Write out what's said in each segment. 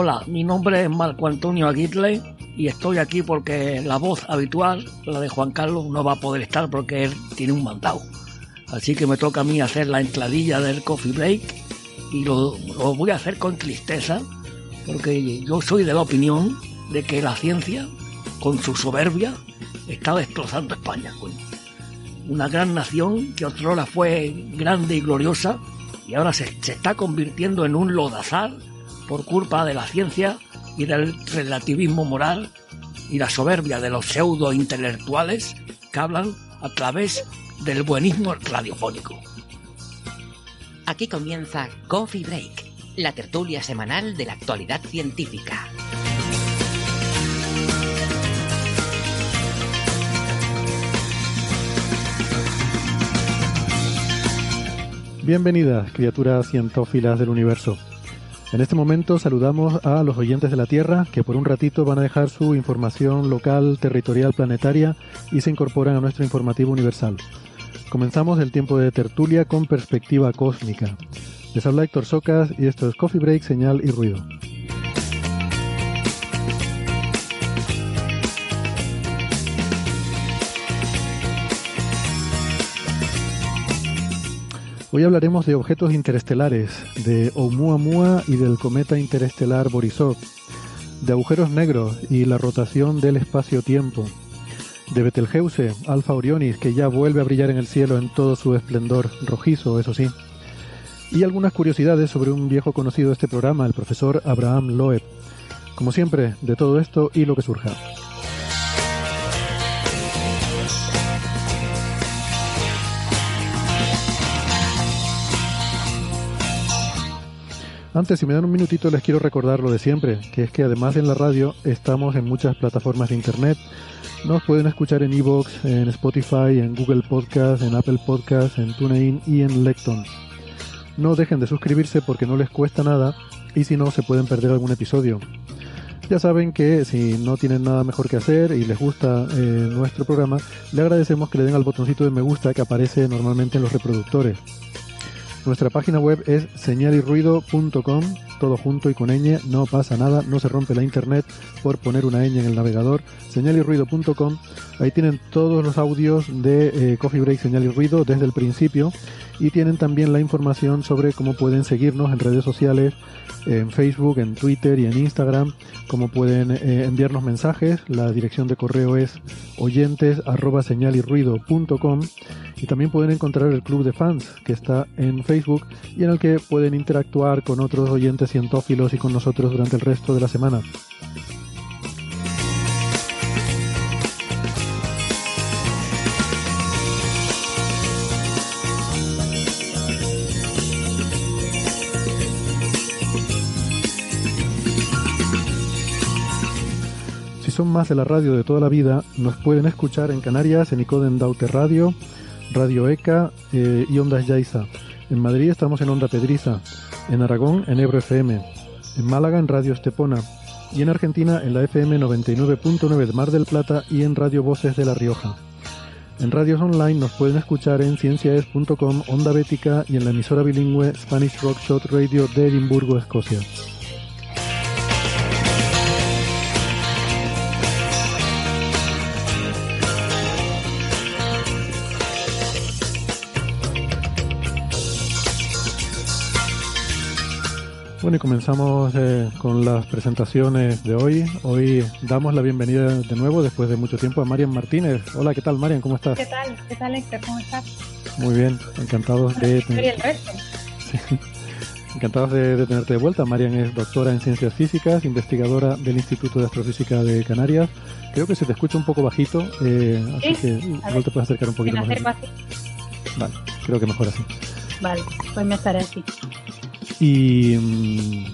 Hola, mi nombre es Marco Antonio Aguirre y estoy aquí porque la voz habitual, la de Juan Carlos, no va a poder estar porque él tiene un mandado. Así que me toca a mí hacer la entradilla del coffee break y lo, lo voy a hacer con tristeza porque yo soy de la opinión de que la ciencia, con su soberbia, está destrozando España. Una gran nación que otrora fue grande y gloriosa y ahora se, se está convirtiendo en un lodazar por culpa de la ciencia y del relativismo moral y la soberbia de los pseudo intelectuales que hablan a través del buenismo radiofónico. Aquí comienza Coffee Break, la tertulia semanal de la actualidad científica. Bienvenidas, criaturas cientófilas del universo. En este momento saludamos a los oyentes de la Tierra que por un ratito van a dejar su información local, territorial, planetaria y se incorporan a nuestro informativo universal. Comenzamos el tiempo de tertulia con perspectiva cósmica. Les habla Héctor Socas y esto es Coffee Break, Señal y Ruido. Hoy hablaremos de objetos interestelares, de Oumuamua y del cometa interestelar Borisov, de agujeros negros y la rotación del espacio-tiempo, de Betelgeuse, Alfa Orionis, que ya vuelve a brillar en el cielo en todo su esplendor rojizo, eso sí, y algunas curiosidades sobre un viejo conocido de este programa, el profesor Abraham Loeb. Como siempre, de todo esto y lo que surja. Antes, si me dan un minutito, les quiero recordar lo de siempre, que es que además en la radio estamos en muchas plataformas de internet. Nos pueden escuchar en Evox, en Spotify, en Google Podcast, en Apple Podcast, en TuneIn y en Lecton. No dejen de suscribirse porque no les cuesta nada y si no se pueden perder algún episodio. Ya saben que si no tienen nada mejor que hacer y les gusta eh, nuestro programa, le agradecemos que le den al botoncito de me gusta que aparece normalmente en los reproductores. Nuestra página web es señalirruido.com, todo junto y con ñ, no pasa nada, no se rompe la internet por poner una ñ en el navegador, señalirruido.com, ahí tienen todos los audios de eh, Coffee Break Señal y Ruido desde el principio y tienen también la información sobre cómo pueden seguirnos en redes sociales, en Facebook, en Twitter y en Instagram, cómo pueden eh, enviarnos mensajes, la dirección de correo es oyentes arroba señalirruido.com y también pueden encontrar el club de fans que está en Facebook y en el que pueden interactuar con otros oyentes cientófilos y con nosotros durante el resto de la semana. Son más de la radio de toda la vida, nos pueden escuchar en Canarias en Icoden Daute Radio, Radio ECA eh, y Ondas Yaiza. En Madrid estamos en Onda Pedriza, en Aragón en Ebro FM, en Málaga en Radio Estepona y en Argentina en la FM 99.9 de Mar del Plata y en Radio Voces de La Rioja. En radios online nos pueden escuchar en cienciaes.com, Onda Bética y en la emisora bilingüe Spanish Rock Shot Radio de Edimburgo, Escocia. Bueno, y comenzamos eh, con las presentaciones de hoy. Hoy damos la bienvenida de nuevo, después de mucho tiempo, a Marian Martínez. Hola, ¿qué tal, Marian? ¿Cómo estás? ¿Qué tal? ¿Qué tal, Héctor? ¿Cómo estás? Muy bien, encantados de, ¿Y el resto? encantados de, de tenerte de vuelta. Marian es doctora en ciencias físicas, investigadora del Instituto de Astrofísica de Canarias. Creo que se te escucha un poco bajito, eh, así Sí, que igual ver, te puedes acercar un poquito ¿Me más. así? Vale, creo que mejor así. Vale, pues me estaré así. Y mm,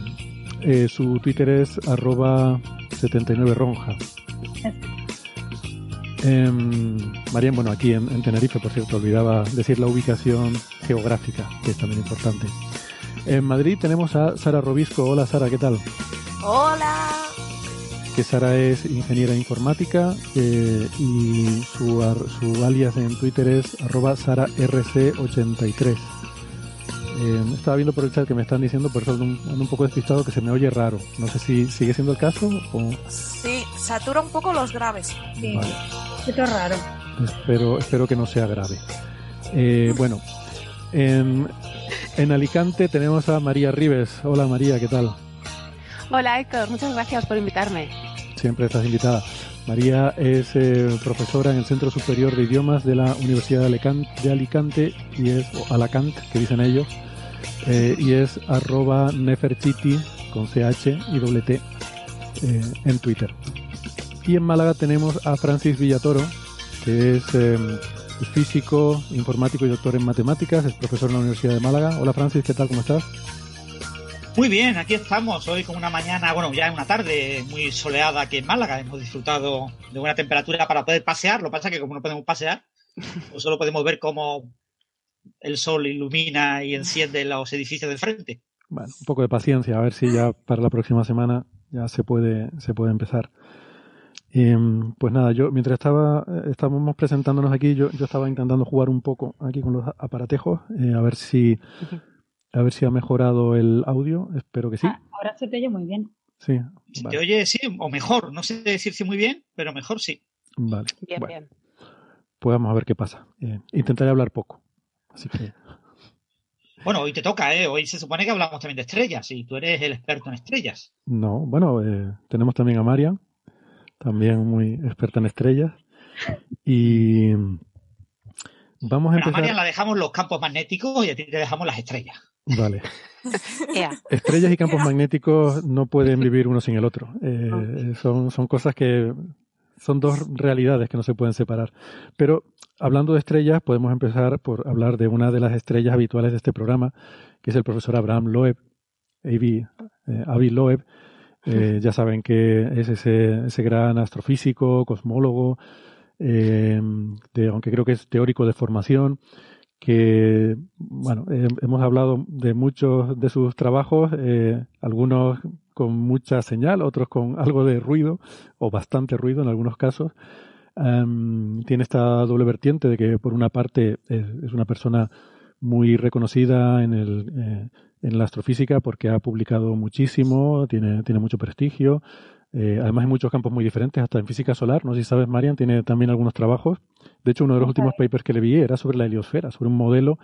eh, su Twitter es arroba 79ronja. Eh, Marian, bueno, aquí en, en, Tenerife, por cierto, olvidaba decir la ubicación geográfica, que es también importante. En Madrid tenemos a Sara Robisco. Hola Sara, ¿qué tal? Hola. Que Sara es ingeniera informática eh, y su, su, alias en Twitter es arroba sararc83. Eh, estaba viendo por el chat que me están diciendo, por eso ando un, ando un poco despistado, que se me oye raro. No sé si sigue siendo el caso o... Sí, satura un poco los graves. Sí, vale. esto es raro. Espero, espero que no sea grave. Eh, bueno, en, en Alicante tenemos a María Rives. Hola María, ¿qué tal? Hola Héctor, muchas gracias por invitarme. Siempre estás invitada. María es eh, profesora en el Centro Superior de Idiomas de la Universidad de Alicante, y es, o Alacant, que dicen ellos, eh, y es arroba neferchiti con CH y doble T eh, en Twitter. Y en Málaga tenemos a Francis Villatoro, que es físico, informático y doctor en matemáticas, es profesor en la Universidad de Málaga. Hola Francis, ¿qué tal? ¿Cómo estás? Muy bien, aquí estamos, hoy con una mañana, bueno, ya una tarde muy soleada aquí en Málaga. Hemos disfrutado de buena temperatura para poder pasear. Lo que pasa es que como no podemos pasear, pues solo podemos ver cómo el sol ilumina y enciende los edificios del frente. Bueno, un poco de paciencia, a ver si ya para la próxima semana ya se puede, se puede empezar. Y, pues nada, yo mientras estaba estábamos presentándonos aquí, yo, yo estaba intentando jugar un poco aquí con los aparatejos, eh, a ver si a ver si ha mejorado el audio. Espero que sí. Ah, ahora se te oye muy bien. Sí. Se vale. te oye, sí, o mejor. No sé decir si muy bien, pero mejor sí. Vale. Bien, bueno, bien. Pues vamos a ver qué pasa. Eh, intentaré hablar poco. Así que. Bueno, hoy te toca, ¿eh? Hoy se supone que hablamos también de estrellas y tú eres el experto en estrellas. No, bueno, eh, tenemos también a Marian, también muy experta en estrellas. Y vamos a Bueno, a empezar. Marian la dejamos los campos magnéticos y a ti te dejamos las estrellas. Vale. Estrellas y campos magnéticos no pueden vivir uno sin el otro. Eh, son, son cosas que son dos realidades que no se pueden separar. Pero hablando de estrellas, podemos empezar por hablar de una de las estrellas habituales de este programa, que es el profesor Abraham Loeb, Avi, eh, Avi Loeb. Eh, ya saben que es ese, ese gran astrofísico, cosmólogo, eh, de, aunque creo que es teórico de formación, que, bueno, eh, hemos hablado de muchos de sus trabajos, eh, algunos con mucha señal, otros con algo de ruido, o bastante ruido en algunos casos. Um, tiene esta doble vertiente de que, por una parte, es, es una persona muy reconocida en, el, eh, en la astrofísica porque ha publicado muchísimo, tiene, tiene mucho prestigio, eh, además en muchos campos muy diferentes, hasta en física solar. No sé si sabes, Marian, tiene también algunos trabajos. De hecho, uno de los últimos papers que le vi era sobre la heliosfera, sobre un modelo,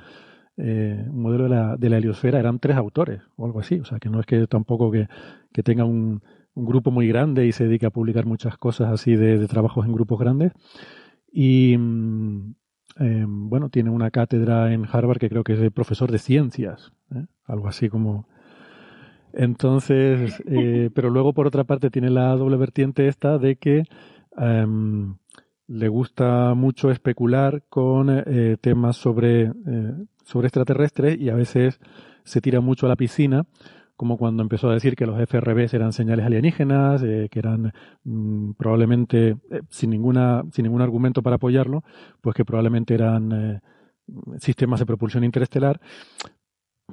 eh, un modelo de la, de la heliosfera. Eran tres autores o algo así. O sea, que no es que tampoco que, que tenga un, un, grupo muy grande y se dedique a publicar muchas cosas así de, de trabajos en grupos grandes. Y eh, bueno, tiene una cátedra en Harvard que creo que es de profesor de ciencias, ¿eh? algo así como entonces, eh, pero luego por otra parte tiene la doble vertiente esta de que um, le gusta mucho especular con eh, temas sobre, eh, sobre extraterrestres y a veces se tira mucho a la piscina, como cuando empezó a decir que los FRBs eran señales alienígenas, eh, que eran mmm, probablemente, eh, sin, ninguna, sin ningún argumento para apoyarlo, pues que probablemente eran eh, sistemas de propulsión interestelar,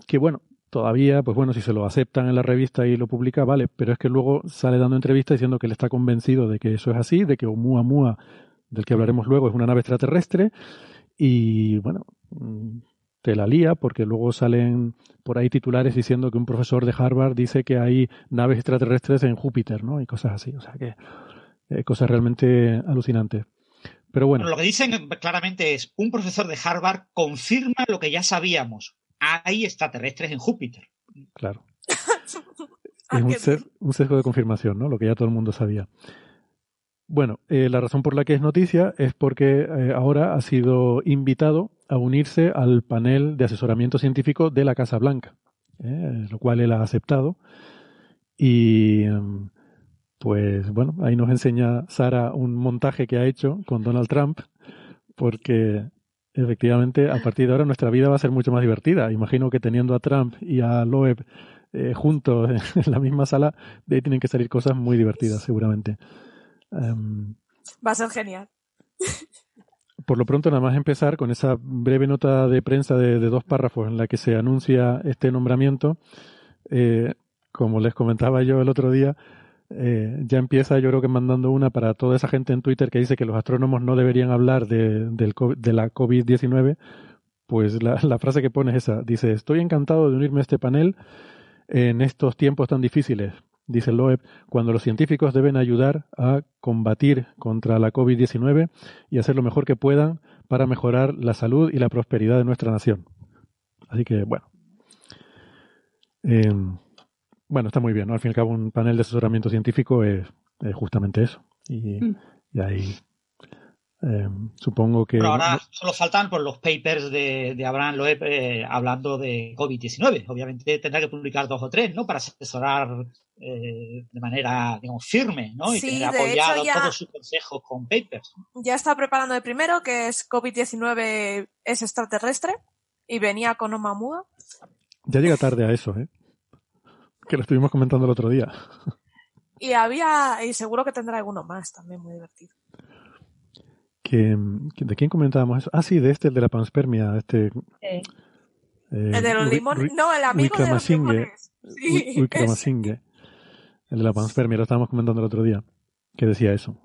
que bueno, todavía, pues bueno, si se lo aceptan en la revista y lo publica, vale, pero es que luego sale dando entrevistas diciendo que él está convencido de que eso es así, de que Oumuamua, del que hablaremos luego, es una nave extraterrestre, y bueno, mm, te la lía porque luego salen por ahí titulares diciendo que un profesor de Harvard dice que hay naves extraterrestres en Júpiter, ¿no? Y cosas así, o sea que eh, cosas realmente alucinantes. Pero bueno. bueno. Lo que dicen claramente es, un profesor de Harvard confirma lo que ya sabíamos hay extraterrestres en Júpiter. Claro. es un, ses un, sesgo de confirmación, ¿no? Lo que ya todo el mundo sabía. Bueno, eh, la razón por la que es noticia es porque eh, ahora ha sido invitado a unirse al panel de asesoramiento científico de la Casa Blanca, eh, lo cual él ha aceptado. Y pues bueno, ahí nos enseña Sara un montaje que ha hecho con Donald Trump, porque efectivamente, a partir de ahora nuestra vida va a ser mucho más divertida. Imagino que teniendo a Trump y a Loeb eh, juntos en la misma sala, de ahí tienen que salir cosas muy divertidas, seguramente. Um, va a ser genial. Por lo pronto, nada más empezar con esa breve nota de prensa de, de dos párrafos en la que se anuncia este nombramiento. Eh, como les comentaba yo el otro día, eh, ya empieza yo creo que mandando una para toda esa gente en Twitter que dice que los astrónomos no deberían hablar de, del, de la COVID-19, pues la, frase que pone es esa. Dice, estoy encantado de unirme a este panel en estos tiempos tan difíciles, dice Loeb, cuando los científicos deben ayudar a combatir contra la COVID-19 y hacer lo mejor que puedan para mejorar la salud y la prosperidad de nuestra nación. Así que, bueno. Eh, bueno, está muy bien, ¿no? Al fin y al cabo, un panel de asesoramiento científico es, es justamente eso. Y, mm. y ahí eh, supongo que. Pero ahora solo faltan por los papers de, de Abraham Loeb eh, hablando de COVID-19. Obviamente tendrá que publicar dos o tres, ¿no? Para asesorar eh, de manera, digamos, firme, ¿no? Y sí, tener apoyado todos sus consejos con papers. Ya está preparando el primero, que es COVID-19 es extraterrestre, y venía con Oumuamua. Ya llega tarde a eso, ¿eh? Que lo estuvimos comentando el otro día. Y había, y seguro que tendrá alguno más también muy divertido. Que, ¿De quién comentábamos eso? Ah, sí, de este, el de la panspermia. Este, eh, el de los limones. No, el amigo de los limones. Sí. El de la panspermia, lo estábamos comentando el otro día, que decía eso.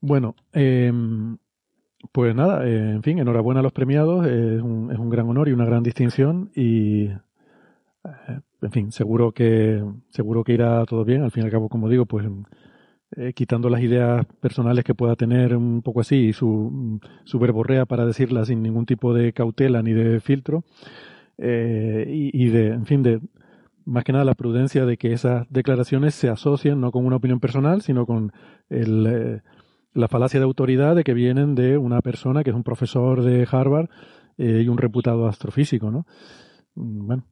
Bueno, eh, pues nada, eh, en fin, enhorabuena a los premiados. Es un, es un gran honor y una gran distinción. Y en fin, seguro que, seguro que irá todo bien. Al fin y al cabo, como digo, pues eh, quitando las ideas personales que pueda tener un poco así y su, su verborrea para decirlas sin ningún tipo de cautela ni de filtro. Eh, y, de, en fin, de más que nada la prudencia de que esas declaraciones se asocien no con una opinión personal, sino con el, eh, la falacia de autoridad de que vienen de una persona que es un profesor de Harvard eh, y un reputado astrofísico, ¿no? Mm, bueno,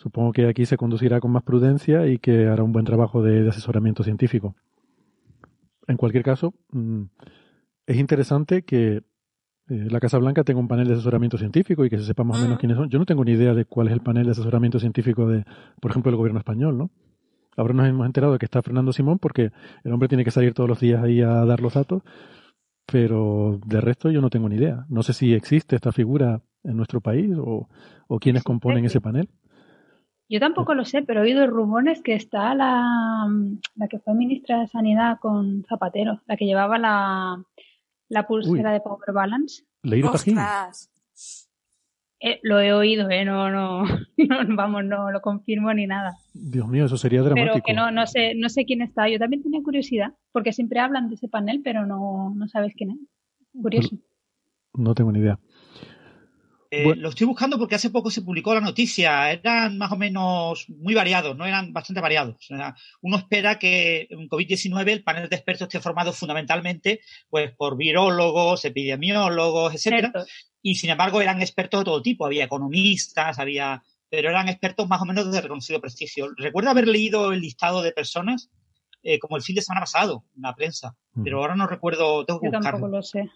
Supongo que aquí se conducirá con más prudencia y que hará un buen trabajo de, de asesoramiento científico. En cualquier caso, mm, es interesante que eh, la Casa Blanca tenga un panel de asesoramiento científico y que se sepa más o menos quiénes son. Yo no tengo ni idea de cuál es el panel de asesoramiento científico de, por ejemplo, del gobierno español, ¿no? Ahora nos hemos enterado de que está Fernando Simón porque el hombre tiene que salir todos los días ahí a dar los datos, pero de resto yo no tengo ni idea. No sé si existe esta figura en nuestro país o, o quiénes componen ese panel. Yo tampoco lo sé, pero he oído rumores que está la, la que fue ministra de Sanidad con Zapatero, la que llevaba la, la pulsera Uy. de Power Balance. Leído Pajín. Eh, lo he oído, ¿eh? No, no, no, vamos, no lo confirmo ni nada. Dios mío, eso sería dramático. Pero que no, no sé, no sé quién está. Yo también tenía curiosidad, porque siempre hablan de ese panel, pero no, no sabes quién es. Curioso. No tengo ni idea. Eh, bueno. Lo estoy buscando porque hace poco se publicó la noticia. Eran más o menos muy variados, no eran bastante variados. O sea, uno espera que en COVID-19 el panel de expertos esté formado fundamentalmente pues, por virólogos, epidemiólogos, etcétera. Y sin embargo eran expertos de todo tipo. Había economistas, había, pero eran expertos más o menos de reconocido prestigio. Recuerdo haber leído el listado de personas eh, como el fin de semana pasado en la prensa, pero ahora no recuerdo, tengo que Yo buscarlo. tampoco lo sé.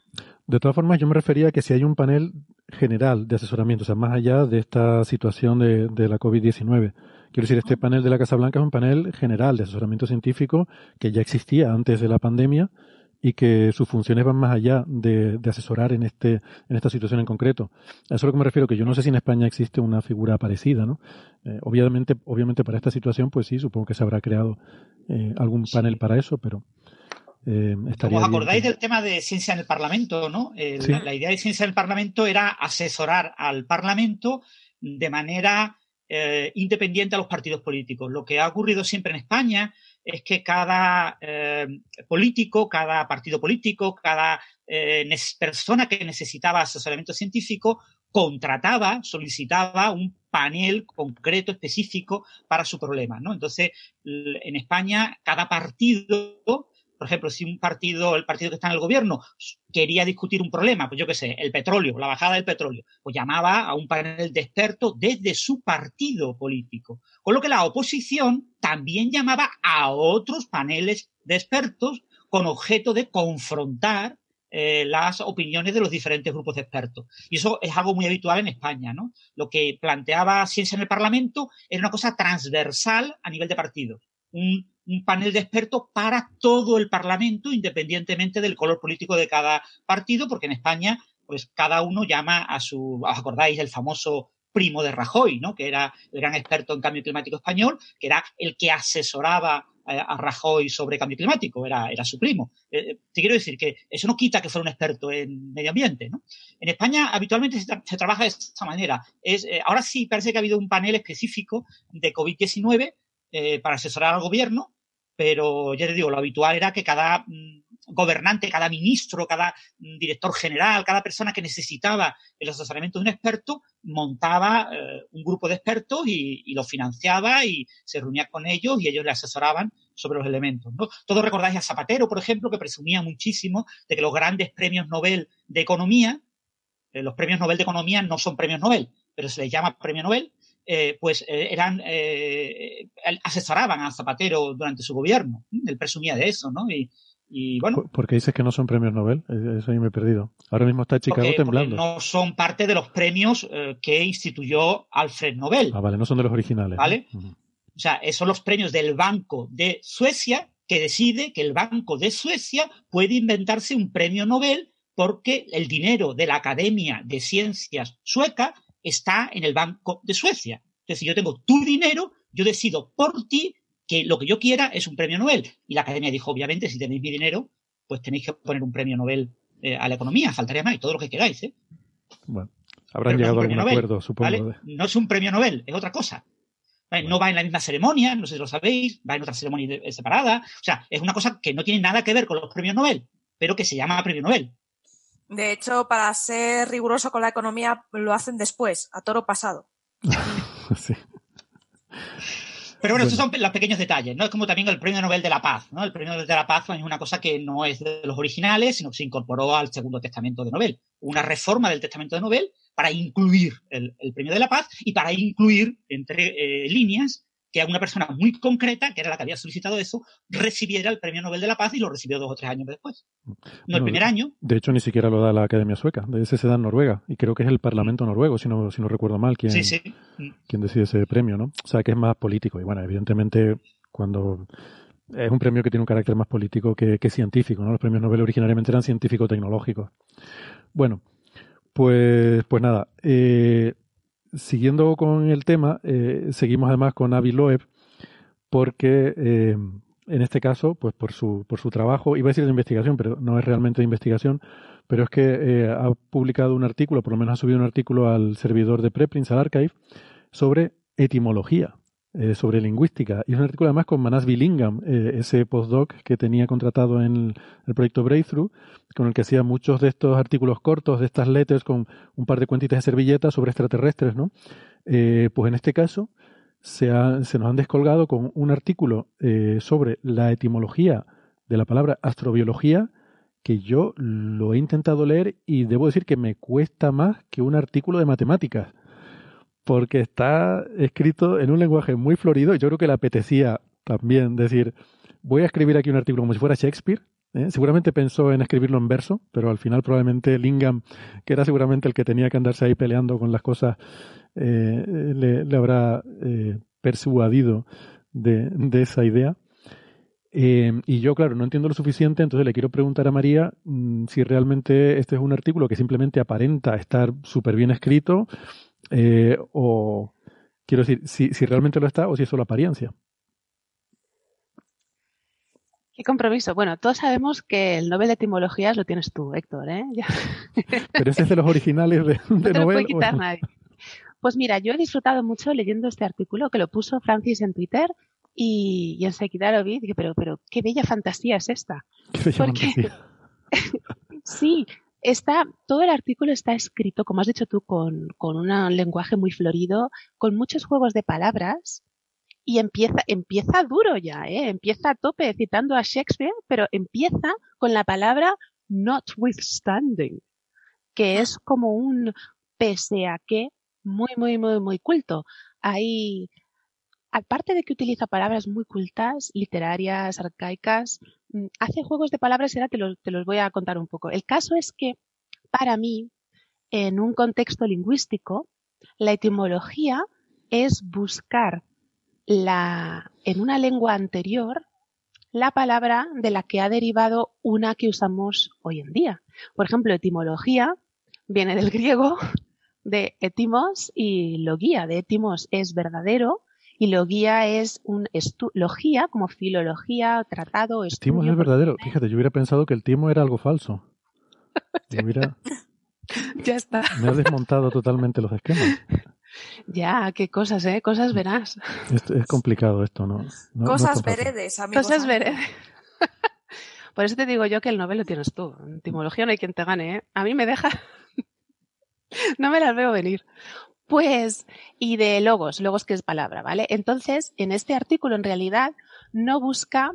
De todas formas, yo me refería a que si hay un panel general de asesoramiento, o sea, más allá de esta situación de, de la COVID-19. Quiero decir, este panel de la Casa Blanca es un panel general de asesoramiento científico que ya existía antes de la pandemia y que sus funciones van más allá de, de, asesorar en este en esta situación en concreto. A eso es a lo que me refiero, que yo no sé si en España existe una figura parecida, ¿no? Eh, obviamente, obviamente para esta situación, pues sí, supongo que se habrá creado eh, algún panel para eso, pero eh, estaría ¿Os acordáis del tema de ciencia en el Parlamento, no? El, ¿Sí? la, idea de ciencia en el Parlamento era asesorar al Parlamento de manera eh, independiente a los partidos políticos. Lo que ha ocurrido siempre en España es que cada eh, político, cada partido político, cada eh, persona que necesitaba asesoramiento científico contrataba, solicitaba un panel concreto, específico para su problema, ¿no? Entonces, en España, cada partido por ejemplo, si un partido, el partido que está en el gobierno, quería discutir un problema, pues yo qué sé, el petróleo, la bajada del petróleo, pues llamaba a un panel de expertos desde su partido político. Con lo que la oposición también llamaba a otros paneles de expertos con objeto de confrontar eh, las opiniones de los diferentes grupos de expertos. Y eso es algo muy habitual en España, ¿no? Lo que planteaba Ciencia en el Parlamento era una cosa transversal a nivel de partido. Un panel de expertos para todo el Parlamento, independientemente del color político de cada partido, porque en España, pues cada uno llama a su, ¿os acordáis del famoso primo de Rajoy, ¿no? que era el gran experto en cambio climático español, que era el que asesoraba a Rajoy sobre cambio climático, era, era su primo. Eh, eh, te quiero decir que eso no quita que fuera un experto en medio ambiente. ¿no? En España habitualmente se, trabaja de esta manera. Es, eh, ahora sí parece que ha habido un panel específico de COVID-19 para asesorar al gobierno, pero ya te digo, lo habitual era que cada mm, gobernante, cada ministro, cada mm, director general, cada persona que necesitaba el asesoramiento de un experto, montaba eh, un grupo de expertos y, lo financiaba y se reunía con ellos y ellos le asesoraban sobre los elementos. ¿no? Todos recordáis a Zapatero, por ejemplo, que presumía muchísimo de que los grandes premios Nobel de Economía, eh, los premios Nobel de Economía no son premios Nobel, pero se les llama premio Nobel, eh, pues eran asesoraban a Zapatero durante su gobierno. Él presumía de eso, ¿no? Y, y bueno. ¿Por qué dices que no son premios Nobel? Eso ahí me he perdido. Ahora mismo está Chicago temblando. no son parte de los premios eh, que instituyó Alfred Nobel. Ah, vale, no son de los originales. ¿Vale? O sea, son los premios del Banco de Suecia que decide que el Banco de Suecia puede inventarse un premio Nobel porque el dinero de la Academia de Ciencias sueca está en el Banco de Suecia. Entonces, si yo tengo tu dinero, yo decido por ti que lo que yo quiera es un premio Nobel. Y la academia dijo, obviamente, si tenéis mi dinero, pues tenéis que poner un premio Nobel eh, a la economía, faltaría más, y todo lo que queráis. ¿eh? Bueno, habrán llegado a algún acuerdo, supongo. No es un premio Nobel, es otra cosa. No va en la misma ceremonia, no sé si lo sabéis, va en otra ceremonia separada. O sea, es una cosa que no tiene nada que ver con los premios Nobel, pero que se llama premio Nobel. De hecho, para ser riguroso con la economía, lo hacen después, a toro pasado. sí. Pero bueno, estos son los pequeños detalles, ¿no? Es como también el Premio Nobel de la Paz, ¿no? El Premio Nobel de la Paz es una cosa que no es de los originales, sino que se incorporó al Segundo Testamento de Nobel. Una reforma del Testamento de Nobel para incluir el, Premio de la Paz y para incluir entre eh, líneas que a una persona muy concreta, que era la que había solicitado eso, recibiera el Premio Nobel de la Paz y lo recibió dos o tres años después. No el primer año. De hecho, ni siquiera lo da la Academia Sueca, de ese se da en Noruega, y creo que es el Parlamento noruego, si no, si no recuerdo mal, quien, quien decide ese premio, ¿no? O sea, que es más político. Y bueno, evidentemente, cuando es un premio que tiene un carácter más político que, que científico, ¿no? Los premios Nobel originariamente eran científico-tecnológicos. Bueno, pues, pues nada, eh, siguiendo con el tema, eh, seguimos además con Avi Loeb, porque eh, en este caso, pues por su, por su trabajo, iba a decir de investigación, pero no es realmente de investigación, pero es que eh, ha publicado un artículo, por lo menos ha subido un artículo al servidor de Preprints, al archive, sobre etimología. Eh, sobre lingüística. Y es un artículo además con Manas Billingham, eh, ese postdoc que tenía contratado en el, proyecto Breakthrough, con el que hacía muchos de estos artículos cortos, de estas letters con un par de cuentitas de servilletas sobre extraterrestres, ¿no? Eh, pues en este caso se, se, nos han descolgado con un artículo sobre la etimología de la palabra astrobiología que yo lo he intentado leer y debo decir que me cuesta más que un artículo de matemáticas porque está escrito en un lenguaje muy florido y yo creo que le apetecía también decir, voy a escribir aquí un artículo como si fuera Shakespeare. ¿eh? Seguramente pensó en escribirlo en verso, pero al final probablemente Lingham, que era seguramente el que tenía que andarse ahí peleando con las cosas, eh, le, habrá eh, persuadido de, esa idea. y yo, claro, no entiendo lo suficiente, entonces le quiero preguntar a María mm, si realmente este es un artículo que simplemente aparenta estar súper bien escrito eh, o, quiero decir, si, si realmente lo está o si es solo apariencia. Qué compromiso. Bueno, todos sabemos que el Nobel de Etimologías lo tienes tú, Héctor, ¿eh? Pero ese es de los originales de, no te Lo puede quitar nadie. Pues mira, yo he disfrutado mucho leyendo este artículo que lo puso Francis en Twitter y, y enseguida lo vi y dije, pero, pero qué bella fantasía es esta. Qué bella fantasía. sí, Está, todo el artículo está escrito, como has dicho tú, con, un lenguaje muy florido, con muchos juegos de palabras, y empieza, empieza duro ya, ¿eh? empieza a tope citando a Shakespeare, pero empieza con la palabra notwithstanding, que es como un pese a que muy, muy, muy, muy culto. Hay, aparte de que utiliza palabras muy cultas, literarias, arcaicas, mm, hace juegos de palabras y ahora te los, voy a contar un poco. El caso es que, para mí, en un contexto lingüístico, la etimología es buscar la, en una lengua anterior la palabra de la que ha derivado una que usamos hoy en día. Por ejemplo, etimología viene del griego de etimos y logía. De etimos es verdadero y logía es un logía como filología, tratado, estudio. Timo es verdadero. Fíjate, yo hubiera pensado que el timo era algo falso. ya está. Me ha desmontado totalmente los esquemas. Ya, qué cosas, ¿eh? Cosas verás. Es, complicado esto, ¿no? cosas veredes, amigos. Cosas veredes. Por eso te digo yo que el Nobel lo tienes tú. En etimología no hay quien te gane, ¿eh? A mí me deja... no me las veo venir. Pues, y de logos, logos que es palabra, ¿vale? Entonces, en este artículo en realidad no busca,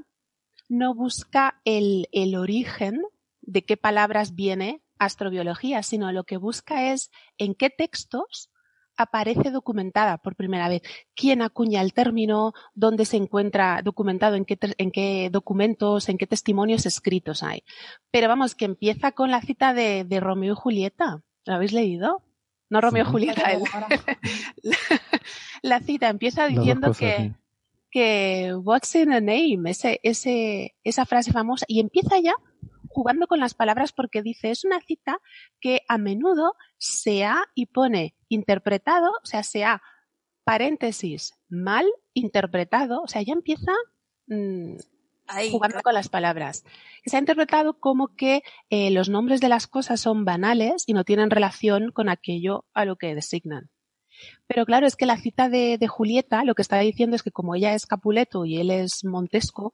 no busca el, el origen de qué palabras viene astrobiología, sino lo que busca es en qué textos aparece documentada por primera vez, quién acuña el término, dónde se encuentra documentado, en qué, en qué documentos, en qué testimonios escritos hay. Pero vamos, que empieza con la cita de, de Romeo y Julieta. ¿Lo habéis leído? No Romeo y Julieta. la, cita empieza diciendo que, que what's in a name, ese, ese, esa frase famosa, y empieza ya jugando con las palabras porque dice, es una cita que a menudo se ha y pone interpretado, o sea, se ha paréntesis mal interpretado, o sea, ya empieza jugando con las palabras. Se ha interpretado como que eh, los nombres de las cosas son banales y no tienen relación con aquello a lo que designan. Pero claro, es que la cita de, de Julieta lo que está diciendo es que como ella es Capuleto y él es Montesco,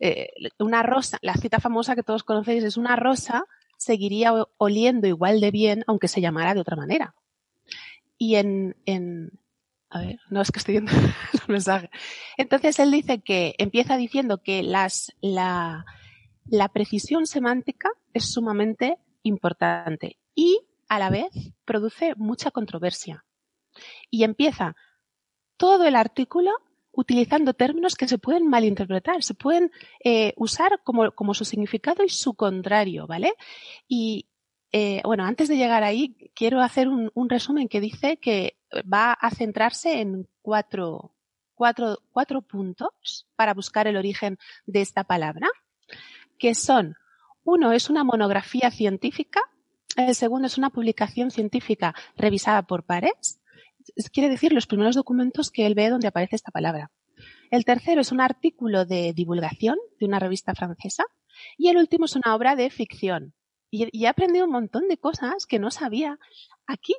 eh, una rosa, la cita famosa que todos conocéis es una rosa seguiría oliendo igual de bien aunque se llamara de otra manera. Y en, en a ver, no es que estoy viendo los mensajes. Entonces él dice que empieza diciendo que las, la, la precisión semántica es sumamente importante y a la vez produce mucha controversia. Y empieza todo el artículo utilizando términos que se pueden malinterpretar, se pueden eh, usar como, como, su significado y su contrario, ¿vale? Y eh, bueno, antes de llegar ahí, quiero hacer un, un, resumen que dice que va a centrarse en cuatro, cuatro, cuatro puntos para buscar el origen de esta palabra, que son, uno es una monografía científica, el segundo es una publicación científica revisada por pares, quiere decir los primeros documentos que él ve donde aparece esta palabra. El tercero es un artículo de divulgación de una revista francesa y el último es una obra de ficción. Y, he aprendido un montón de cosas que no sabía aquí,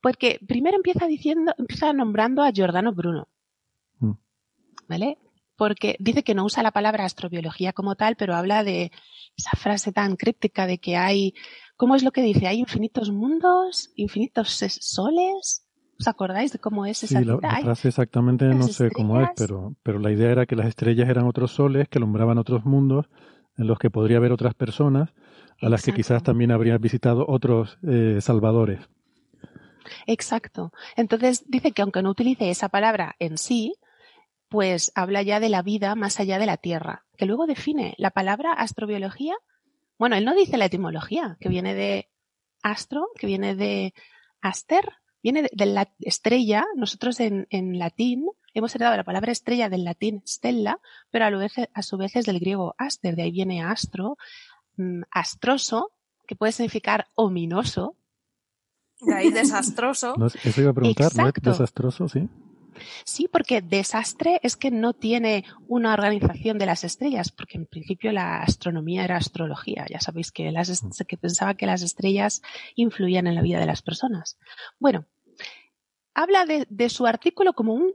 porque primero empieza diciendo, empieza nombrando a Giordano Bruno. Mm. ¿Vale? Porque dice que no usa la palabra astrobiología como tal, pero habla de esa frase tan críptica de que hay, ¿cómo es lo que dice? Hay infinitos mundos, infinitos soles, ¿Os acordáis de cómo es esa sí, la, frase exactamente no sé cómo es, pero, pero la idea era que las estrellas eran otros soles que alumbraban otros mundos en los que podría haber otras personas a las que quizás también habrían visitado otros eh, salvadores. Exacto. Entonces dice que aunque no utilice esa palabra en sí, pues habla ya de la vida más allá de la Tierra, que luego define la palabra astrobiología. Bueno, él no dice la etimología, que viene de astro, que viene de aster, viene de, la estrella. Nosotros en, en, latín hemos heredado la palabra estrella del latín stella, pero a, lo vez, a su vez es del griego aster, de ahí viene astro, mm, astroso, que puede significar ominoso. De ahí desastroso. eso iba a preguntar, ¿no es desastroso? Sí. Sí, porque desastre es que no tiene una organización de las estrellas, porque en principio la astronomía era astrología. Ya sabéis que, las, mm. que pensaba que las estrellas influían en la vida de las personas. Bueno, habla de, de su artículo como un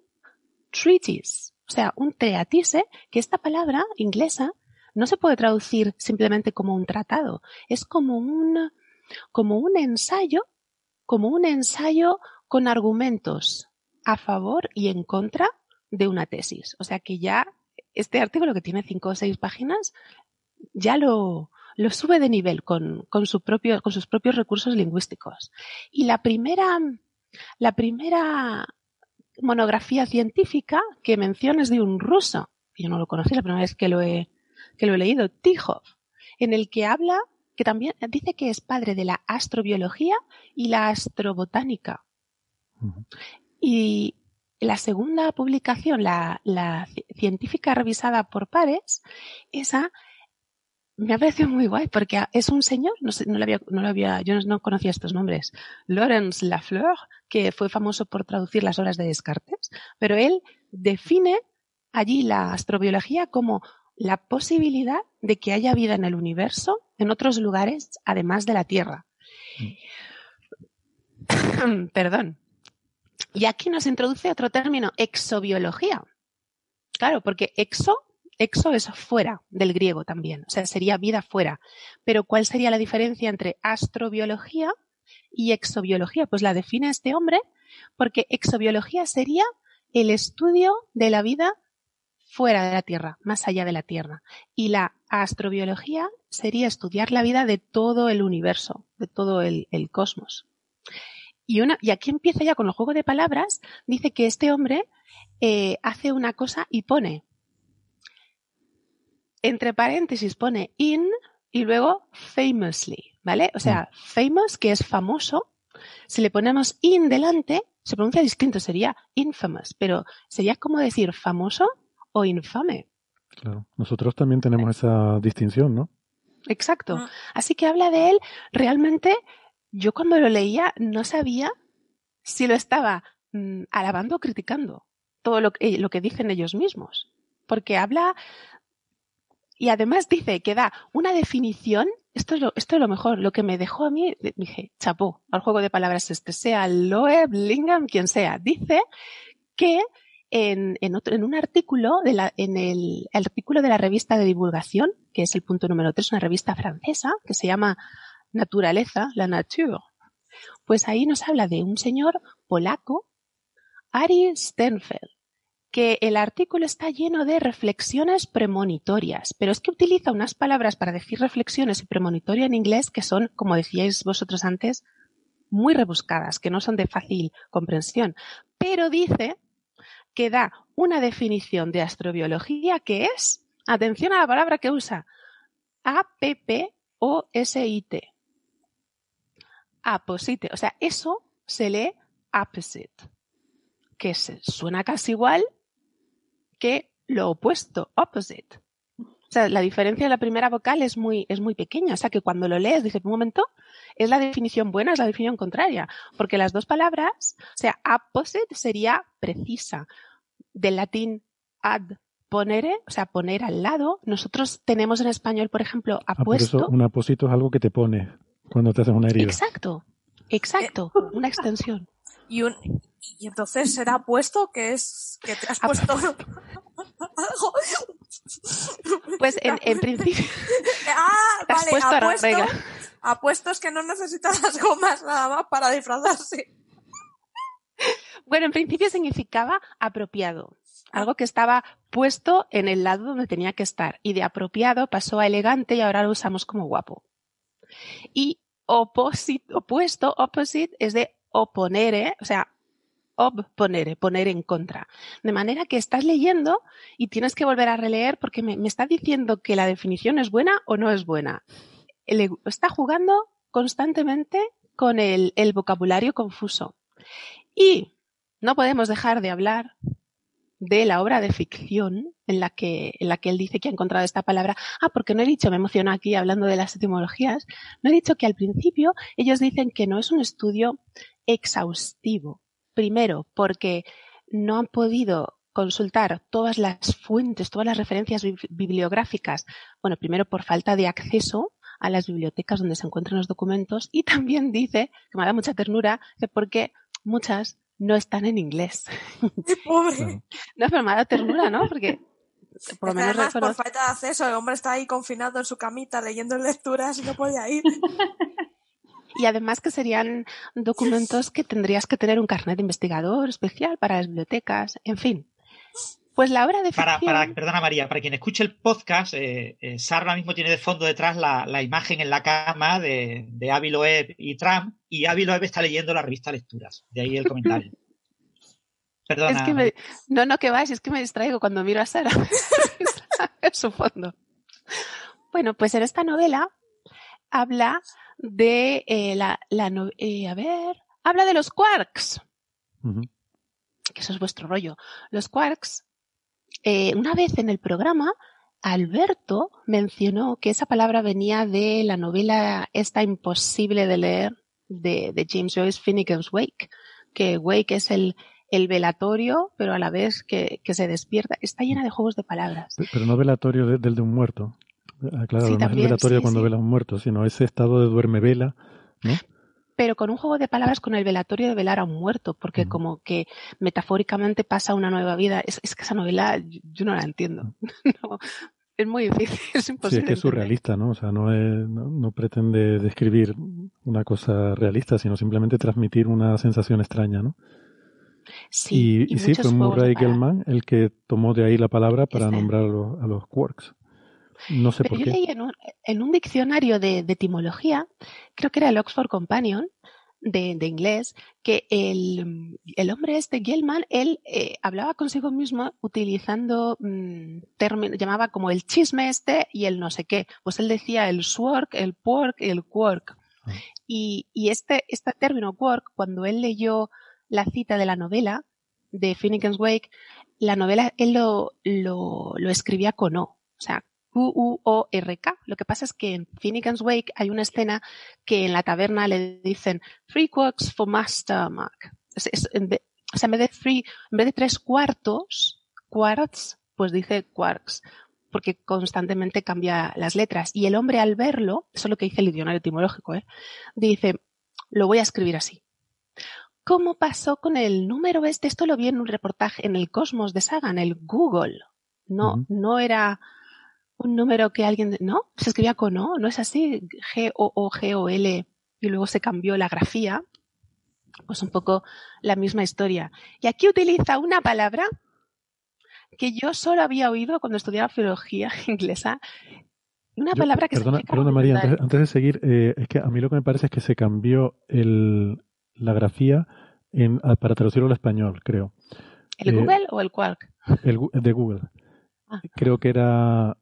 treatise, o sea, un treatise, que esta palabra inglesa no se puede traducir simplemente como un tratado, es como un, como un ensayo, como un ensayo con argumentos a favor y en contra de una tesis. O sea que ya este artículo que tiene cinco o seis páginas ya lo, lo sube de nivel con, con, su propio, con sus propios recursos lingüísticos. Y la primera, la primera monografía científica que mencionas de un ruso, yo no lo conocí la primera vez que lo he, que lo he leído, Tijov, en el que habla, que también dice que es padre de la astrobiología y la astrobotánica. Y la segunda publicación, la, la, científica revisada por pares, esa me ha parecido muy guay porque es un señor, no, sé, no, lo había, no lo había, yo no conocía estos nombres, Laurence Lafleur, que fue famoso por traducir las obras de Descartes, pero él define allí la astrobiología como la posibilidad de que haya vida en el universo en otros lugares además de la Tierra. Mm. Perdón. Y aquí nos introduce otro término, exobiología. Claro, porque exo Exo es fuera del griego también, o sea, sería vida fuera. Pero ¿cuál sería la diferencia entre astrobiología y exobiología? Pues la define este hombre porque exobiología sería el estudio de la vida fuera de la Tierra, más allá de la Tierra. Y la astrobiología sería estudiar la vida de todo el universo, de todo el, cosmos. Y, una, y aquí empieza ya con el juego de palabras, dice que este hombre eh, hace una cosa y pone entre paréntesis pone in y luego famously, ¿vale? O sea, mm. famous, que es famoso, si le ponemos in delante, se pronuncia distinto, sería infamous, pero sería como decir famoso o infame. Claro, nosotros también tenemos esa distinción, ¿no? Exacto. Ah. Así que habla de él, realmente, yo cuando lo leía no sabía si lo estaba mm, alabando o criticando todo lo que, lo que dicen ellos mismos. Porque habla y además dice que da una definición, esto es lo, esto es lo mejor, lo que me dejó a mí, dije, chapó, al juego de palabras este, sea Loeb, Lingham, quien sea, dice que en, otro, en un artículo, de la, en el, el, artículo de la revista de divulgación, que es el punto número 3, una revista francesa, que se llama Naturaleza, la Nature, pues ahí nos habla de un señor polaco, Ari Stenfeld, que el artículo está lleno de reflexiones premonitorias, pero es que utiliza unas palabras para decir reflexiones y premonitoria en inglés que son, como decíais vosotros antes, muy rebuscadas, que no son de fácil comprensión. Pero dice que da una definición de astrobiología que es, atención a la palabra que usa, A-P-P-O-S-I-T. Aposite. O sea, eso se lee opposite, que suena casi igual, que lo opuesto, opposite. O sea, la diferencia de la primera vocal es muy, es muy pequeña. O sea, que cuando lo lees, dices, un momento, es la definición buena, es la definición contraria. Porque las dos palabras, o sea, opposite sería precisa. Del latín ad ponere, o sea, poner al lado. Nosotros tenemos en español, por ejemplo, ah, apuesto. un aposito es algo que te pone cuando te haces una herida. Exacto, exacto, una extensión. Y, un, y entonces será puesto que es que te has puesto pues en, en principio ah vale apuesto, apuesto es que no necesitas las gomas nada más para disfrazarse. Bueno en principio significaba apropiado. Algo que estaba puesto en el lado donde tenía que estar. Y de apropiado pasó a elegante y ahora lo usamos como guapo. Y opposite, opuesto opposite es de oponere o sea poner, poner en contra. De manera que estás leyendo y tienes que volver a releer porque me, está diciendo que la definición es buena o no es buena. está jugando constantemente con el vocabulario confuso. Y no podemos dejar de hablar de la obra de ficción en la que, en la que él dice que ha encontrado esta palabra. Ah, porque no he dicho, me emociono aquí hablando de las etimologías, no he dicho que al principio ellos dicen que no es un estudio exhaustivo, Primero, porque no han podido consultar todas las fuentes, todas las referencias bibliográficas. Bueno, primero por falta de acceso a las bibliotecas donde se encuentran los documentos y también dice, que me da mucha ternura, que porque muchas no están en inglés. Pobre. no, pero me da ternura, ¿no? Porque por lo menos por falta de acceso, el hombre está ahí confinado en su camita leyendo lecturas y no podía ir. Y además que serían documentos que tendrías que tener un carnet de investigador especial para las bibliotecas, en fin. Pues la obra de ficción... Para, perdona María, para quien escuche el podcast, eh, eh, Sara ahora mismo tiene de fondo detrás la, imagen en la cama de, de Avi Loeb y Trump, y Avi Loeb está leyendo la revista Lecturas. De ahí el comentario. Perdona. Es que me... No, no, que vas, es que me distraigo cuando miro a Sara. en su fondo. Bueno, pues en esta novela habla de eh, la, la no- eh, a ver, habla de los quarks, que eso es vuestro rollo. Los quarks, eh, una vez en el programa, Alberto mencionó que esa palabra venía de la novela esta imposible de leer de, de James Joyce, Finnegan's Wake, que Wake es el, el velatorio, pero a la vez que, que se despierta. Está llena de juegos de palabras. Pe- Pero no velatorio de- del de un muerto. Claro, Sí, no es el velatorio sí, cuando sí. vela a un muerto, sino ese estado de duerme vela, ¿no? Pero con un juego de palabras con el velatorio de velar a un muerto, porque como que metafóricamente pasa una nueva vida. Es, es que esa novela yo, no la entiendo. No, es muy difícil, es Sí, imposible. es que es surrealista, ¿no? O sea, no, es- no, no pretende describir una cosa realista, sino simplemente transmitir una sensación extraña, ¿no? Sí, y, y sí, fue Murray. Gell-Mann el que tomó de ahí la palabra para Este. nombrar a los, a los quarks. No sé Pero por yo qué. leí en un, en un diccionario de, de etimología, creo que era el Oxford Companion de, de inglés, que el, el hombre este, Gellman, él eh, hablaba consigo mismo utilizando mm, términos, llamaba como el chisme este y el no sé qué. Pues él decía el swork, el pork y el quark. Ah. Y, y este, este término quark, cuando él leyó la cita de la novela de Finnegan's Wake, la novela él lo, lo, lo escribía con O. O sea, Q-U-O-R-K. Lo que pasa es que en Finnegan's Wake hay una escena que en la taberna le dicen Three quarks for Master Mark. Es- es- o sea, en vez de three, en vez de tres cuartos, quarts, pues dice quarks. Porque constantemente cambia las letras. Y el hombre al verlo, eso es lo que dice el diccionario etimológico, ¿eh? dice, lo voy a escribir así. ¿Cómo pasó con el número este? Esto lo vi en un reportaje en el Cosmos de Sagan, el Google. No, no era un número que alguien, no, se escribía con O, no es así, G-O-O-G-O-L, y luego se cambió la grafía. Pues un poco la misma historia. Y aquí utiliza una palabra que yo solo había oído cuando estudiaba filología inglesa. Una Yo- palabra que perdona, significa perdona, María, antes, antes de seguir, eh, es que a mí lo que me parece es que se cambió el, la grafía en, para traducirlo al español, creo. ¿El eh, Google o el Quark? El, de Google. Ah. Creo que era.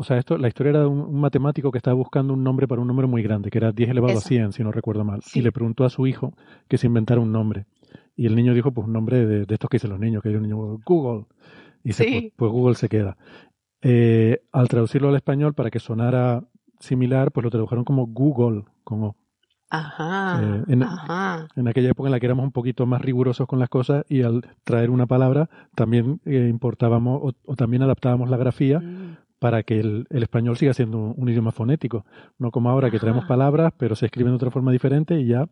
O sea, esto, la historia era de un, un matemático que estaba buscando un nombre para un número muy grande, que era 10 elevado Eso. a 100, si no recuerdo mal. Sí. Y le preguntó a su hijo que se inventara un nombre. Y el niño dijo, pues un nombre de, de estos que dicen los niños, que hay un niño, Google. Y dice, Sí. pues, pues Google se queda. Eh, al traducirlo al español, para que sonara similar, pues lo tradujeron como Google, como Ajá, Eh, en- ajá. en aquella época en la que éramos un poquito más rigurosos con las cosas y al traer una palabra también eh, importábamos o, o también adaptábamos la grafía Mm. Para que el, el español siga siendo un, un idioma fonético. No como ahora que traemos palabras, pero se escriben de otra forma diferente y ya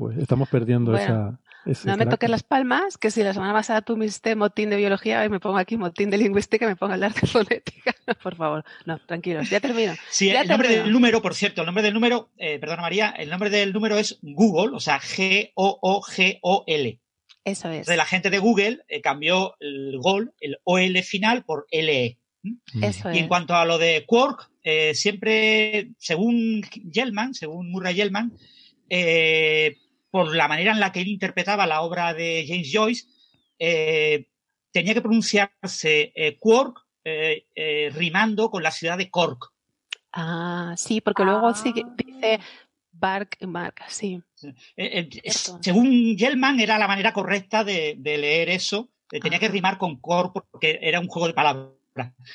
pues estamos perdiendo Bueno, esa... ese No me toques las palmas, que si la semana pasada tú me hiciste motín de biología, hoy me pongo aquí motín de lingüística y me pongo a hablar de fonética. Por favor, no, tranquilos, ya termino. Sí, Ya el nombre del número, por cierto, el nombre del número, eh, perdona María, el nombre del número es Google, o sea, G-O-O-G-O-L. Eso es. Entonces la gente de Google eh, cambió el GOL, el OL final, por LE. Mm. Eso Y en cuanto a lo de Quark, eh, siempre, según Gellman, según Murray Gellman, eh, por la manera en la que él interpretaba la obra de James Joyce, eh, tenía que pronunciarse eh, Quark eh, eh, rimando con la ciudad de Cork. Ah, sí, porque luego Ah. sigue, dice Bark, Bark, sí. Eh, eh, según Gellman, era la manera correcta de, de leer eso. Tenía que Ajá. rimar con Cork porque era un juego de palabras.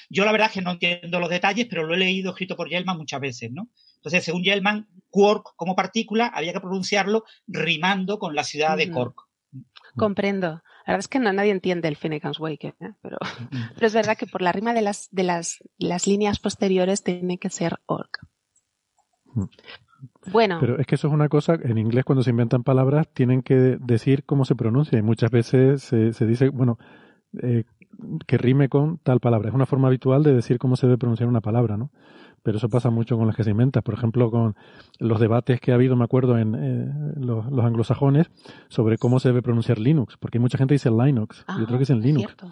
Yo la verdad es que no entiendo los detalles, pero lo he leído escrito por Gellman muchas veces, ¿no? Entonces, según Gellman, Quark como partícula había que pronunciarlo rimando con la ciudad de. Cork. Comprendo. La verdad es que no, nadie entiende el Finnegan's Wake, ¿eh? pero, pero es verdad que por la rima de las, de las, las líneas posteriores tiene que ser orc. Mm. Bueno, Pero es que eso es una cosa, en inglés cuando se inventan palabras tienen que decir cómo se pronuncia y muchas veces se, se dice, bueno, eh, que rime con tal palabra. Es una forma habitual de decir cómo se debe pronunciar una palabra, ¿no? Pero eso pasa mucho con las que se inventan. Por ejemplo, con los debates que ha habido, me acuerdo, en eh, los, los anglosajones sobre cómo se debe pronunciar Linux, porque mucha gente dice Linux ah, y otros que dicen Linux. cierto.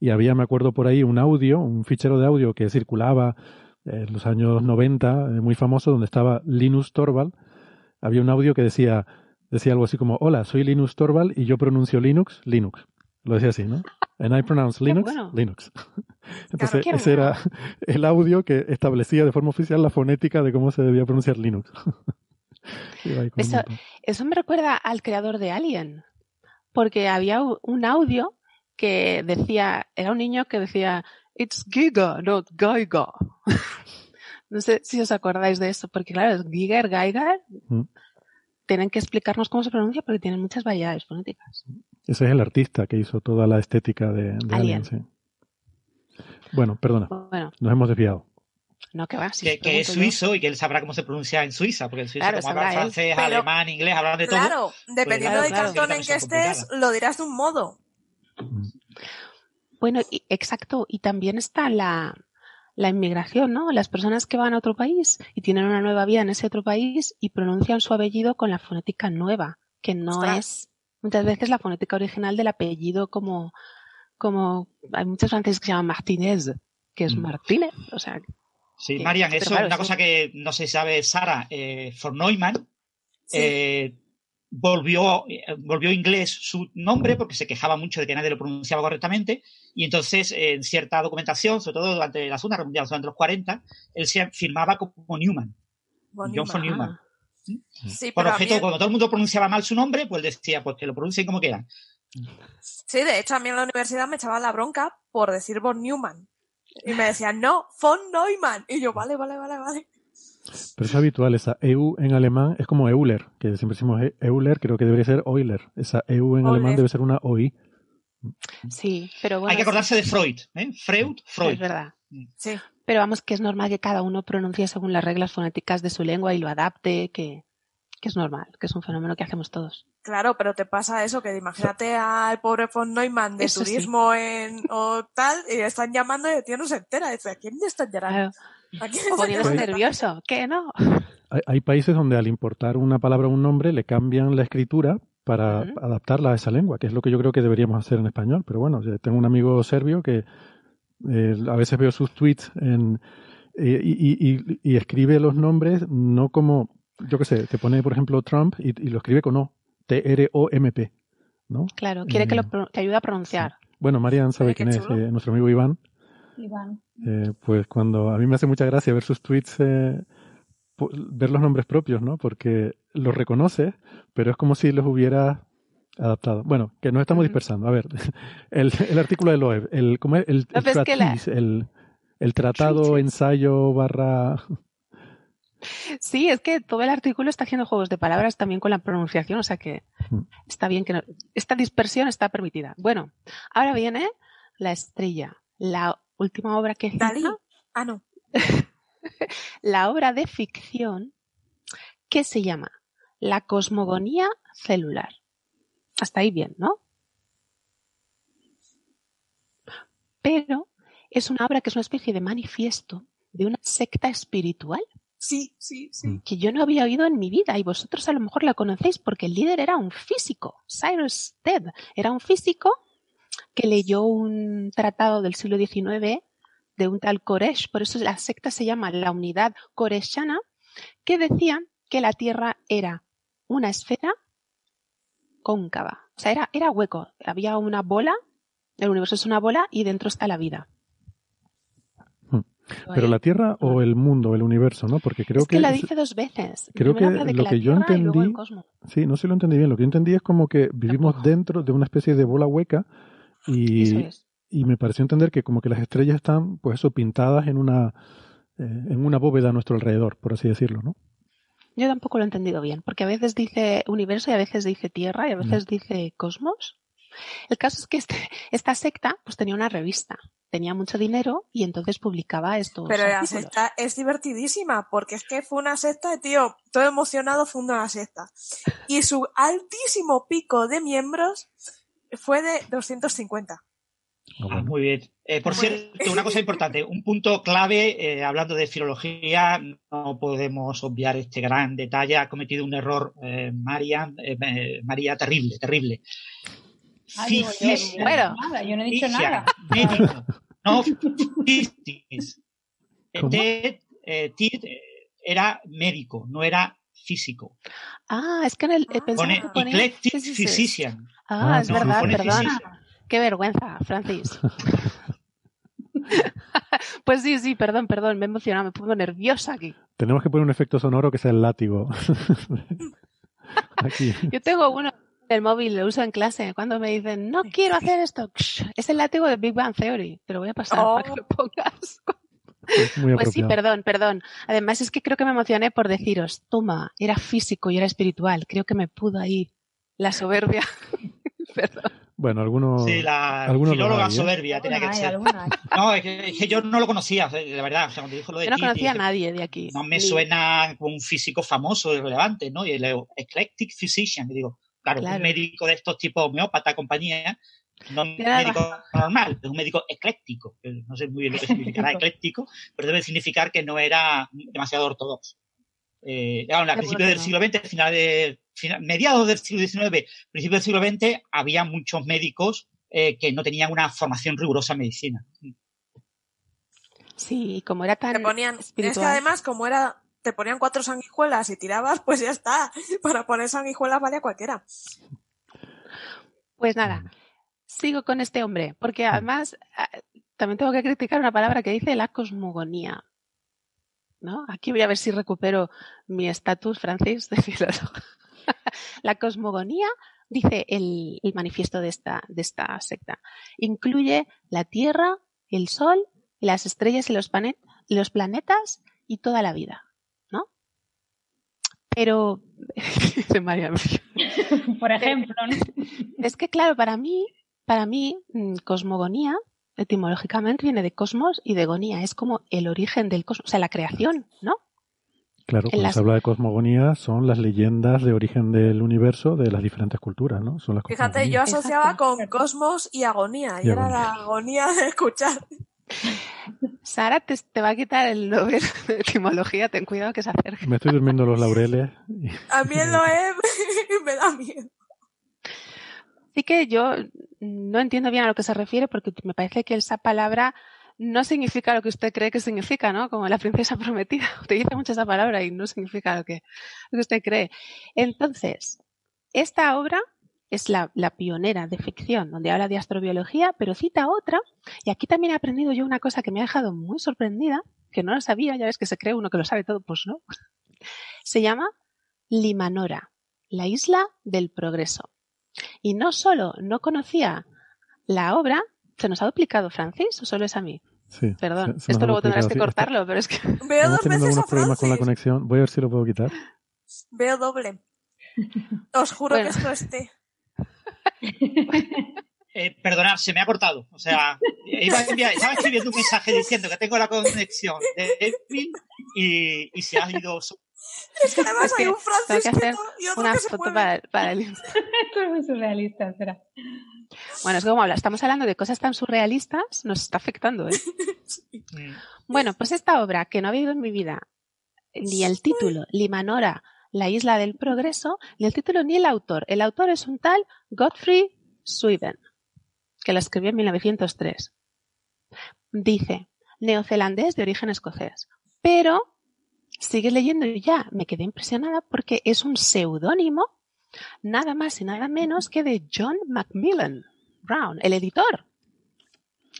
Y había, me acuerdo por ahí, un audio, un fichero de audio que circulaba en los años 90, eh, muy famoso, donde estaba Linus Torvald. Había un audio que decía, decía algo así como, hola, soy Linus Torvald y yo pronuncio Linux, Linux. Lo decía así, ¿no? And I pronounce Linux, bueno. Linux. Entonces, ese bueno. era el audio que establecía de forma oficial la fonética de cómo se debía pronunciar Linux. Eso- me recuerda al creador de Alien, porque había un audio que decía, era un niño que decía, It's Giga, not Geiger. no sé si os acordáis de eso, porque claro, es Giger, Geiger. Mm. Tienen que explicarnos cómo se pronuncia porque tienen muchas variedades fonéticas. Ese es el artista que hizo toda la estética de, de Alien. Alien. sí. Bueno, perdona, Bueno, nos hemos desviado. no que va. si que, es yo. suizo y que él sabrá cómo se pronuncia en Suiza, porque en Suiza Claro, como hablan francés, Pero- alemán, inglés, hablan de todo. Claro, dependiendo Claro, del claro. cantón en que estés, lo dirás de un modo. Bueno, y- exacto. Y también está la, la inmigración, ¿no? Las personas que van a otro país y tienen una nueva vida en ese otro país y pronuncian su apellido con la fonética nueva, que no Ostras. es muchas veces la fonética original del apellido como, como hay muchos franceses que se llaman Martínez, que es Mm. Martínez. O sea, Sí, Sí, Marian, eso claro, es una sí. cosa que no se sabe Sara. Eh, von Neumann Sí. eh, volvió, eh, volvió inglés su nombre porque se quejaba mucho de que nadie lo pronunciaba correctamente y entonces eh, en cierta documentación, sobre todo durante la Segunda Guerra Mundial, durante los 40, él se firmaba como Newman. Von John von Neumann. Sí, Por objeto, mí- cuando todo el mundo pronunciaba mal su nombre, pues decía, pues que lo pronuncien como quieran. Sí, de hecho, a mí en la universidad me echaban la bronca por decir von Neumann. Y me decían, no, von Neumann. Y yo, vale, vale, vale, vale. Pero es habitual, esa EU en alemán es como Euler, que siempre decimos E- Euler, creo que debería ser Euler. Esa EU en Euler. alemán debe ser una OI. sí, pero bueno. Hay que sí, acordarse de Freud, ¿eh? Freud, Es Freud. verdad. Sí. Pero vamos, que es normal que cada uno pronuncie según las reglas fonéticas de su lengua y lo adapte, que, que es normal, que es un fenómeno que hacemos todos. Claro, pero te pasa eso, que imagínate al pobre von Neumann de Eso sí. turismo en, o tal, y le están llamando y el tío no se entera. Dice, ¿a quién le están llamando? Claro, ¿A quién le están poniéndose nervioso, ¿qué no? Hay, hay países donde al importar una palabra o un nombre le cambian la escritura para adaptarla a esa lengua, que es lo que yo creo que deberíamos hacer en español. Pero bueno, yo tengo un amigo serbio que eh, a veces veo sus tweets en, eh, y, y- y- y escribe los nombres no como, yo qué sé, te pone por ejemplo Trump y, y lo escribe con O, T-R-O-M-P, ¿no? Claro, quiere que lo Eh, pro- te ayude a pronunciar. Bueno, Marian sabe quién es, eh, nuestro amigo Iván. Iván. Eh, pues cuando a mí me hace mucha gracia ver sus tweets, eh, ver los nombres propios, ¿no? Porque los reconoce, pero es como si los hubiera adaptado. Bueno, que nos estamos dispersando. A ver, el, el artículo de Loeb, el, el, el No, la- el, el tratado, ensayo, barra... Sí, es que todo el artículo está haciendo juegos de palabras también con la pronunciación, o sea que está bien que no- esta dispersión está permitida. Bueno, ahora viene la estrella, la última obra que Dalí. Ah, no. la obra de ficción que se llama La cosmogonía celular. Hasta ahí bien, ¿no? Pero es una obra que es una especie de manifiesto de una secta espiritual Sí, sí, sí. que yo no había oído en mi vida y vosotros a lo mejor la conocéis porque el líder era un físico, Cyrus Stead, era un físico que leyó un tratado del siglo XIX de un tal Koresh, por eso la secta se llama la unidad koreshana, que decía que la Tierra era una esfera cóncava, o sea, era, era hueco, había una bola, el universo es una bola y dentro está la vida. Hmm. Pero la Tierra o el mundo, el universo, ¿no? Porque creo es que, que... la dice dos veces. creo que lo que yo Tierra entendí-. Sí, no sé si lo entendí bien. Lo que yo entendí es como que vivimos Tampoco. dentro de una especie de bola hueca y, es. y me pareció entender que como que las estrellas están, pues eso, pintadas en una, eh, en una bóveda a nuestro alrededor, por así decirlo, ¿no? Yo tampoco lo he entendido bien, porque a veces dice universo y a veces dice tierra y a veces dice cosmos. El caso es que este- esta secta pues tenía una revista, tenía mucho dinero y entonces publicaba estos Pero la secta es divertidísima, porque es que fue una secta, y, tío, todo emocionado fundó una secta. Y su altísimo pico de miembros fue de 250. Ah, Ah, bueno. muy bien. Eh, por Muy cierto, una cosa importante, un punto clave, eh, hablando de filología, no podemos obviar este gran detalle. Ha cometido un error, eh, María, eh, eh, María, terrible, terrible. Ah, digo, yo, yo no he Bueno. dicho nada, yo no he dicho física, nada. médico, no. ¿Cómo? Ted, eh, Ted, eh, era médico, no era físico. Ah, es que en el. pensaba Pone eclectic sí. physician. Ah, Ah, es sí, verdad, pone perdón. physician. Qué vergüenza, Francis. pues sí, sí, perdón, perdón, me he emocionado, me pongo nerviosa aquí. Tenemos que poner un efecto sonoro que sea el látigo. Aquí. Yo tengo uno en el móvil, lo uso en clase. Cuando me dicen, no quiero hacer esto, es el látigo de Big Bang Theory. Te lo voy a pasar Oh. para que lo pongas. Es muy Pues sí, perdón, perdón. Además es que creo que me emocioné por deciros, toma, era físico y era espiritual. Creo que me pudo ahí la soberbia. perdón. Bueno, algunos. Sí, la algunos lo filóloga hay, ¿eh? soberbia tenía que hay, ser. No, es que, es que yo no lo conocía, la verdad. O sea, cuando dijo lo de Yo no conocía a nadie de aquí. No me suena como un físico famoso y relevante, ¿no? Y el eclectic physician, que digo, claro, Claro. un médico de estos tipos homeópata, compañía, no un Tienes médico normal, es un médico ecléctico. No sé muy bien lo que significará ecléctico, pero debe significar que no era demasiado ortodoxo. Eh, claro, a principios del siglo XX, final de, mediados del siglo XIX, principios del siglo XX, había muchos médicos eh, que no tenían una formación rigurosa en medicina. Sí, como era tan Te ponían, es que además, como era, te ponían cuatro sanguijuelas y tirabas, pues ya está. Para poner sanguijuelas vale a cualquiera. Pues nada, sigo con este hombre, porque además ah, también tengo que criticar una palabra que dice la cosmogonía. ¿No? Aquí voy a ver si recupero mi estatus francés de filólogo. la cosmogonía, dice el, el manifiesto de esta, de esta secta, incluye la Tierra, el Sol, las estrellas y los, planet- los planetas y toda la vida. ¿No? Pero, dice María Por ejemplo, ¿no? es que, claro, para mí, para mí, mm, cosmogonía, etimológicamente, viene de cosmos y de gonía. Es como el origen del cosmos, o sea, la creación, ¿no? Claro, cuando las- se habla de cosmogonía son las leyendas de origen del universo de las diferentes culturas, ¿no? Son las Fíjate, yo asociaba Exacto. con cosmos y agonía. Y, Y era la agonía de escuchar. Sara te, te va a quitar el Nobel de etimología, ten cuidado que se acerca. Me estoy durmiendo los laureles. y- A mí el Noé me da miedo. Así que yo no entiendo bien a lo que se refiere porque me parece que esa palabra no significa lo que usted cree que significa, ¿no? Como la princesa prometida. Utiliza mucho esa palabra y no significa lo que, usted cree. Entonces, esta obra es la, la pionera de ficción, donde habla de astrobiología, pero cita otra, y aquí también he aprendido yo una cosa que me ha dejado muy sorprendida, que no lo sabía, ya ves que se cree uno que lo sabe todo, pues no. Se llama Limanora, la isla del progreso. Y no solo no conocía la obra, ¿se nos ha duplicado Francis o solo es a mí? Sí. Perdón, se- se nos esto luego tendrás que sí. cortarlo, pero es que Veo Estamos dos teniendo veces a algunos problemas con la conexión. Voy a ver si lo puedo quitar. Veo doble. Os juro Bueno. que esto esté. Eh, perdonad, se me ha cortado. O sea, iba a enviar- estaba escribiendo un mensaje diciendo que tengo la conexión débil y, y se ha ido. Es que además hay un tengo que Francis hacer quieto y otro una que se foto mueve. para, para el. Esto es muy surrealista, espera. Bueno, es que como habla, estamos hablando de cosas tan surrealistas, nos está afectando, ¿eh? Mm. Bueno, pues esta obra que no había oído en mi vida, ni el título, Limanora, la isla del progreso, ni el título ni el autor. El autor es un tal Godfrey Sweden, que lo escribió en 1903. Dice, neozelandés de origen escocés. Pero, sigue leyendo y ya me quedé impresionada porque es un seudónimo nada más y nada menos que de John Macmillan Brown, el editor,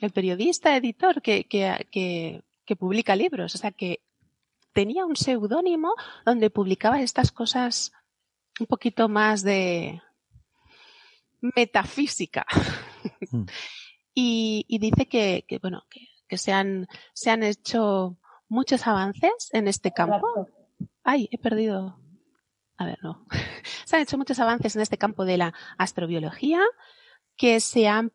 el periodista editor que, que, que, que publica libros. O sea, que tenía un seudónimo donde publicaba estas cosas un poquito más de metafísica. Mm. y, y dice que, que, bueno, que, que se, han, se han hecho muchos avances en este campo. Ay, he perdido. A ver, no. Se han hecho muchos avances en este campo de la astrobiología que se han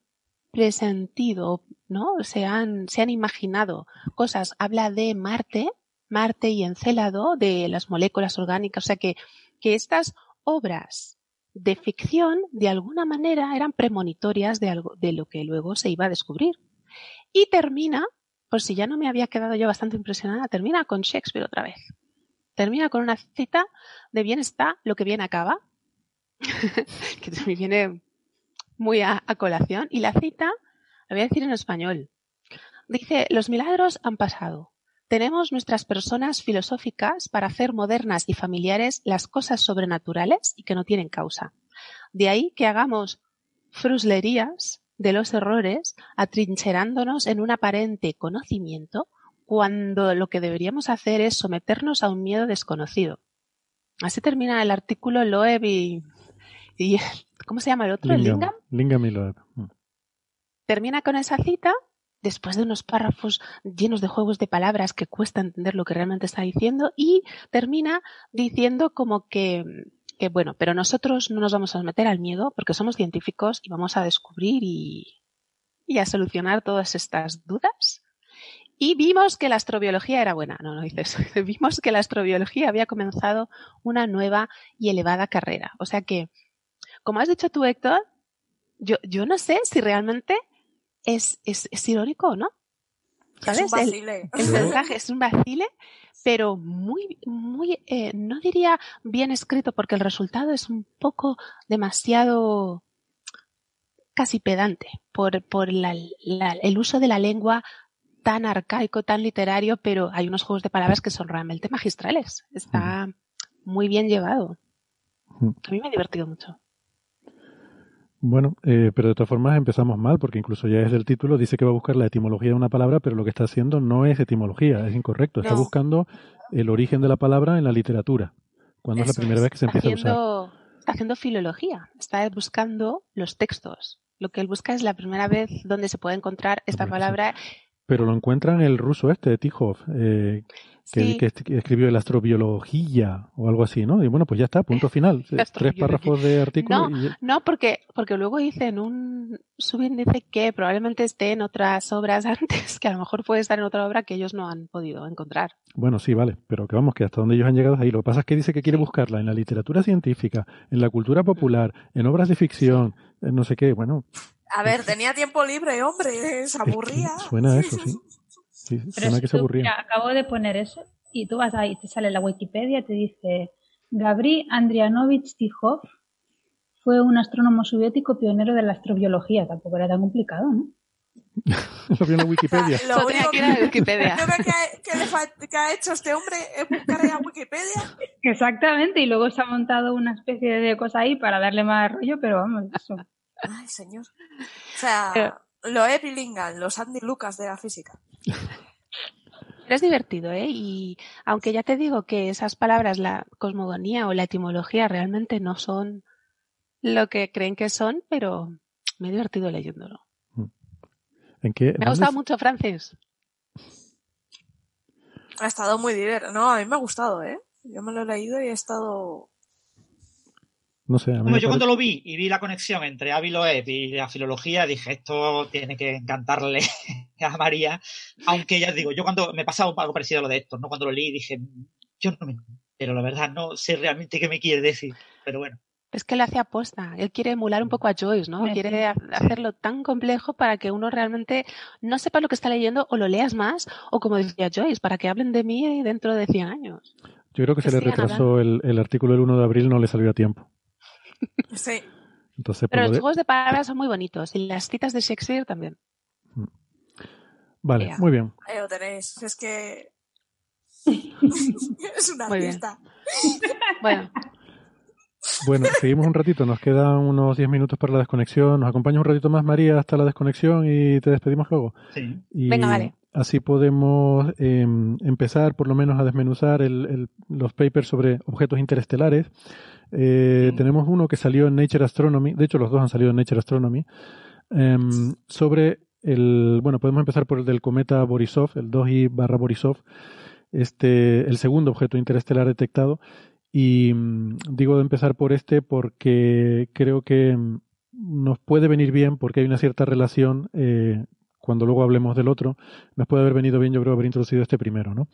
presentido, ¿no? Se han, se han imaginado cosas. Habla de Marte, Marte y Encélado, de las moléculas orgánicas. O sea que, que estas obras de ficción, de alguna manera, eran premonitorias de algo, de lo que luego se iba a descubrir. Y termina, por si ya no me había quedado yo bastante impresionada, termina con Shakespeare otra vez. Termina con una cita de bien está lo que bien acaba, que me viene muy a, a colación. Y la cita, la voy a decir en español. Dice, los milagros han pasado, tenemos nuestras personas filosóficas para hacer modernas y familiares las cosas sobrenaturales y que no tienen causa. De ahí que hagamos fruslerías de los errores, atrincherándonos en un aparente conocimiento, cuando lo que deberíamos hacer es someternos a un miedo desconocido. Así termina el artículo Loeb y, y ¿cómo se llama el otro? Lingam. Lingam y Loeb. Mm. Termina con esa cita después de unos párrafos llenos de juegos de palabras que cuesta entender lo que realmente está diciendo y termina diciendo como que, bueno, pero nosotros no nos vamos a meter al miedo porque somos científicos y vamos a descubrir y, y a solucionar todas estas dudas. Y vimos que la astrobiología era buena, no, no dices, vimos que la astrobiología había comenzado una nueva y elevada carrera. O sea que, como has dicho tú, Héctor, yo, yo no sé si realmente es, es, es irónico o no. ¿Sabes? Es un vacile. El, el mensaje es un vacile, pero muy, muy, eh, no diría bien escrito porque el resultado es un poco demasiado casi pedante por, por la, la, el uso de la lengua tan arcaico, tan literario, pero hay unos juegos de palabras que son realmente magistrales. Está muy bien llevado. A mí me ha divertido mucho. Bueno, eh, pero de todas formas empezamos mal, porque incluso ya es el título, dice que va a buscar la etimología de una palabra, pero lo que está haciendo no es etimología, es incorrecto. Está buscando el origen de la palabra en la literatura, cuando es la primera vez que se empieza a usar. Está haciendo filología, está buscando los textos. Lo que él busca es la primera vez donde se puede encontrar esta palabra. Pero lo encuentran el ruso este, Tijov, eh, que, que, escribió el astrobiología o algo así, ¿no? Y bueno, pues ya está, punto final. Tres párrafos de artículo. No, no porque, porque luego dice en un subíndice que probablemente esté en otras obras antes, que a lo mejor puede estar en otra obra que ellos no han podido encontrar. Bueno, sí, vale, pero que vamos, que hasta donde ellos han llegado ahí. Lo que pasa es que dice que quiere buscarla en la literatura científica, en la cultura popular, en obras de ficción, en no sé qué, bueno. A ver, tenía tiempo libre, hombre, se aburría. suena eso, sí. Sí, Pero que se Mira, acabo de poner eso y tú vas ahí, te sale la Wikipedia, te dice Gabri Andrianovich Tijov fue un astrónomo soviético pionero de la astrobiología. Tampoco era tan complicado, ¿no? lo vio en Wikipedia. lo único que, Wikipedia. que, que, ha hecho este hombre es buscar en Wikipedia. Exactamente, y luego se ha montado una especie de cosa ahí para darle más rollo, pero vamos, eso. Ay, señor. O sea, lo he los Andy Lucas de la física. Es divertido, ¿eh? Y aunque ya te digo que esas palabras, la cosmogonía o la etimología, realmente no son lo que creen que son, pero me he divertido leyéndolo. ¿En qué? Me ha gustado mucho, Francis. Ha estado muy divertido. No, a mí me ha gustado, ¿eh? Yo me lo he leído y he estado no sé. yo cuando lo vi y vi la conexión entre Aviloeb y la filología, dije, esto tiene que encantarle a María. Aunque ya digo, yo cuando me pasaba algo parecido a lo de esto, ¿no? Cuando lo leí dije, yo no me. Pero la verdad no sé realmente qué me quiere decir. Pero bueno. Es que le hace apuesta. Él quiere emular un poco a Joyce, ¿no? Quiere hacerlo tan complejo para que uno realmente no sepa lo que está leyendo o lo leas más, o como decía Joyce, para que hablen de mí dentro de 100 años. Yo creo que, se le retrasó el, el, artículo del 1 de abril, no le salió a tiempo. Sí. Entonces, Pero los juegos de palabras son muy bonitos y las citas de Shakespeare también. Vale, muy bien. Ahí lo tenéis. Es que. es una fiesta. bueno. Bueno, seguimos un ratito, nos quedan unos 10 minutos para la desconexión. ¿Nos acompaña un ratito más, María, hasta la desconexión y te despedimos luego? Sí. Venga, vale. Así podemos eh, empezar, por lo menos, a desmenuzar el, el, los papers sobre objetos interestelares eh, tenemos uno que salió en Nature Astronomy, de hecho los dos han salido en Nature Astronomy, em, sobre el, bueno, podemos empezar por el del cometa Borisov, el 2I barra Borisov, este, el segundo objeto interestelar detectado. Y mm, digo de empezar por este porque creo que mm, nos puede venir bien porque hay una cierta relación, eh, cuando luego hablemos del otro, nos puede haber venido bien yo creo haber introducido este primero, ¿no?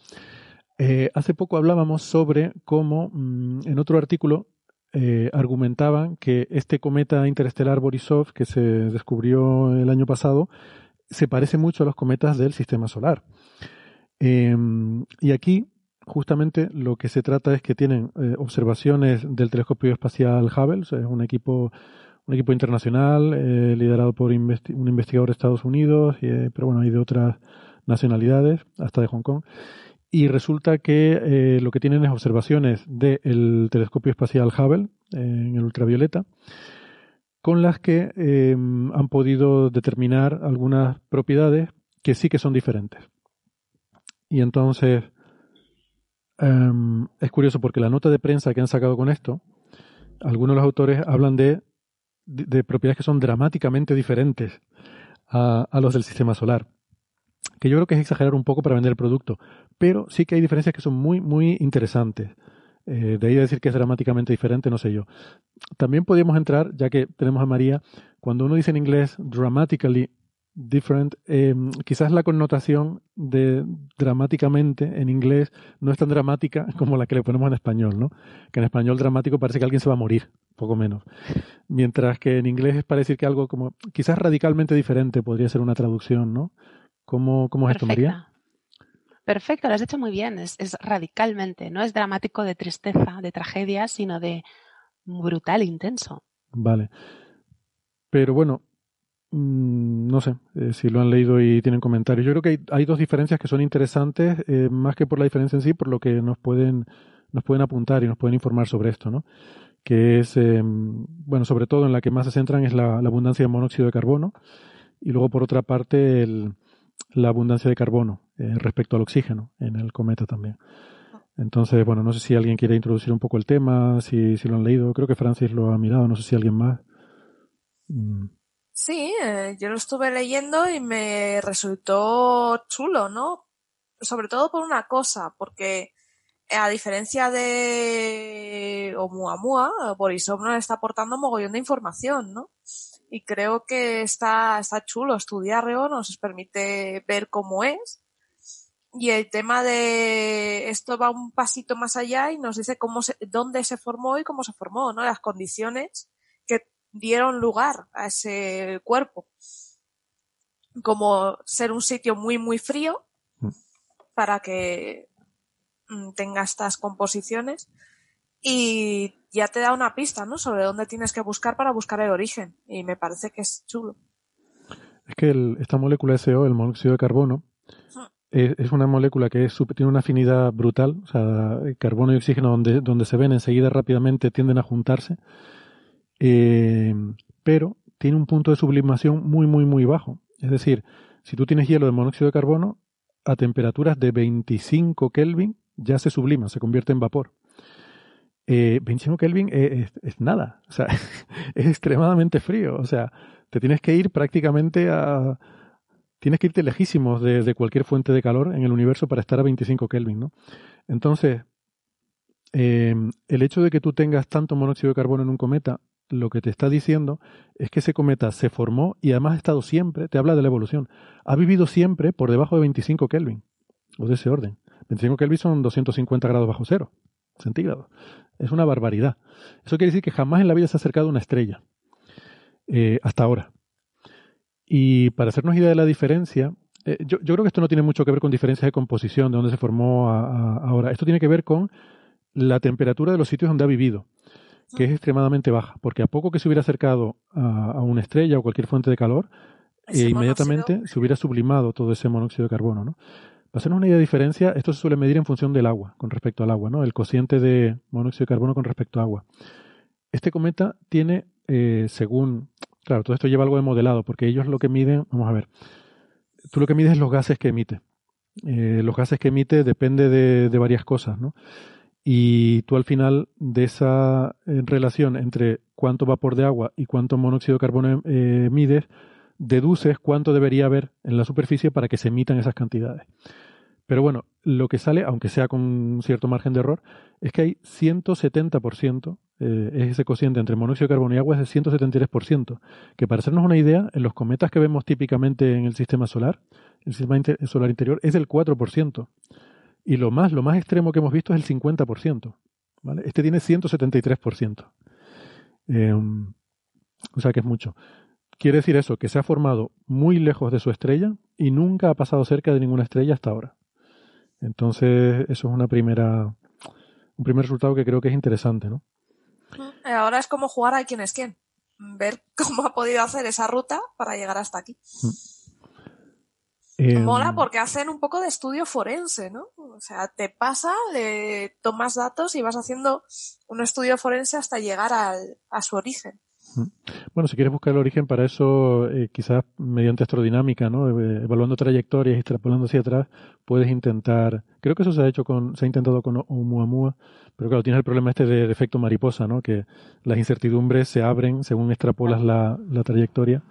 Eh, hace poco hablábamos sobre cómo mm, en otro artículo eh, argumentaban que este cometa interestelar Borisov, que se descubrió el año pasado, se parece mucho a los cometas del sistema solar. Em, y aquí, justamente, lo que se trata es que tienen eh, observaciones del telescopio espacial Hubble, es un equipo, un equipo internacional eh, liderado por un investigador de Estados Unidos, pero bueno, hay de otras nacionalidades, hasta de Hong Kong. Y resulta que eh, lo que tienen es observaciones del telescopio espacial Hubble en el ultravioleta, con las que em, han podido determinar algunas propiedades que sí que son diferentes. Y entonces em, es curioso porque la nota de prensa que han sacado con esto, algunos de los autores hablan de, de, propiedades que son dramáticamente diferentes a, a los del sistema solar que yo creo que es exagerar un poco para vender el producto, pero sí que hay diferencias que son muy, muy interesantes. Eh, de ahí decir que es dramáticamente diferente, no sé yo. También podríamos entrar, ya que tenemos a María, cuando uno dice en inglés dramatically different, eh, quizás la connotación de dramáticamente en inglés no es tan dramática como la que le ponemos en español, ¿no? Que en español dramático parece que alguien se va a morir, poco menos. Mientras que en inglés es para decir que algo como quizás radicalmente diferente podría ser una traducción, ¿no? ¿Cómo, cómo es esto, María? Perfecto, lo has hecho muy bien. Es, radicalmente, no es dramático de tristeza, de tragedia, sino de brutal, intenso. Vale. Pero bueno, mm, no sé eh, si lo han leído y tienen comentarios. Yo creo que hay, dos diferencias que son interesantes, eh, más que por la diferencia en sí, por lo que nos pueden, nos pueden apuntar y nos pueden informar sobre esto, ¿no? Que es, em, bueno, sobre todo en la que más se centran es la abundancia de monóxido de carbono y luego por otra parte el, la abundancia de carbono eh, respecto al oxígeno en el cometa también. Entonces, bueno, no sé si alguien quiere introducir un poco el tema, si, si lo han leído. Creo que Francis lo ha mirado, no sé si alguien más. Mm. Sí, eh, yo lo estuve leyendo y me resultó chulo, ¿no? Sobre todo por una cosa, porque a diferencia de Oumuamua, Borisov nos está aportando mogollón de información, ¿no? Y creo que está, está chulo estudiarlo, nos permite ver cómo es. Y el tema de esto va un pasito más allá y nos dice cómo se, dónde se formó y cómo se formó, ¿no? Las condiciones que dieron lugar a ese cuerpo. Como ser un sitio muy, muy frío mm. para que mm, tenga estas composiciones y ya te da una pista, ¿no? Sobre dónde tienes que buscar para buscar el origen. Y me parece que es chulo. Es que esta molécula SO, el monóxido de carbono, es, una molécula que tiene una afinidad brutal. O sea, carbono y oxígeno donde, donde se ven enseguida rápidamente tienden a juntarse. Eh, pero tiene un punto de sublimación muy, muy, muy bajo. Es decir, si tú tienes hielo de monóxido de carbono, a temperaturas de 25 Kelvin ya se sublima, se convierte en vapor eh, 25 Kelvin es, nada, o sea, es extremadamente frío, o sea, te tienes que ir prácticamente a... Tienes que irte lejísimos de, cualquier fuente de calor en el universo para estar a 25 Kelvin, ¿no? Entonces, em, el hecho de que tú tengas tanto monóxido de carbono en un cometa, lo que te está diciendo es que ese cometa se formó y además ha estado siempre, te habla de la evolución, ha vivido siempre por debajo de 25 Kelvin, o de ese orden. 25 Kelvin son 250 grados bajo cero centígrados. Es una barbaridad. Eso quiere decir que jamás en la vida se ha acercado una estrella. Eh, hasta ahora. Y para hacernos idea de la diferencia, eh, yo, creo que esto no tiene mucho que ver con diferencias de composición, de dónde se formó ahora. Esto tiene que ver con la temperatura de los sitios donde ha vivido, que es extremadamente baja, porque a poco que se hubiera acercado a, una estrella o cualquier fuente de calor, eh, inmediatamente se hubiera sublimado todo ese monóxido de carbono. ¿no? Para hacernos una idea de diferencia, esto se suele medir en función del agua, con respecto al agua, ¿no? El cociente de monóxido de carbono con respecto a agua. Este cometa tiene, eh, según, claro, todo esto lleva algo de modelado, porque ellos lo que miden, vamos a ver, tú lo que mides es los gases que emite. Eh, los gases que emite depende de, varias cosas, ¿no? Y tú al final de esa eh, relación entre cuánto vapor de agua y cuánto monóxido de carbono mides, deduces cuánto debería haber en la superficie para que se emitan esas cantidades. Pero bueno, lo que sale, aunque sea con cierto margen de error, es que hay 170%, eh, es ese cociente entre monóxido de carbono y agua es de 173%, que para hacernos una idea, en los cometas que vemos típicamente en el sistema solar, el sistema solar interior, es del 4%. Y lo más, lo más extremo que hemos visto es el 50%. ¿vale? Este tiene 173%. Eh, o sea que es mucho. Quiere decir eso, que se ha formado muy lejos de su estrella y nunca ha pasado cerca de ninguna estrella hasta ahora. Entonces, eso es una primera, un primer resultado que creo que es interesante, ¿no? Eh, ahora es como jugar a quién es quién. Ver cómo ha podido hacer esa ruta para llegar hasta aquí. Em, Mola porque hacen un poco de estudio forense, ¿no? O sea, te pasa, le tomas datos y vas haciendo un estudio forense hasta llegar al, a su origen. Bueno, si quieres buscar el origen, para eso eh, quizás mediante astrodinámica, ¿no? Eh, evaluando trayectorias y extrapolando hacia atrás, puedes intentar. Creo que eso se ha hecho con, se ha intentado con Oumuamua, pero claro, tienes el problema este de efecto mariposa, ¿no? Que las incertidumbres se abren según extrapolas la, la trayectoria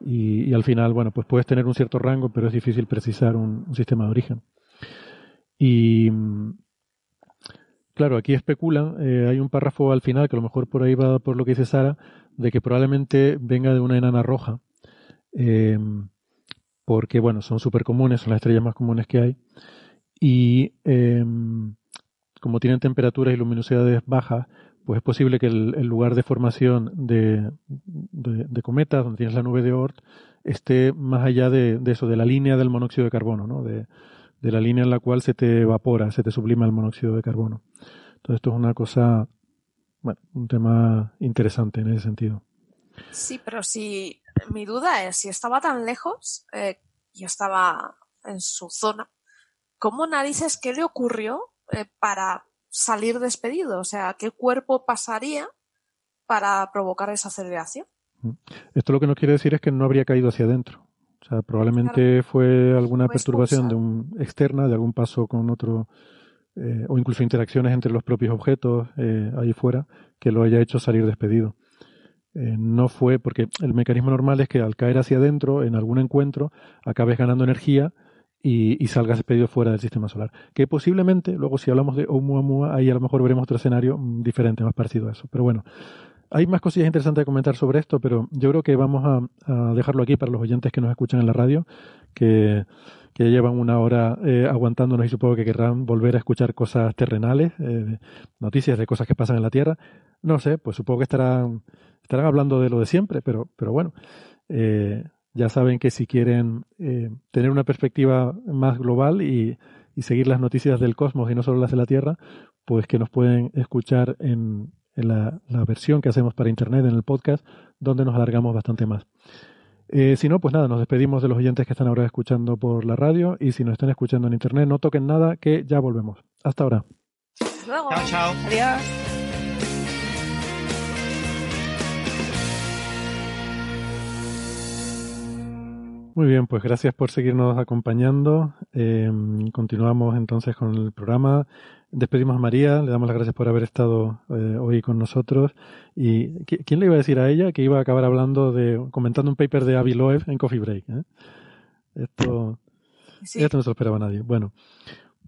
y, al final, bueno, pues puedes tener un cierto rango, pero es difícil precisar un, sistema de origen. Y claro, aquí especulan, eh, hay un párrafo al final que a lo mejor por ahí va por lo que dice Sara, de que probablemente venga de una enana roja, eh, porque bueno, son súper comunes, son las estrellas más comunes que hay, y eh, como tienen temperaturas y luminosidades bajas, pues es posible que el, lugar de formación de, de, cometas, donde tienes la nube de Oort, esté más allá de, eso, de la línea del monóxido de carbono, ¿no? de, la línea en la cual se te evapora, se te sublima el monóxido de carbono. Entonces esto es una cosa, bueno, un tema interesante en ese sentido. Sí, pero si mi duda es, si estaba tan lejos eh, y estaba en su zona, ¿cómo narices qué le ocurrió eh, para salir despedido? O sea, ¿qué cuerpo pasaría para provocar esa aceleración? Mm. Esto lo que nos quiere decir es que no habría caído hacia adentro. O sea, probablemente fue alguna perturbación de un, externa, de algún paso con otro, eh, o incluso interacciones entre los propios objetos eh, ahí fuera, que lo haya hecho salir despedido. Eh, no fue, porque el mecanismo normal es que al caer hacia adentro, en algún encuentro, acabes ganando energía y, y, salgas despedido fuera del sistema solar. Que posiblemente, luego si hablamos de Oumuamua, ahí a lo mejor veremos otro escenario mm, diferente, más parecido a eso. Pero bueno, hay más cosillas interesantes de comentar sobre esto, pero yo creo que vamos a, dejarlo aquí para los oyentes que nos escuchan en la radio, que, que llevan una hora eh, aguantándonos y supongo que querrán volver a escuchar cosas terrenales, eh, noticias de cosas que pasan en la Tierra. No sé, pues supongo que estarán, estarán hablando de lo de siempre, pero, pero bueno. Eh, ya saben que si quieren eh, tener una perspectiva más global y, seguir las noticias del cosmos y no solo las de la Tierra, pues que nos pueden escuchar en, la, versión que hacemos para Internet, en el podcast, donde nos alargamos bastante más. Eh, si no, pues nada, nos despedimos de los oyentes que están ahora escuchando por la radio y si nos están escuchando en Internet, no toquen nada, que ya volvemos. Hasta ahora. Luego. Chao, chao. Adiós. Muy bien, pues gracias por seguirnos acompañando. Eh, continuamos entonces con el programa. Despedimos a María, le damos las gracias por haber estado eh, hoy con nosotros. ¿Y quién le iba a decir a ella que iba a acabar hablando de, comentando un paper de Avi Loeb en Coffee Break? Eh? Esto, esto no se lo esperaba nadie. Bueno,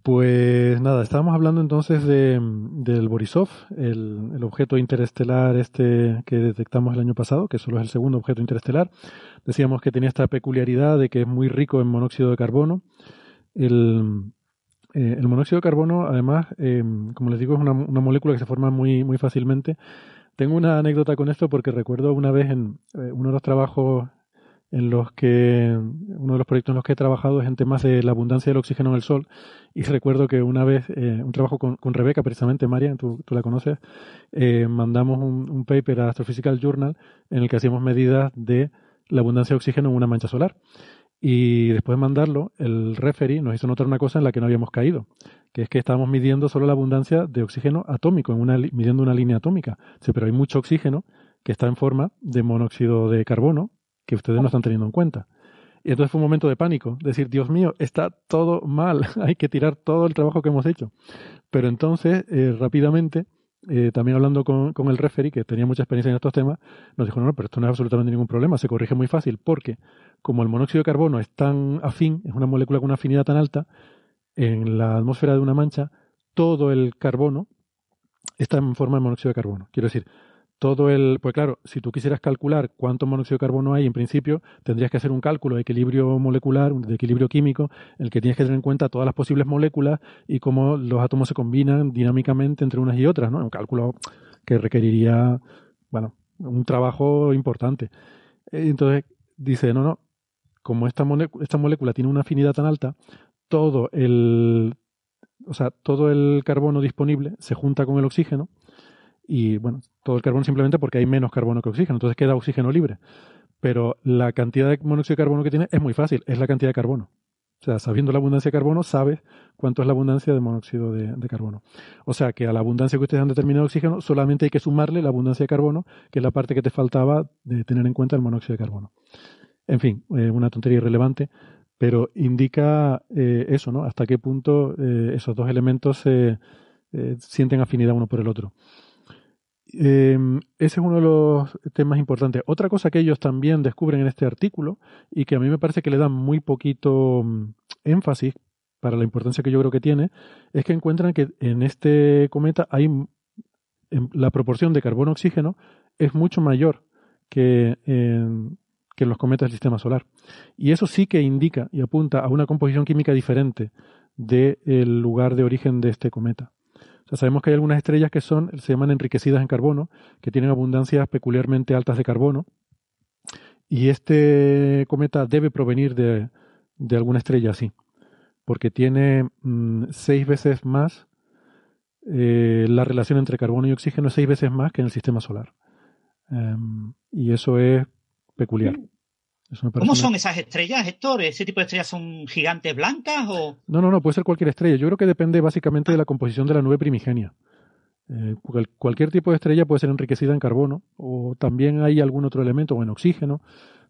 pues nada, estábamos hablando entonces de, del Borisov, el, el, objeto interestelar este que detectamos el año pasado, que solo es el segundo objeto interestelar. Decíamos que tenía esta peculiaridad de que es muy rico en monóxido de carbono. El, eh, el monóxido de carbono, además, eh, como les digo, es una, molécula que se forma muy, muy fácilmente. Tengo una anécdota con esto porque recuerdo una vez en eh, uno de los trabajos en los que uno de los proyectos en los que he trabajado es en temas de la abundancia del oxígeno en el Sol y recuerdo que una vez eh, un trabajo con, Rebeca precisamente María tú, la conoces mandamos un, un, paper a Astrophysical Journal en el que hacíamos medidas de la abundancia de oxígeno en una mancha solar y después de mandarlo el referee nos hizo notar una cosa en la que no habíamos caído que es que estábamos midiendo solo la abundancia de oxígeno atómico en una midiendo una línea atómica pero hay mucho oxígeno que está en forma de monóxido de carbono que ustedes no están teniendo en cuenta. Y entonces fue un momento de pánico, decir, Dios mío, está todo mal, hay que tirar todo el trabajo que hemos hecho. Pero entonces, eh, rápidamente, eh, también hablando con, con, el referee, que tenía mucha experiencia en estos temas, nos dijo, no, no, pero esto no es absolutamente ningún problema, se corrige muy fácil, porque como el monóxido de carbono es tan afín, es una molécula con una afinidad tan alta, en la atmósfera de una mancha, todo el carbono está en forma de monóxido de carbono. Quiero decir, todo el, pues claro, si tú quisieras calcular cuánto monóxido de carbono hay, en principio tendrías que hacer un cálculo de equilibrio molecular, de equilibrio químico, en el que tienes que tener en cuenta todas las posibles moléculas y cómo los átomos se combinan dinámicamente entre unas y otras, ¿no? Un cálculo que requeriría, bueno, un trabajo importante. Entonces dice, no, no, como esta, esta molécula tiene una afinidad tan alta, todo el, o sea, todo el carbono disponible se junta con el oxígeno y bueno, todo el carbono simplemente porque hay menos carbono que oxígeno, entonces queda oxígeno libre. Pero la cantidad de monóxido de carbono que tiene es muy fácil, es la cantidad de carbono. O sea, sabiendo la abundancia de carbono, sabes cuánto es la abundancia de monóxido de, carbono. O sea, que a la abundancia que ustedes han determinado de oxígeno, solamente hay que sumarle la abundancia de carbono, que es la parte que te faltaba de tener en cuenta el monóxido de carbono. En fin, eh, una tontería irrelevante, pero indica eh, eso, ¿no? Hasta qué punto eh, esos dos elementos se sienten afinidad uno por el otro. Em, ese es uno de los temas importantes. Otra cosa que ellos también descubren en este artículo y que a mí me parece que le dan muy poquito mm, énfasis para la importancia que yo creo que tiene, es que encuentran que en este cometa hay la proporción de carbono-oxígeno es mucho mayor que en, que en los cometas del sistema solar. Y eso sí que indica y apunta a una composición química diferente del lugar de origen de este cometa sabemos que hay algunas estrellas que son, se llaman enriquecidas en carbono, que tienen abundancias peculiarmente altas de carbono. Y este cometa debe provenir de, alguna estrella así, porque tiene mm, seis veces más eh, la relación entre carbono y oxígeno, seis veces más que en el sistema solar. Em, y eso es peculiar. ¿Cómo son esas estrellas, Héctor? ¿Ese tipo de estrellas son gigantes blancas o...? No, no, no, puede ser cualquier estrella. Yo creo que depende básicamente de la composición de la nube primigenia. Eh, cualquier tipo de estrella puede ser enriquecida en carbono o también hay algún otro elemento, o en oxígeno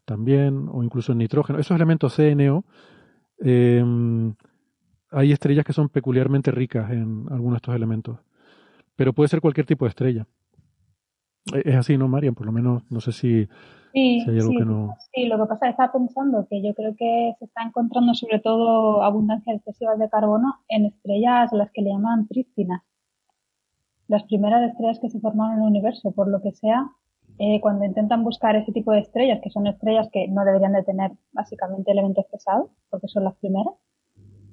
también, o incluso en nitrógeno. Esos elementos CNO, em, hay estrellas que son peculiarmente ricas en algunos de estos elementos. Pero puede ser cualquier tipo de estrella. E-, es así, ¿no, Marian? Por lo menos, no sé si Sí, sí, lo que pasa es que estaba pensando que yo creo que se está encontrando sobre todo abundancia excesiva de carbono en estrellas las que le llaman prístinas. Las primeras estrellas que se formaron en el universo, por lo que sea, eh, cuando intentan buscar ese tipo de estrellas, que son estrellas que no deberían de tener básicamente elementos pesados, porque son las primeras,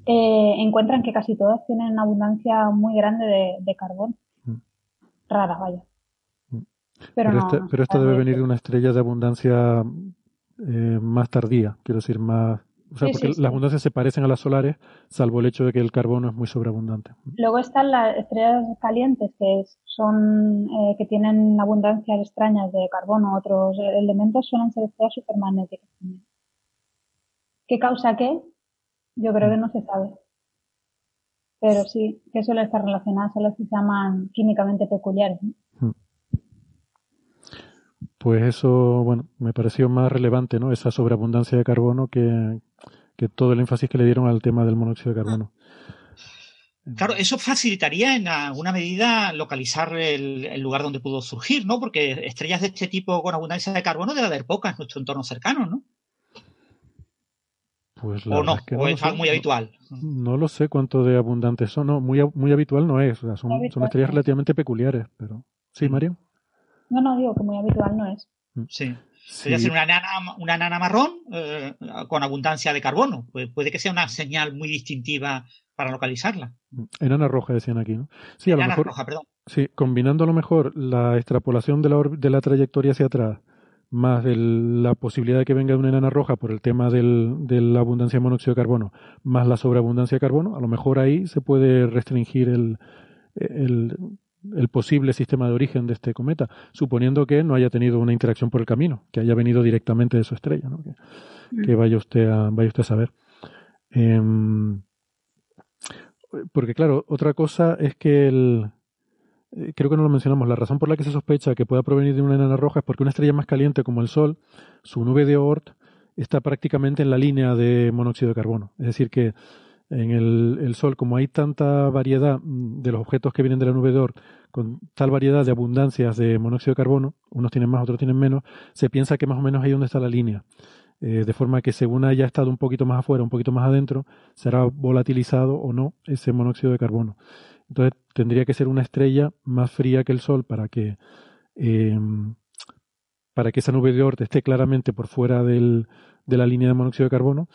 eh, encuentran que casi todas tienen una abundancia muy grande de, carbono. Mm. Rara, vaya. Pero, pero, esto debe venir de una estrella de abundancia eh, más tardía, quiero decir, más... O sea, porque las abundancias se parecen a las solares, salvo el hecho de que el carbono es muy sobreabundante. Luego están las estrellas calientes, que son eh, que tienen abundancias extrañas de carbono, otros elementos, suelen ser estrellas supermagnéticas ¿Qué causa qué? Yo creo que no se sabe. Pero sí, que suele estar relacionado, son las que se llaman químicamente peculiares. ¿no? Pues eso, bueno, me pareció más relevante, ¿no? Esa sobreabundancia de carbono que, todo el énfasis que le dieron al tema del monóxido de carbono. Claro, eso facilitaría en alguna medida localizar el, lugar donde pudo surgir, ¿no? Porque estrellas de este tipo con abundancia de carbono debe haber pocas en nuestro entorno cercano, ¿no? Pues o no, o es muy habitual. No lo sé cuánto de abundantes son, no, muy, muy habitual no es, son, son estrellas relativamente peculiares, pero... Sí, Mario. No, no, digo que muy habitual no es. Mm. Sí. Podría ser una nana, una nana marrón eh, con abundancia de carbono. Pues puede que sea una señal muy distintiva para localizarla. Enana roja decían aquí, ¿no? Sí, a lo mejor. Roja, perdón. Sí, combinando a lo mejor la extrapolación de la, de la trayectoria hacia atrás más la posibilidad de que venga de una enana roja por el tema del, de la abundancia de monóxido de carbono, más la sobreabundancia de carbono, a lo mejor ahí se puede restringir el, el, el posible sistema de origen de este cometa, suponiendo que no haya tenido una interacción por el camino, que haya venido directamente de su estrella, ¿no? que, mm. vaya usted a vaya usted a saber. Em, porque claro, otra cosa es que el eh, creo que no lo mencionamos, la razón por la que se sospecha que pueda provenir de una enana roja es porque una estrella más caliente como el Sol, su nube de Oort está prácticamente en la línea de monóxido de carbono. Es decir, que en el, Sol, como hay tanta variedad mm, de los objetos que vienen de la nube de Oort, con tal variedad de abundancias de monóxido de carbono, unos tienen más, otros tienen menos, se piensa que más o menos ahí donde está la línea. Eh, de forma que según haya estado un poquito más afuera, un poquito más adentro, será volatilizado o no ese monóxido de carbono. Entonces tendría que ser una estrella más fría que el Sol para que, em, para que esa nube de Oort esté claramente por fuera del, de la línea de monóxido de carbono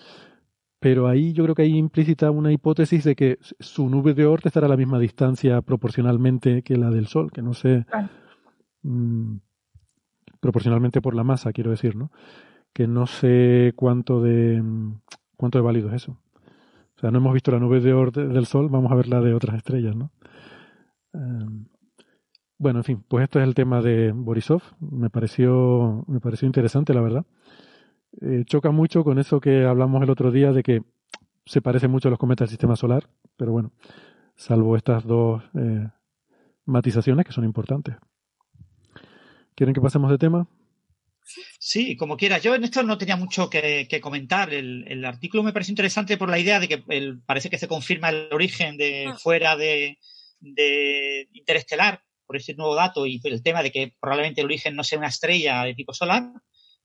pero ahí yo creo que hay implícita una hipótesis de que su nube de Oort estará a la misma distancia proporcionalmente que la del Sol, que no sé, mm, proporcionalmente por la masa, quiero decir, ¿no? Que no sé cuánto de mm, cuánto de válido es eso. O sea, no hemos visto la nube de Oort del Sol, vamos a ver la de otras estrellas, ¿no? Em, bueno, en fin, pues esto es el tema de Borisov. Me pareció, me pareció interesante, la verdad. Eh, choca mucho con eso que hablamos el otro día de que se parece mucho a los cometas del sistema solar, pero bueno, salvo estas dos eh, matizaciones que son importantes. ¿Quieren que pasemos de tema? Sí, como quieras. Yo en esto no tenía mucho que, comentar. El, artículo me parece interesante por la idea de que parece que se confirma el origen de ah. fuera de, interestelar por ese nuevo dato y el tema de que probablemente el origen no sea una estrella de tipo solar,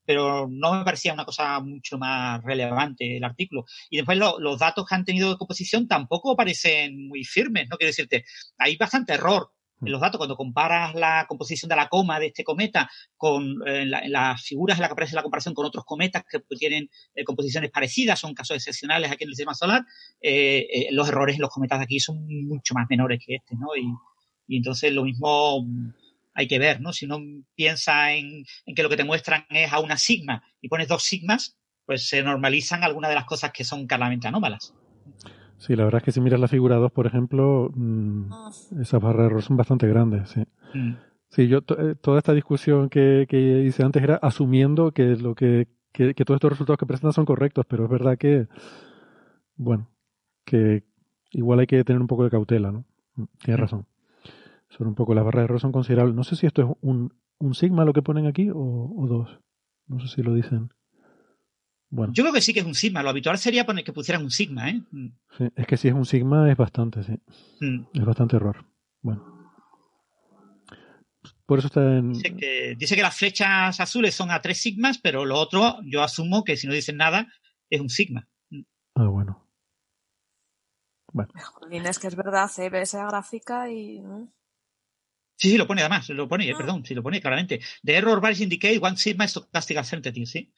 pero no me parecía una cosa mucho más relevante el artículo. Y después los datos que han tenido de composición tampoco parecen muy firmes, ¿no? Quiero decirte, hay bastante error en los datos, cuando comparas la composición de la coma de este cometa con eh, las figuras en las que aparece la comparación con otros cometas que tienen eh, composiciones parecidas, son casos excepcionales aquí en el sistema solar, eh, los errores en los cometas de aquí son mucho más menores que este, ¿no? Y, entonces lo mismo mm, hay que ver, ¿no? Si uno piensa en, en, que lo que te muestran es a una sigma y pones dos sigmas, pues se normalizan algunas de las cosas que son claramente anómalas. Sí, la verdad es que si miras la figura 2, por ejemplo, mmm, esas barras de error son bastante grandes. Sí, mm. sí yo eh, toda esta discusión que, que, hice antes era asumiendo que lo que, que, que, todos estos resultados que presentan son correctos, pero es verdad que, bueno, que igual hay que tener un poco de cautela, ¿no? Mm, tienes mm. razón. Son un poco, las barras de error son considerables. No sé si esto es un, un sigma lo que ponen aquí o, o dos. No sé si lo dicen. Yo creo que sí que es un sigma. Lo habitual sería poner que pusieran un sigma, ¿eh? Mm. Sí, es que si es un sigma es bastante, sí. Mm. Es bastante error. Bueno. Por eso está en... Dice que, dice que las flechas azules son a tres sigmas, pero lo otro, yo asumo que si no dicen nada, es un sigma. Mm. Ah, bueno. Bueno. es que es verdad, se ve esa gráfica y... Sí, sí, lo pone además, lo pone, ah. perdón, sí, lo pone claramente. The error varies indicate one sigma stochastic uncertainty, sí.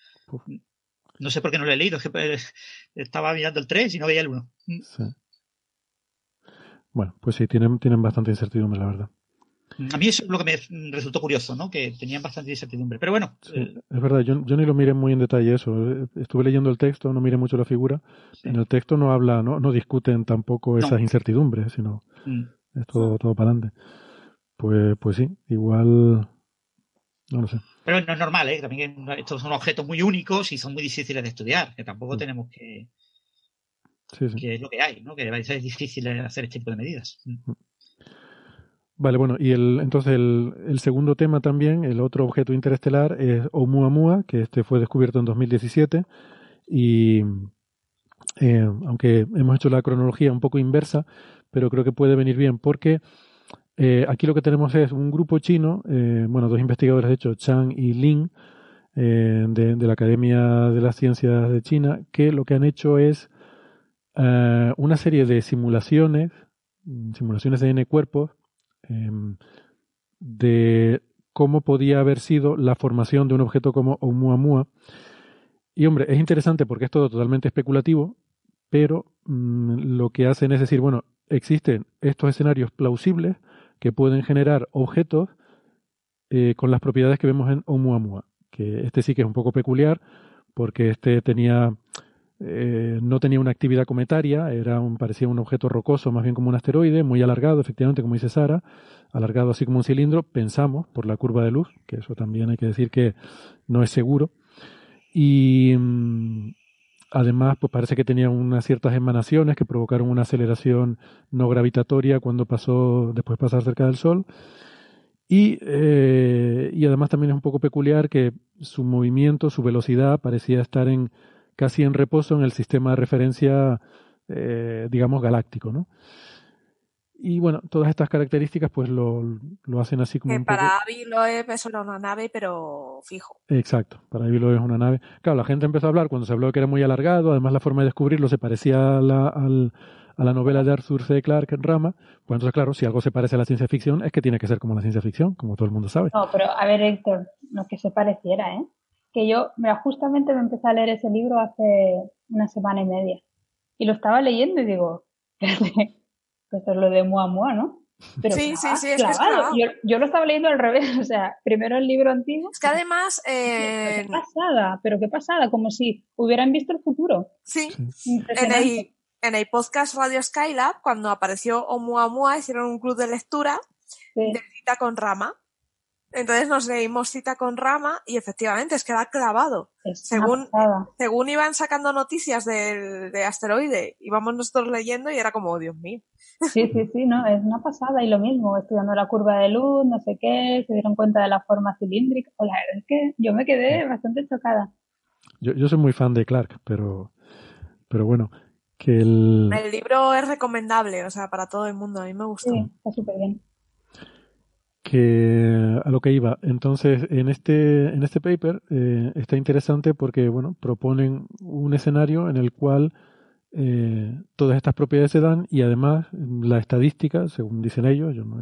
No sé por qué no lo he leído, es que eh, estaba mirando el 3 y no veía el 1. Mm. Sí. Bueno, pues sí, tienen, tienen bastante incertidumbre, la verdad. A mí eso es lo que me resultó curioso, ¿no? Que tenían bastante incertidumbre. Pero bueno. Eh, es verdad, yo, yo, ni lo miré muy en detalle eso. Estuve leyendo el texto, no miré mucho la figura. En el texto no habla, no, no discuten tampoco esas incertidumbres, sino mm. es todo, todo para adelante. Pues, pues sí, igual no lo sé. Pero no es normal, ¿eh? También estos son objetos muy únicos y son muy difíciles de estudiar, que tampoco mm. tenemos que... Sí, Que es lo que hay, ¿no? Que es difícil hacer este tipo de medidas. Mm. Vale, bueno, y el, entonces el, el, segundo tema también, el otro objeto interestelar es Oumuamua, que este fue descubierto en 2017 y eh, aunque hemos hecho la cronología un poco inversa, pero creo que puede venir bien porque eh, aquí lo que tenemos es un grupo chino, eh, bueno, dos investigadores, de hecho, Chang y Lin, eh, de, la Academia de las Ciencias de China, que lo que han hecho es una serie de simulaciones, simulaciones de N cuerpos, em, de cómo podía haber sido la formación de un objeto como Oumuamua. Y hombre, es interesante porque es todo totalmente especulativo, pero mm, lo que hacen es decir, bueno, existen estos escenarios plausibles, que pueden generar objetos eh, con las propiedades que vemos en Oumuamua. Que este sí que es un poco peculiar porque este tenía eh, no tenía una actividad cometaria, era un, parecía un objeto rocoso, más bien como un asteroide, muy alargado, efectivamente, como dice Sara, alargado así como un cilindro, pensamos, por la curva de luz, que eso también hay que decir que no es seguro. Y mm, Además, pues parece que tenía unas ciertas emanaciones que provocaron una aceleración no gravitatoria cuando pasó, después de pasar cerca del Sol. Y, eh, y además también es un poco peculiar que su movimiento, su velocidad parecía estar en casi en reposo en el sistema de referencia, eh, digamos, galáctico, ¿no? Y bueno, todas estas características pues lo, lo hacen así como... Que para poco... es una nave, pero fijo. Exacto, para Avilo es una nave. Claro, la gente empezó a hablar cuando se habló que era muy alargado, además la forma de descubrirlo se parecía a la, a la novela de Arthur C. Clarke en Rama. Pues entonces, claro, si algo se parece a la ciencia ficción, es que tiene que ser como la ciencia ficción, como todo el mundo sabe. No, pero a ver, Héctor, no que se pareciera, ¿eh? Que yo, mira, justamente me empecé a leer ese libro hace una semana y media. Y lo estaba leyendo y digo, esto es lo de Mua Mua, ¿no? Pero sí, sí, sí, es Yo, lo estaba leyendo al revés, o sea, primero el libro antiguo. Es que además. Eh... Qué pasada, pero qué pasada, como si hubieran visto el futuro. Sí. En el, en el podcast Radio Skylab, cuando apareció Oumuamua, hicieron un club de lectura de cita con Rama. Entonces nos leímos cita con Rama y efectivamente es que da clavado. según, según iban sacando noticias del, de asteroide, íbamos nosotros leyendo y era como, oh, Dios mío. Sí, sí, sí, no, es una pasada y lo mismo, estudiando la curva de luz, no sé qué, se dieron cuenta de la forma cilíndrica. O la verdad es que yo me quedé bastante chocada. Yo, yo soy muy fan de Clark, pero, pero bueno, que el... El libro es recomendable, o sea, para todo el mundo, a mí me gustó. Sí, está súper bien que a lo que iba. Entonces, en este, en este paper eh, está interesante porque, bueno, proponen un escenario en el cual eh, todas estas propiedades se dan y además la estadística, según dicen ellos, yo no,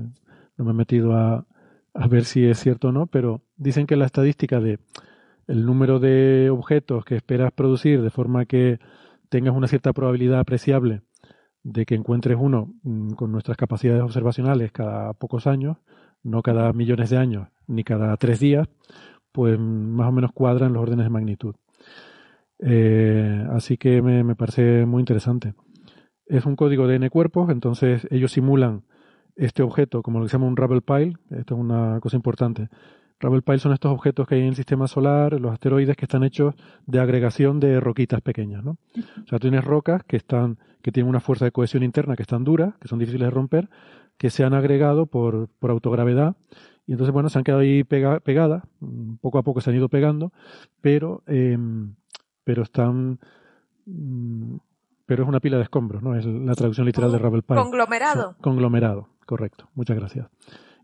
me he metido a, a, ver si es cierto o no, pero dicen que la estadística de el número de objetos que esperas producir de forma que tengas una cierta probabilidad apreciable de que encuentres uno mm, con nuestras capacidades observacionales cada pocos años, no cada millones de años ni cada tres días, pues más o menos cuadran los órdenes de magnitud. Eh, así que me, parece muy interesante. Es un código de n cuerpos, entonces ellos simulan este objeto como lo que se llama un Ravel Pile. Esto es una cosa importante. Ravel Pile son estos objetos que hay en el sistema solar, los asteroides que están hechos de agregación de roquitas pequeñas, ¿no? O sea, tienes rocas que están, que tienen una fuerza de cohesión interna que están duras, que son difíciles de romper, que se han agregado por, por autogravedad y entonces, bueno, se han quedado ahí pegadas, mm, poco a poco se han ido pegando, pero, em, pero están, mm, pero es una pila de escombros, ¿no? Es la traducción literal de Ravel Pi. Conglomerado. conglomerado, correcto. Muchas gracias.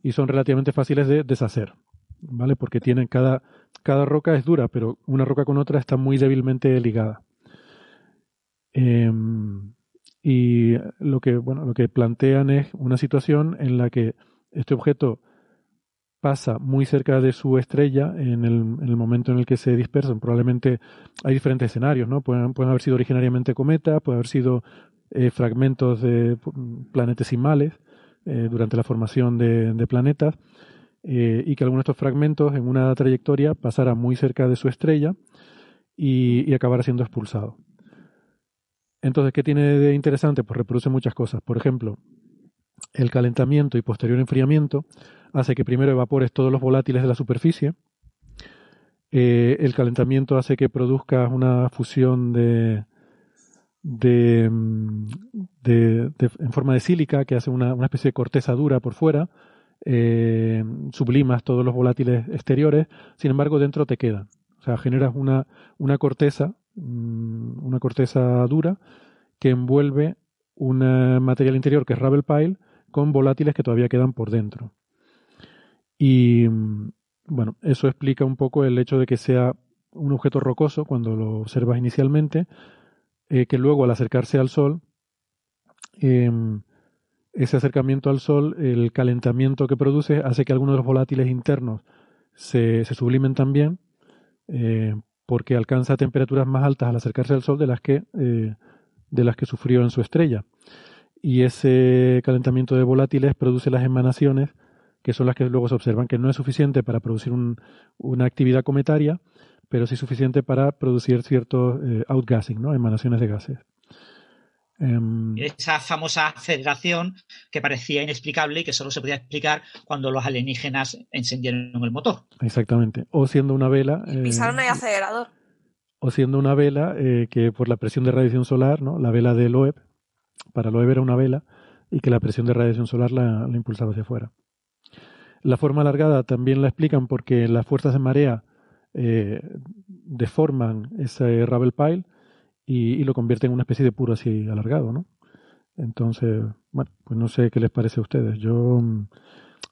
Y son relativamente fáciles de deshacer, ¿vale? Porque tienen cada, cada roca es dura, pero una roca con otra está muy débilmente ligada. Eh, y lo que, bueno, lo que plantean es una situación en la que este objeto pasa muy cerca de su estrella en el, en el momento en el que se dispersan. Probablemente hay diferentes escenarios, ¿no? Pueden, pueden haber sido originariamente cometas, pueden haber sido eh, fragmentos de planetesimales eh, durante la formación de, de planetas eh, y que algunos de estos fragmentos en una trayectoria pasara muy cerca de su estrella y, y acabara siendo expulsado. Entonces, ¿qué tiene de interesante? Pues reproduce muchas cosas. Por ejemplo, el calentamiento y posterior enfriamiento hace que primero evapores todos los volátiles de la superficie. Eh, el calentamiento hace que produzcas una fusión de, de, en forma de sílica que hace una, especie de corteza dura por fuera. Eh, sublimas todos los volátiles exteriores, sin embargo dentro te quedan. O sea, generas una, una corteza Mm, una corteza dura que envuelve un material interior que es Ravel Pile con volátiles que todavía quedan por dentro. Y mm, bueno, eso explica un poco el hecho de que sea un objeto rocoso cuando lo observas inicialmente, eh, que luego al acercarse al Sol, em, ese acercamiento al Sol, el calentamiento que produce hace que algunos de los volátiles internos se, se sublimen también, eh, porque alcanza temperaturas más altas al acercarse al Sol de las que, eh, de las que sufrió en su estrella. Y ese calentamiento de volátiles produce las emanaciones, que son las que luego se observan, que no es suficiente para producir una actividad cometaria, pero sí suficiente para producir cierto eh, outgassing, ¿no? emanaciones de gases. Em, Esa famosa aceleración que parecía inexplicable y que solo se podía explicar cuando los alienígenas encendieron el motor. Exactamente. O siendo una vela. Eh, pisaron el acelerador. O siendo una vela eh, que por la presión de radiación solar, ¿no? La vela de Loeb, para Loeb era una vela, y que la presión de radiación solar la, impulsaba hacia afuera. La forma alargada también la explican porque las fuerzas de marea eh, deforman ese Ravel Pile y, lo convierte en una especie de puro así alargado, ¿no? Entonces, bueno, pues no sé qué les parece a ustedes. Yo mm,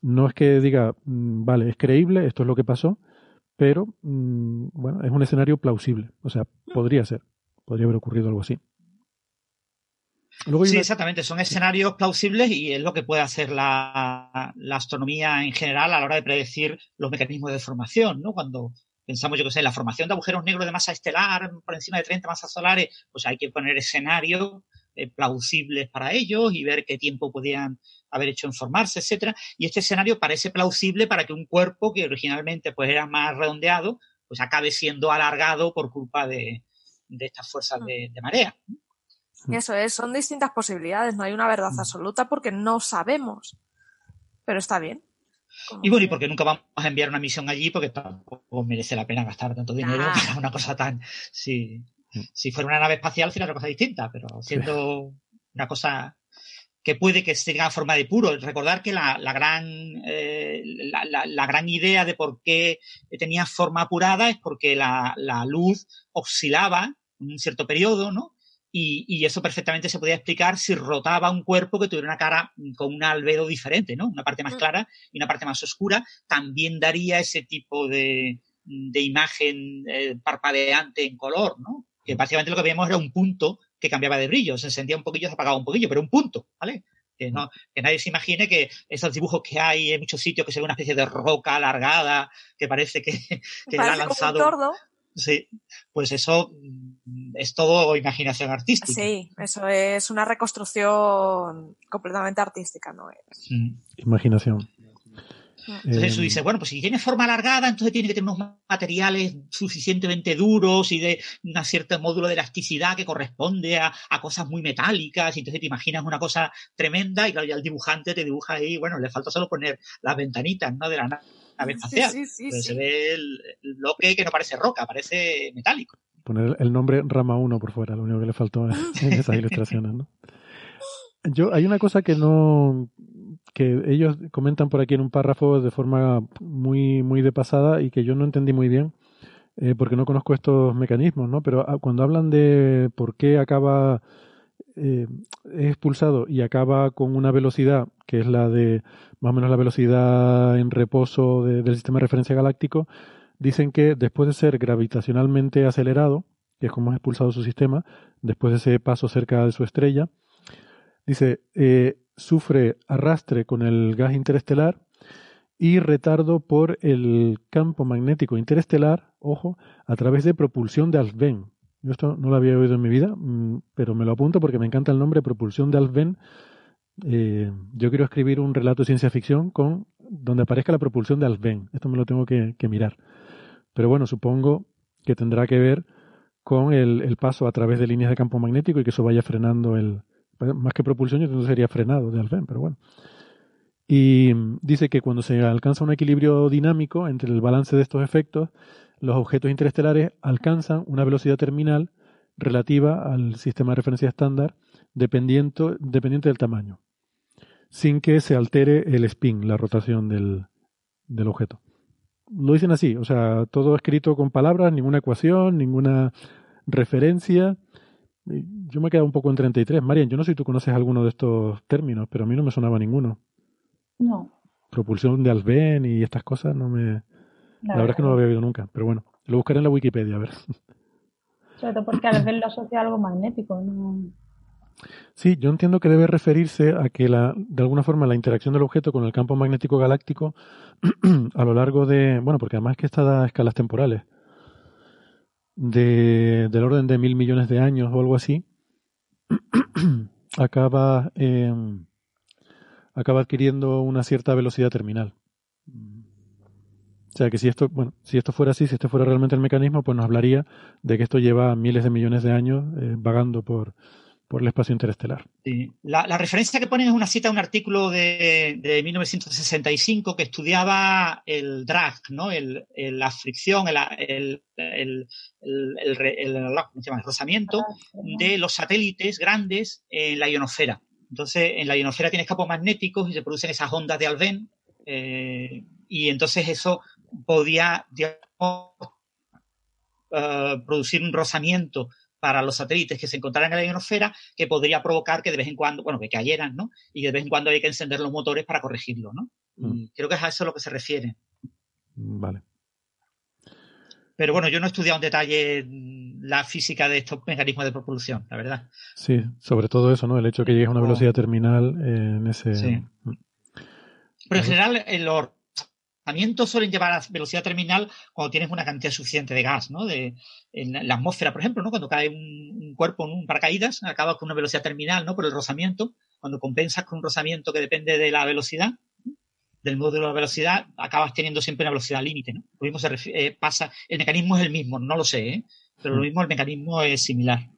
no es que diga, mm, vale, es creíble, esto es lo que pasó, pero mm, bueno, es un escenario plausible. O sea, podría ser, podría haber ocurrido algo así. sí, exactamente, son escenarios plausibles y es lo que puede hacer la, la, astronomía en general a la hora de predecir los mecanismos de formación, ¿no? Cuando pensamos, yo que sé, la formación de agujeros negros de masa estelar por encima de 30 masas solares, pues hay que poner escenarios eh, plausibles para ellos y ver qué tiempo podían haber hecho en formarse, etcétera. Y este escenario parece plausible para que un cuerpo que originalmente pues era más redondeado, pues acabe siendo alargado por culpa de, estas fuerzas de, de marea. Eso es, son distintas posibilidades, no hay una verdad mm. absoluta porque no sabemos. Pero está bien. Y bueno, y porque nunca vamos a enviar una misión allí, porque tampoco merece la pena gastar tanto dinero para una cosa tan. Si, si fuera una nave espacial sería otra cosa distinta, pero siendo una cosa que puede que tenga forma de puro. Recordar que la, la gran, eh, la, la, gran idea de por qué tenía forma apurada es porque la, la luz oscilaba en un cierto periodo, ¿no? Y, y, eso perfectamente se podía explicar si rotaba un cuerpo que tuviera una cara con un albedo diferente, ¿no? Una parte más mm. clara y una parte más oscura. También daría ese tipo de, de imagen eh, parpadeante en color, ¿no? Que básicamente lo que veíamos era un punto que cambiaba de brillo, se encendía un poquillo, se apagaba un poquillo, pero un punto, ¿vale? Que, no, que nadie se imagine que esos dibujos que hay en muchos sitios que se ve una especie de roca alargada que parece que, que parece ha lanzado. Sí, pues eso mm, es todo imaginación artística. Sí, eso es una reconstrucción completamente artística, ¿no es? Imaginación. Entonces eso dice, bueno, pues si tiene forma alargada, entonces tiene que tener unos materiales suficientemente duros y de un cierto módulo de elasticidad que corresponde a, a cosas muy metálicas. Y entonces te imaginas una cosa tremenda y claro, ya el dibujante te dibuja ahí, bueno, le falta solo poner las ventanitas, ¿no? De la nave espacial. Sí, sí, sí, se ve el, el, bloque que no parece roca, parece metálico. Poner el nombre Rama 1 por fuera, lo único que le faltó en esas ilustraciones, ¿no? Yo, hay una cosa que no, que ellos comentan por aquí en un párrafo de forma muy, muy de pasada y que yo no entendí muy bien, eh, porque no conozco estos mecanismos, ¿no? Pero ah, cuando hablan de por qué acaba eh, es expulsado y acaba con una velocidad que es la de más o menos la velocidad en reposo del sistema de referencia galáctico, dicen que después de ser gravitacionalmente acelerado, que es como es expulsado su sistema, después de ese paso cerca de su estrella, dice, eh, sufre arrastre con el gas interestelar y retardo por el campo magnético interestelar, ojo, a través de propulsión de Alfvén. Yo esto no lo había oído en mi vida, mm, pero me lo apunto porque me encanta el nombre propulsión de Alfvén. Eh, yo quiero escribir un relato de ciencia ficción con donde aparezca la propulsión de Alfvén. Esto me lo tengo que, mirar. Pero bueno, supongo que tendrá que ver con el, el, paso a través de líneas de campo magnético y que eso vaya frenando el, más que propulsión, entonces sería frenado de Alfvén, pero bueno. Y dice que cuando se alcanza un equilibrio dinámico entre el balance de estos efectos, los objetos interestelares alcanzan una velocidad terminal relativa al sistema de referencia estándar dependiente, dependiente del tamaño, sin que se altere el spin, la rotación del, del objeto. Lo dicen así, o sea, todo escrito con palabras, ninguna ecuación, ninguna referencia, yo me he quedado un poco en 33. Marian, yo no sé si tú conoces alguno de estos términos, pero a mí no me sonaba ninguno. No. Propulsión de Alben y estas cosas no me... La, verdad es que no lo había oído nunca, pero bueno, lo buscaré en la Wikipedia, a ver. Sobre todo porque Alben lo asocia a algo magnético, ¿no? Sí, yo entiendo que debe referirse a que la, de alguna forma la interacción del objeto con el campo magnético galáctico a lo largo de, bueno, porque además que está a escalas temporales, de, del orden de mil millones de años o algo así, acaba, eh, acaba adquiriendo una cierta velocidad terminal. O sea que si esto, bueno, si esto fuera así, si esto fuera realmente el mecanismo, pues nos hablaría de que esto lleva miles de millones de años eh, vagando por, por el espacio interestelar. Sí. La, la, referencia que ponen es una cita a un artículo de, de 1965 que estudiaba el drag, ¿no? El, el la fricción, el, el, el, el rozamiento de los satélites grandes en la ionosfera. Entonces, en la ionosfera tienes campos magnéticos y se producen esas ondas de Alben, eh, y entonces eso podía, digamos, uh, producir un rozamiento para los satélites que se encontraran en la ionosfera que podría provocar que de vez en cuando, bueno, que cayeran, ¿no? Y de vez en cuando hay que encender los motores para corregirlo, ¿no? Mm. creo que es a eso a lo que se refiere. Vale. Pero bueno, yo no he estudiado en detalle la física de estos mecanismos de propulsión, la verdad. Sí, sobre todo eso, ¿no? El hecho de que llegue a una velocidad terminal en ese... Sí. Mm. Pero en general, en los suelen llevar a velocidad terminal cuando tienes una cantidad suficiente de gas, ¿no? De, en la atmósfera, por ejemplo, ¿no? Cuando cae un, cuerpo en un paracaídas, acabas con una velocidad terminal, ¿no? Por el rozamiento. Cuando compensas con un rozamiento que depende de la velocidad, del módulo de velocidad, acabas teniendo siempre una velocidad límite, ¿no? Lo mismo se eh, pasa, el mecanismo es el mismo, no lo sé, ¿eh? Pero lo mm. mismo, el mecanismo es similar.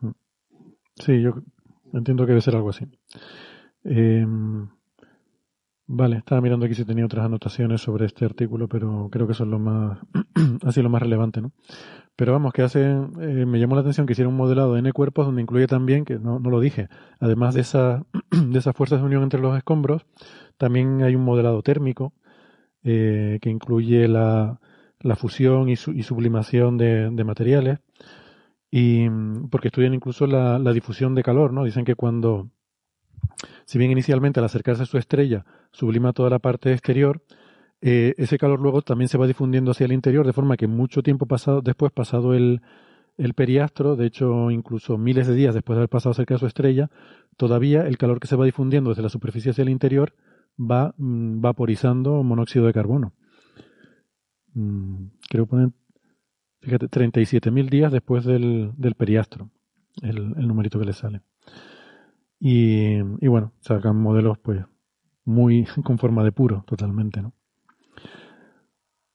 Mm. Sí, yo entiendo que debe ser algo así. Eh, Vale, estaba mirando aquí si tenía otras anotaciones sobre este artículo, pero creo que son lo más, así lo más relevante, ¿no? Pero vamos, que hace, eh, me llamó la atención que hiciera un modelado de N cuerpos donde incluye también, que no, no lo dije, además de, esa, de esas fuerzas de unión entre los escombros, también hay un modelado térmico eh, que incluye la, la fusión y, y sublimación de, materiales, y porque estudian incluso la, la difusión de calor, ¿no? Dicen que cuando si bien inicialmente al acercarse a su estrella sublima toda la parte exterior, eh, ese calor luego también se va difundiendo hacia el interior, de forma que mucho tiempo pasado, después, pasado el, el periastro, de hecho incluso miles de días después de haber pasado cerca de su estrella, todavía el calor que se va difundiendo desde la superficie hacia el interior va mm, vaporizando monóxido de carbono. Mm, creo poner, fíjate, 37.000 días después del, del periastro, el, el numerito que le sale. Y, y bueno, sacan modelos pues muy con forma de puro, totalmente, ¿no?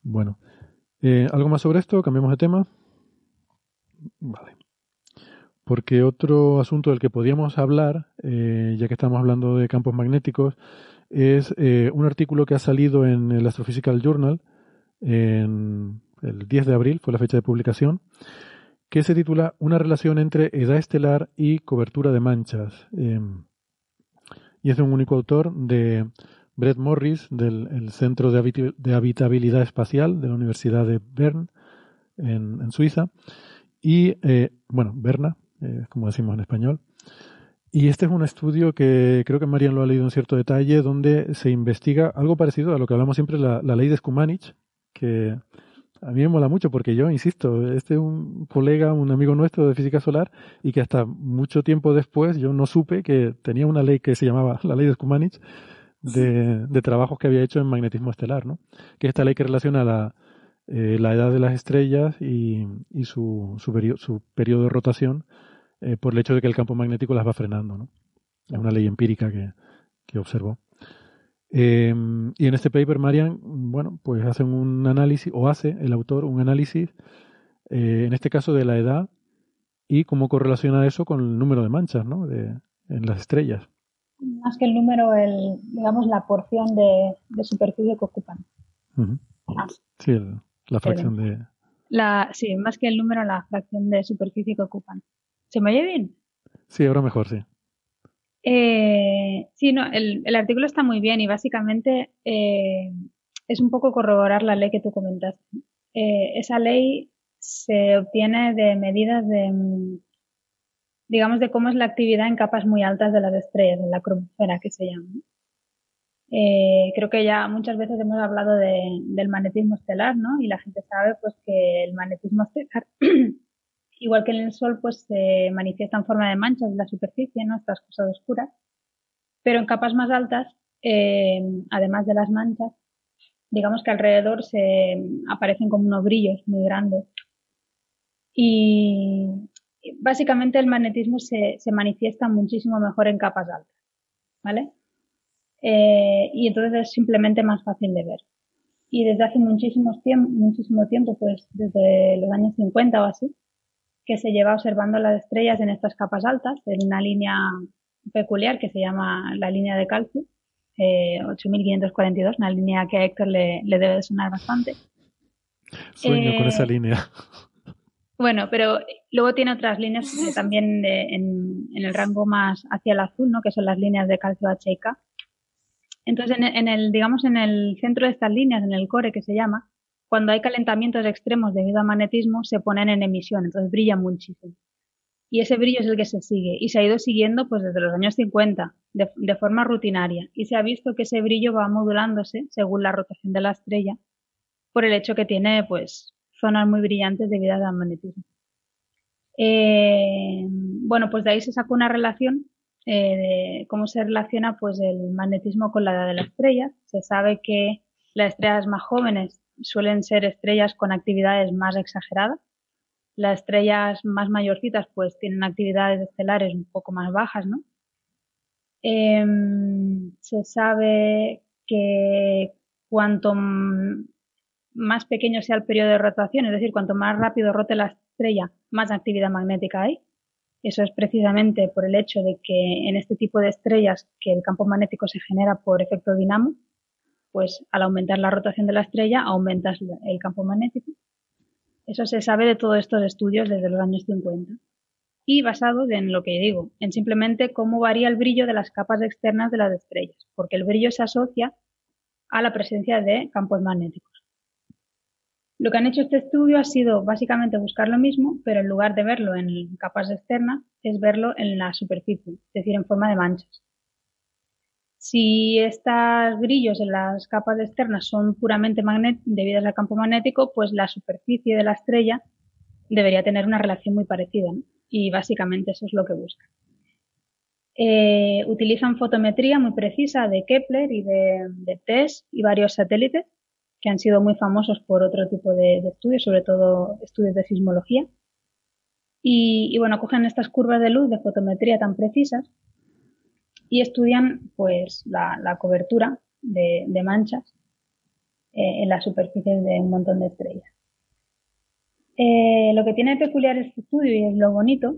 Bueno, eh, ¿algo más sobre esto? ¿Cambiamos de tema? Vale. Porque otro asunto del que podíamos hablar, eh, ya que estamos hablando de campos magnéticos, es eh, un artículo que ha salido en el Astrophysical Journal en el 10 de abril, fue la fecha de publicación, que se titula Una relación entre edad estelar y cobertura de manchas. Em, y es de un único autor, de Brett Morris, del Centro de, Habitabilidad Espacial de la Universidad de Bern, en, Suiza. Y, eh, bueno, Berna, eh, como decimos en español. Y este es un estudio que creo que Marian lo ha leído en cierto detalle, donde se investiga algo parecido a lo que hablamos siempre, la, la ley de Skumanich, que a mí me mola mucho porque yo, insisto, este es un colega, un amigo nuestro de física solar y que hasta mucho tiempo después yo no supe que tenía una ley que se llamaba la ley de Skumanich de, de trabajos que había hecho en magnetismo estelar, ¿no? Que es esta ley que relaciona la, eh, la edad de las estrellas y, y su, su, periodo, su periodo de rotación eh, por el hecho de que el campo magnético las va frenando, ¿no? Es una ley empírica que, que observó. Eh, y en este paper, Marian, bueno, pues hacen un análisis, o hace el autor un análisis, eh, en este caso de la edad, y cómo correlaciona eso con el número de manchas, ¿no? De, en las estrellas. Más que el número, el, digamos, la porción de, de superficie que ocupan. ah, sí, el, la fracción de... La, sí, más que el número, la fracción de superficie que ocupan. ¿Se me oye bien? Sí, ahora mejor, sí. Eh, sí, no, el, el, artículo está muy bien y básicamente eh, es un poco corroborar la ley que tú comentaste. Eh, esa ley se obtiene de medidas de, digamos, de cómo es la actividad en capas muy altas de las estrellas, en la cromosfera que se llama. Eh, creo que ya muchas veces hemos hablado de, del magnetismo estelar, ¿no? Y la gente sabe pues que el magnetismo estelar igual que en el Sol, pues se manifiesta en forma de manchas en la superficie, ¿no? Estas cosas oscuras. Pero en capas más altas, eh, además de las manchas, digamos que alrededor se aparecen como unos brillos muy grandes. Y básicamente el magnetismo se, se manifiesta muchísimo mejor en capas altas, ¿vale? Eh, y entonces es simplemente más fácil de ver. Y desde hace muchísimo tiempo, muchísimo tiempo, pues desde los años 50 o así, que se lleva observando las estrellas en estas capas altas, en una línea peculiar que se llama la línea de calcio, eh, 8542, una línea que a Héctor le, le debe sonar bastante. Sueño con esa eh, línea. Bueno, pero luego tiene otras líneas también de, en, en, el rango más hacia el azul, ¿no? Que son las líneas de calcio H y K. Entonces, en, en, el, digamos, en el centro de estas líneas, en el core que se llama, cuando hay calentamientos extremos debido al magnetismo, se ponen en emisión, entonces brillan muchísimo. Y ese brillo es el que se sigue y se ha ido siguiendo pues desde los años 50 de, de forma rutinaria y se ha visto que ese brillo va modulándose según la rotación de la estrella por el hecho que tiene pues zonas muy brillantes debido al magnetismo. Eh, bueno, pues de ahí se sacó una relación eh, de cómo se relaciona pues el magnetismo con la edad de la estrella. Se sabe que las estrellas más jóvenes suelen ser estrellas con actividades más exageradas. Las estrellas más mayorcitas pues tienen actividades estelares un poco más bajas, ¿no? Eh, se sabe que cuanto más pequeño sea el periodo de rotación, es decir, cuanto más rápido rote la estrella, más actividad magnética hay. Eso es precisamente por el hecho de que en este tipo de estrellas que el campo magnético se genera por efecto dinamo, pues al aumentar la rotación de la estrella aumentas el campo magnético. Eso se sabe de todos estos estudios desde los años 50 y basados en lo que digo, en simplemente cómo varía el brillo de las capas externas de las estrellas, porque el brillo se asocia a la presencia de campos magnéticos. Lo que han hecho este estudio ha sido básicamente buscar lo mismo, pero en lugar de verlo en capas externas, es verlo en la superficie, es decir, en forma de manchas. Si estos brillos en las capas externas son puramente debidos al campo magnético, pues la superficie de la estrella debería tener una relación muy parecida. Y básicamente eso es lo que buscan. Eh, utilizan fotometría muy precisa de Kepler y de, de TESS y varios satélites que han sido muy famosos por otro tipo de, estudios, sobre todo estudios de sismología. Y, bueno, cogen estas curvas de luz de fotometría tan precisas y estudian pues la, cobertura de, manchas eh, en las superficies de un montón de estrellas. Eh, lo que tiene peculiar este estudio y es lo bonito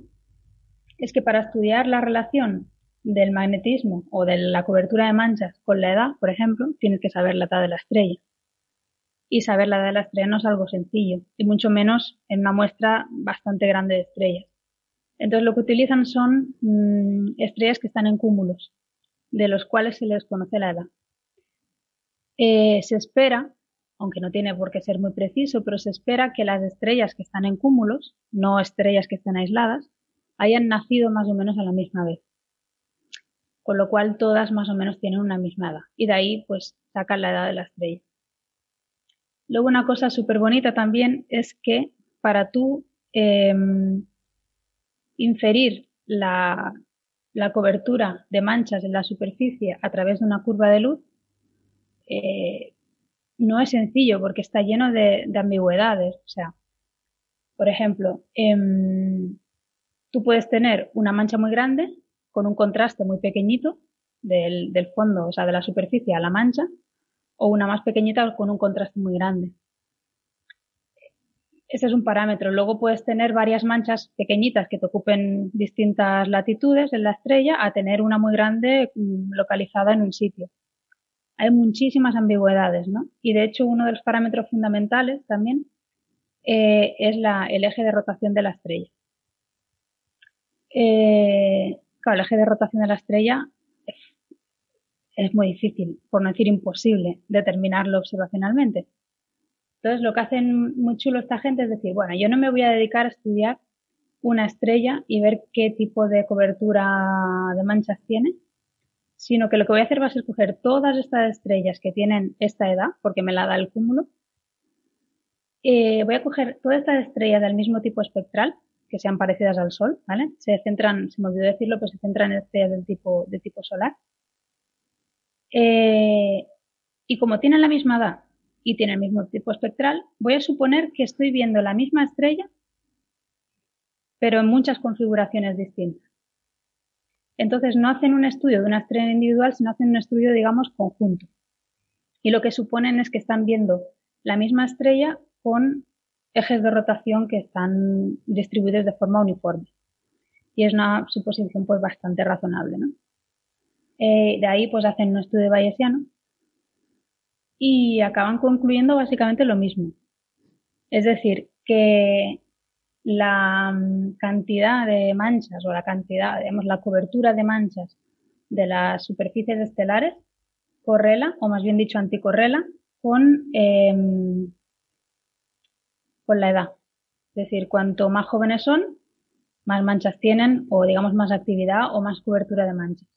es que para estudiar la relación del magnetismo o de la cobertura de manchas con la edad, por ejemplo, tienes que saber la edad de la estrella y saber la edad de la estrella no es algo sencillo, y mucho menos en una muestra bastante grande de estrellas. Entonces lo que utilizan son mm, estrellas que están en cúmulos, de los cuales se les conoce la edad. Eh, se espera, aunque no tiene por qué ser muy preciso, pero se espera que las estrellas que están en cúmulos, no estrellas que estén aisladas, hayan nacido más o menos a la misma vez. Con lo cual todas más o menos tienen una misma edad. Y de ahí pues sacan la edad de la estrella. Luego una cosa súper bonita también es que para tú em, inferir la, cobertura de manchas en la superficie a través de una curva de luz, eh, no es sencillo porque está lleno de, ambigüedades. O sea, por ejemplo, em, tú puedes tener una mancha muy grande con un contraste muy pequeñito del, del fondo, o sea, de la superficie a la mancha, o una más pequeñita con un contraste muy grande. Ese es un parámetro. Luego puedes tener varias manchas pequeñitas que te ocupen distintas latitudes en la estrella a tener una muy grande mm, localizada en un sitio. Hay muchísimas ambigüedades, ¿no? Y de hecho uno de los parámetros fundamentales también eh, es el eje de rotación de la estrella. Eh, claro, el eje de rotación de la estrella es muy difícil, por no decir imposible, determinarlo observacionalmente. Entonces, lo que hacen muy chulo esta gente es decir, bueno, yo no me voy a dedicar a estudiar una estrella y ver qué tipo de cobertura de manchas tiene, sino que lo que voy a hacer va a ser coger todas estas estrellas que tienen esta edad, porque me la da el cúmulo, eh, voy a coger todas estas estrellas del mismo tipo espectral, que sean parecidas al Sol, ¿vale? Se centran, se me olvidó decirlo, pues se centran en estrellas tipo, de tipo solar. Eh, y como tienen la misma edad y tienen el mismo tipo espectral, voy a suponer que estoy viendo la misma estrella, pero en muchas configuraciones distintas. Entonces no hacen un estudio de una estrella individual, sino hacen un estudio, digamos, conjunto. Y lo que suponen es que están viendo la misma estrella con ejes de rotación que están distribuidos de forma uniforme. Y es una suposición pues bastante razonable, ¿no? Eh, de ahí pues hacen un estudio bayesiano y acaban concluyendo básicamente lo mismo. Es decir, que la mm, cantidad de manchas o la cantidad, digamos, la cobertura de manchas de las superficies estelares correla, o más bien dicho anticorrela, con, em, con la edad. Es decir, cuanto más jóvenes son, más manchas tienen o digamos más actividad o más cobertura de manchas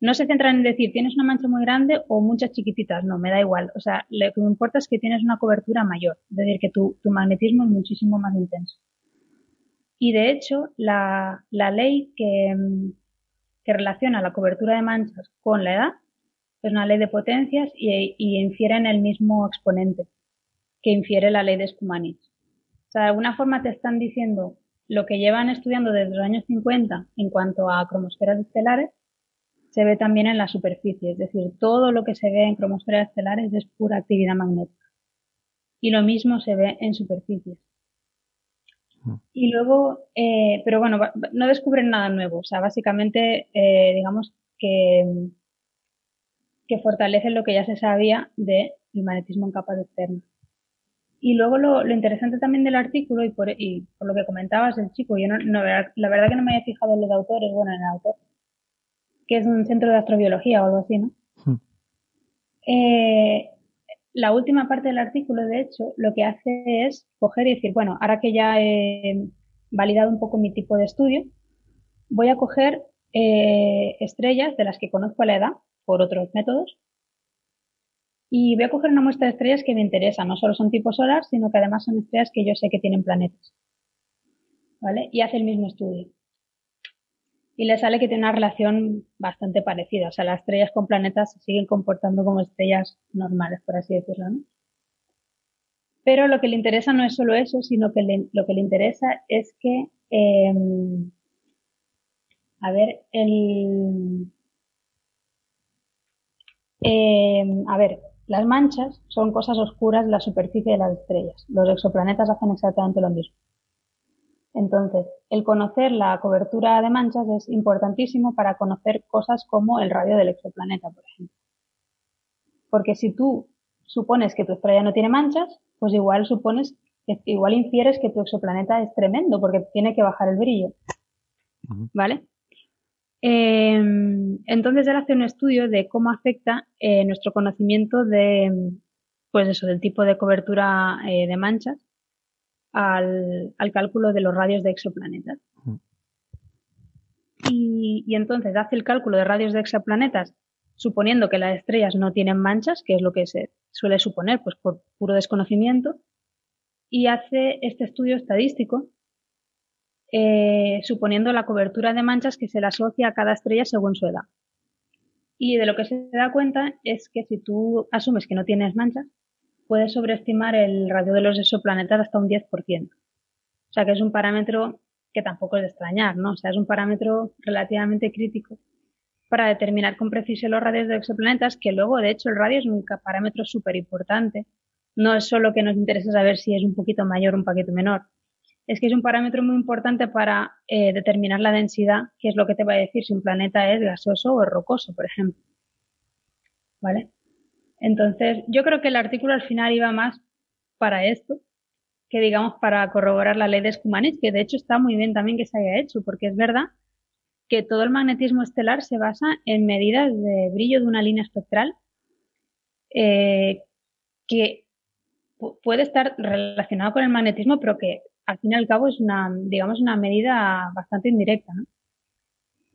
no se centran en decir tienes una mancha muy grande o muchas chiquititas, no, me da igual. O sea, lo que me importa es que tienes una cobertura mayor, es decir, que tu, magnetismo es muchísimo más intenso. Y de hecho, la, ley que, que, relaciona la cobertura de manchas con la edad es una ley de potencias y, y infiere en el mismo exponente que infiere la ley de Scumanich. O sea, de alguna forma te están diciendo lo que llevan estudiando desde los años 50 en cuanto a cromosferas estelares se ve también en la superficie, es decir, todo lo que se ve en cromosferas estelares es pura actividad magnética. Y lo mismo se ve en superficies. Mm. Y luego, eh, pero bueno, no descubren nada nuevo. O sea, básicamente, eh, digamos que, que fortalecen lo que ya se sabía del magnetismo en capas externas. Y luego lo, lo, interesante también del artículo y por, y por lo que comentabas el chico, yo no, no, la verdad que no me había fijado en los autores, bueno, en el autor, que es un centro de astrobiología o algo así, ¿no? Hmm. Eh, la última parte del artículo, de hecho, lo que hace es coger y decir, bueno, ahora que ya he validado un poco mi tipo de estudio, voy a coger eh, estrellas de las que conozco a la edad por otros métodos y voy a coger una muestra de estrellas que me interesa. No solo son tipo solar, sino que además son estrellas que yo sé que tienen planetas. ¿Vale? Y hace el mismo estudio. Y le sale que tiene una relación bastante parecida. O sea, las estrellas con planetas se siguen comportando como estrellas normales, por así decirlo, ¿no? Pero lo que le interesa no es solo eso, sino que lo que le interesa es que, eh, a ver, el, eh, a ver, las manchas son cosas oscuras de la superficie de las estrellas. Los exoplanetas hacen exactamente lo mismo. Entonces, el conocer la cobertura de manchas es importantísimo para conocer cosas como el radio del exoplaneta, por ejemplo. Porque si tú supones que tu estrella no tiene manchas, pues igual supones, igual infieres que tu exoplaneta es tremendo porque tiene que bajar el brillo. ¿Vale? Em, entonces él hace un estudio de cómo afecta eh, nuestro conocimiento de, pues eso, del tipo de cobertura eh, de manchas al, cálculo de los radios de exoplanetas. Y, y, entonces hace el cálculo de radios de exoplanetas suponiendo que las estrellas no tienen manchas, que es lo que se suele suponer, pues por puro desconocimiento, y hace este estudio estadístico eh, suponiendo la cobertura de manchas que se le asocia a cada estrella según su edad. Y de lo que se da cuenta es que si tú asumes que no tienes manchas, puedes sobreestimar el radio de los exoplanetas hasta un 10%. O sea que es un parámetro que tampoco es de extrañar, ¿no? O sea, es un parámetro relativamente crítico para determinar con precisión los radios de exoplanetas, que luego, de hecho, el radio es un parámetro súper importante. No es solo que nos interesa saber si es un poquito mayor o un poquito menor, es que es un parámetro muy importante para eh, determinar la densidad, que es lo que te va a decir si un planeta es gaseoso o rocoso, por ejemplo. ¿Vale? Entonces, yo creo que el artículo al final iba más para esto, que digamos para corroborar la ley de Scumanich, que de hecho está muy bien también que se haya hecho, porque es verdad que todo el magnetismo estelar se basa en medidas de brillo de una línea espectral eh, que puede estar relacionado con el magnetismo, pero que al fin y al cabo es una, digamos, una medida bastante indirecta.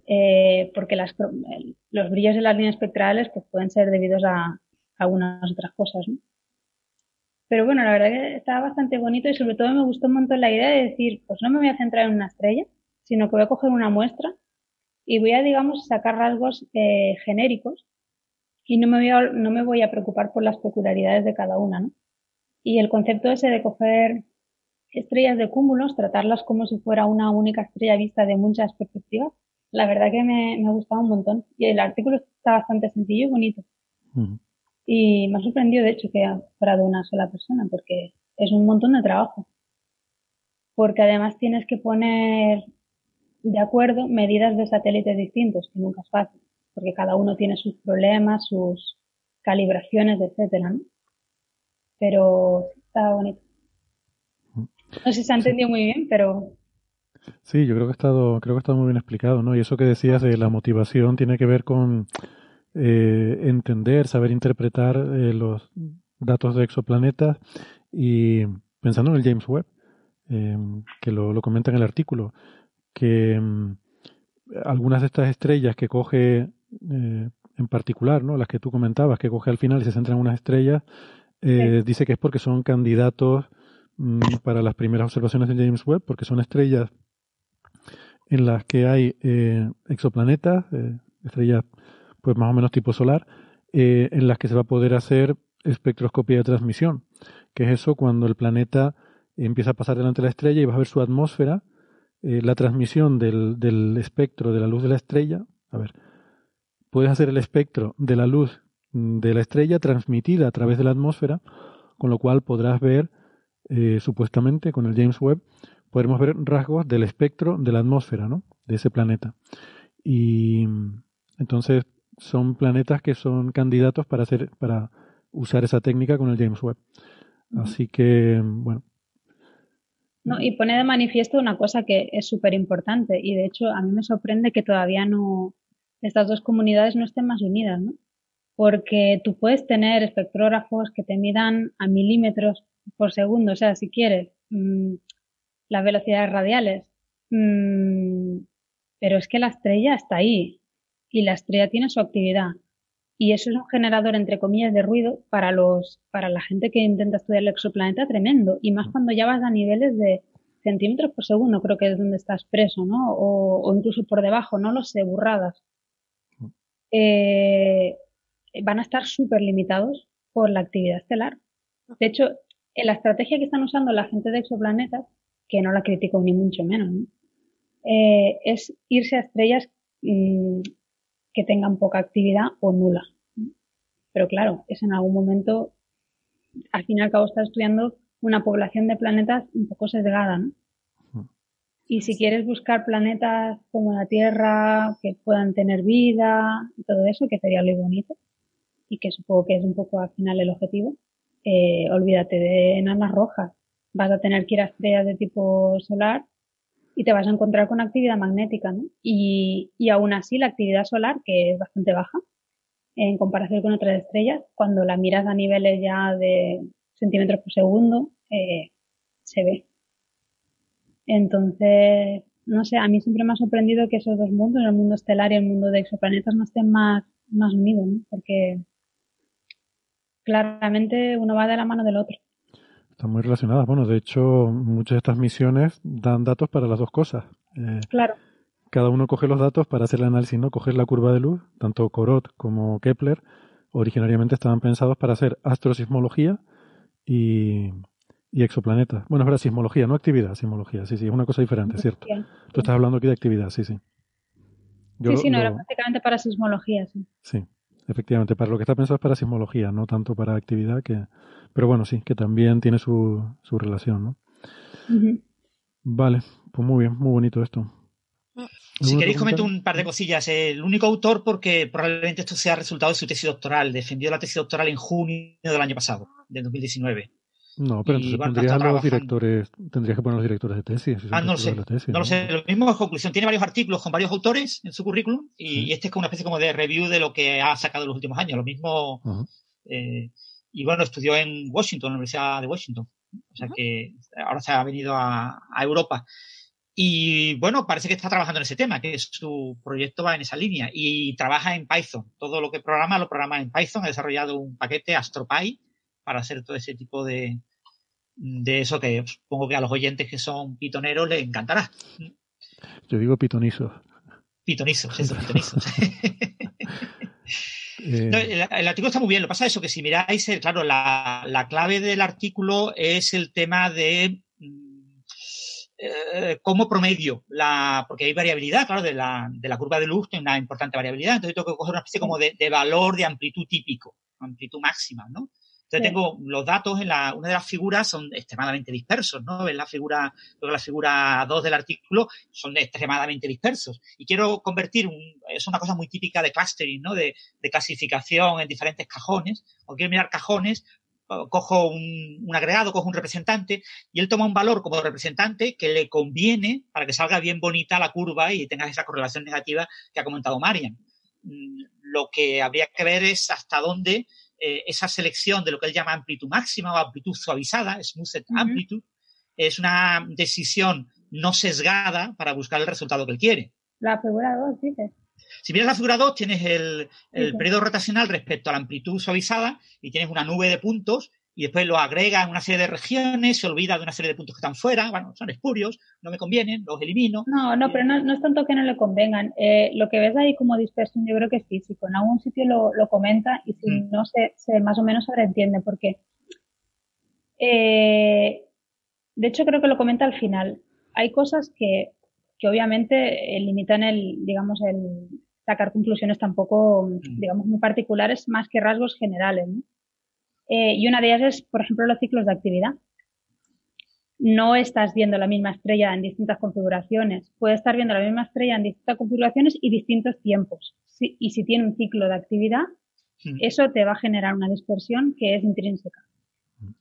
Eh, porque las, los brillos de las líneas espectrales pues, pueden ser debidos a, algunas otras cosas, ¿no? Pero bueno, la verdad que está bastante bonito y sobre todo me gustó un montón la idea de decir, pues no me voy a centrar en una estrella, sino que voy a coger una muestra y voy a, digamos, sacar rasgos eh, genéricos y no me, voy a, no me voy a preocupar por las peculiaridades de cada una, ¿no? Y el concepto ese de coger estrellas de cúmulos, tratarlas como si fuera una única estrella vista de muchas perspectivas, la verdad que me, me ha gustado un montón. Y el artículo está bastante sencillo y bonito. Y me ha sorprendido, de hecho, que fuera de una sola persona, porque es un montón de trabajo. Porque además tienes que poner de acuerdo medidas de satélites distintos, que nunca es fácil, porque cada uno tiene sus problemas, sus calibraciones, etcétera, ¿no? Pero está bonito. No sé si se ha entendido muy bien, pero... Sí, yo creo que ha estado, creo que ha estado muy bien explicado, ¿no? Y eso que decías de la motivación tiene que ver con eh, entender, saber interpretar eh, los datos de exoplanetas y pensando en el James Webb, eh, que lo, lo, comenta en el artículo, que mm, algunas de estas estrellas que coge en particular, ¿no? Las que tú comentabas, que coge al final y se centra en unas estrellas, dice que es porque son candidatos Mm, para las primeras observaciones de James Webb, porque son estrellas en las que hay eh, exoplanetas, eh, estrellas pues más o menos tipo solar, eh, en las que se va a poder hacer espectroscopía de transmisión, que es eso cuando el planeta empieza a pasar delante de la estrella y vas a ver su atmósfera, la transmisión del, del espectro de la luz de la estrella, a ver, puedes hacer el espectro de la luz de la estrella transmitida a través de la atmósfera, con lo cual podrás ver eh, supuestamente con el James Webb, podremos ver rasgos del espectro de la atmósfera, ¿no? De ese planeta. Y entonces son planetas que son candidatos para hacer, para usar esa técnica con el James Webb. Así que, bueno. No, y pone de manifiesto una cosa que es súper importante y de hecho a mí me sorprende que todavía no, estas dos comunidades no estén más unidas, ¿no? Porque tú puedes tener espectrógrafos que te midan a milímetros por segundo, o sea, si quieres, mm, las velocidades radiales, mm, pero es que la estrella está ahí y la estrella tiene su actividad y eso es un generador, entre comillas, de ruido para, los, para la gente que intenta estudiar el exoplaneta tremendo. Y más cuando ya vas a niveles de centímetros por segundo, creo que es donde estás preso, ¿no? O, incluso por debajo, no lo sé, burradas. Eh, van a estar súper limitados por la actividad estelar. De hecho, la estrategia que están usando la gente de exoplanetas, que no la critico ni mucho menos, eh, es irse a estrellas mm, que tengan poca actividad o nula. Pero claro, es en algún momento, al fin y al cabo estás estudiando una población de planetas un poco sesgada, ¿no? Y si quieres buscar planetas como la Tierra, que puedan tener vida y todo eso, que sería muy bonito, y que supongo que es un poco al final el objetivo, eh, olvídate de enanas rojas. Vas a tener que ir a estrellas de tipo solar y te vas a encontrar con actividad magnética, ¿no? Y, y aún así la actividad solar, que es bastante baja en comparación con otras estrellas, cuando la miras a niveles ya de centímetros por segundo, eh, se ve. Entonces, no sé, a mí siempre me ha sorprendido que esos dos mundos, el mundo estelar y el mundo de exoplanetas, no estén más, más unidos, ¿no? Porque claramente uno va de la mano del otro. Están muy relacionadas. Bueno, de hecho, muchas de estas misiones dan datos para las dos cosas. Eh, claro. Cada uno coge los datos para hacer el análisis, ¿no? Coger la curva de luz, tanto Corot como Kepler, originariamente estaban pensados para hacer astrosismología y, y exoplanetas. Bueno, es verdad, sismología, no actividad, sismología. Sí, sí, es una cosa diferente, ¿cierto? Tú estás hablando aquí de actividad, sí, sí. sí, sí, no, era prácticamente para sismología, sí. Sí, efectivamente, para lo que está pensado es para sismología, no tanto para actividad que pero bueno, sí, que también tiene su, su relación, ¿no? Vale, pues muy bien, muy bonito esto. Si queréis comento un par de cosillas. El único autor, porque probablemente esto sea resultado de su tesis doctoral, defendió la tesis doctoral en junio del año pasado, del 2019. No, pero entonces tendrías, los directores, tendrías que poner los directores de tesis. ah, no lo sé. no, lo sé. Lo mismo es conclusión. Tiene varios artículos con varios autores en su currículum y, este es como una especie como de review de lo que ha sacado en los últimos años. Lo mismo y bueno, estudió en Washington, en la Universidad de Washington. O sea que ahora se ha venido a, Europa. Y bueno, parece que está trabajando en ese tema, que su proyecto va en esa línea y trabaja en Python. Todo lo que programa lo programa en Python. Ha desarrollado un paquete AstroPy para hacer todo ese tipo de, de eso que supongo que a los oyentes que son pitoneros les encantará. Yo digo pitonizo. Pitonisos, eso, pitonisos. Eh, el, artículo está muy bien. Lo que pasa es eso, que si miráis, eh, claro, la, clave del artículo es el tema de mm, eh, cómo promedio, la, porque hay variabilidad, claro, de la, de la curva de luz, tiene una importante variabilidad. Entonces tengo que coger una especie como de, de valor de amplitud típico, amplitud máxima, ¿no? Entonces tengo los datos en la, una de las figuras son extremadamente dispersos, ¿no? En la figura, la figura 2 del artículo son extremadamente dispersos. Y quiero convertir, es una cosa muy típica de clustering, ¿no? De, clasificación en diferentes cajones. O quiero mirar cajones, cojo un, agregado, cojo un representante y él toma un valor como representante que le conviene para que salga bien bonita la curva y tengas esa correlación negativa que ha comentado Marian. Mm, lo que habría que ver es hasta dónde eh, esa selección de lo que él llama amplitud máxima o amplitud suavizada, smooth amplitude, es una decisión no sesgada para buscar el resultado que él quiere. La figura 2, dices. Si miras la figura 2, tienes el, el periodo rotacional respecto a la amplitud suavizada y tienes una nube de puntos y después lo agrega en una serie de regiones, se olvida de una serie de puntos que están fuera, bueno, son espurios, no me convienen, los elimino. No, no, pero no, es tanto que no le convengan. Eh, lo que ves ahí como dispersión yo creo que es físico. En algún sitio lo, lo comenta y si mm. no se, se, más o menos se entiende porque eh, de hecho creo que lo comenta al final. Hay cosas que, que obviamente eh, limitan el, digamos, el sacar conclusiones tampoco, mm. digamos, muy particulares más que rasgos generales, ¿no? Eh, y una de ellas es, por ejemplo, los ciclos de actividad. no estás viendo la misma estrella en distintas configuraciones. Puedes estar viendo la misma estrella en distintas configuraciones y distintos tiempos. y si tiene un ciclo de actividad, hmm. eso te va a generar una dispersión que es intrínseca.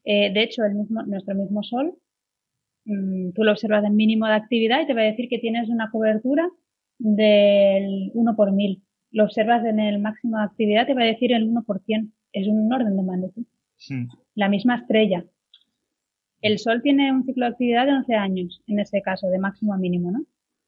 Eh, de hecho, el mismo, nuestro mismo Sol, mm, tú lo observas en mínimo de actividad y te va a decir que tienes una cobertura del 1 por 1000. Lo observas en el máximo de actividad, te va a decir el 1 por 100. Es un orden de magnitud. La misma estrella. El Sol tiene un ciclo de actividad de 11 años, en este caso, de máximo a mínimo, ¿no?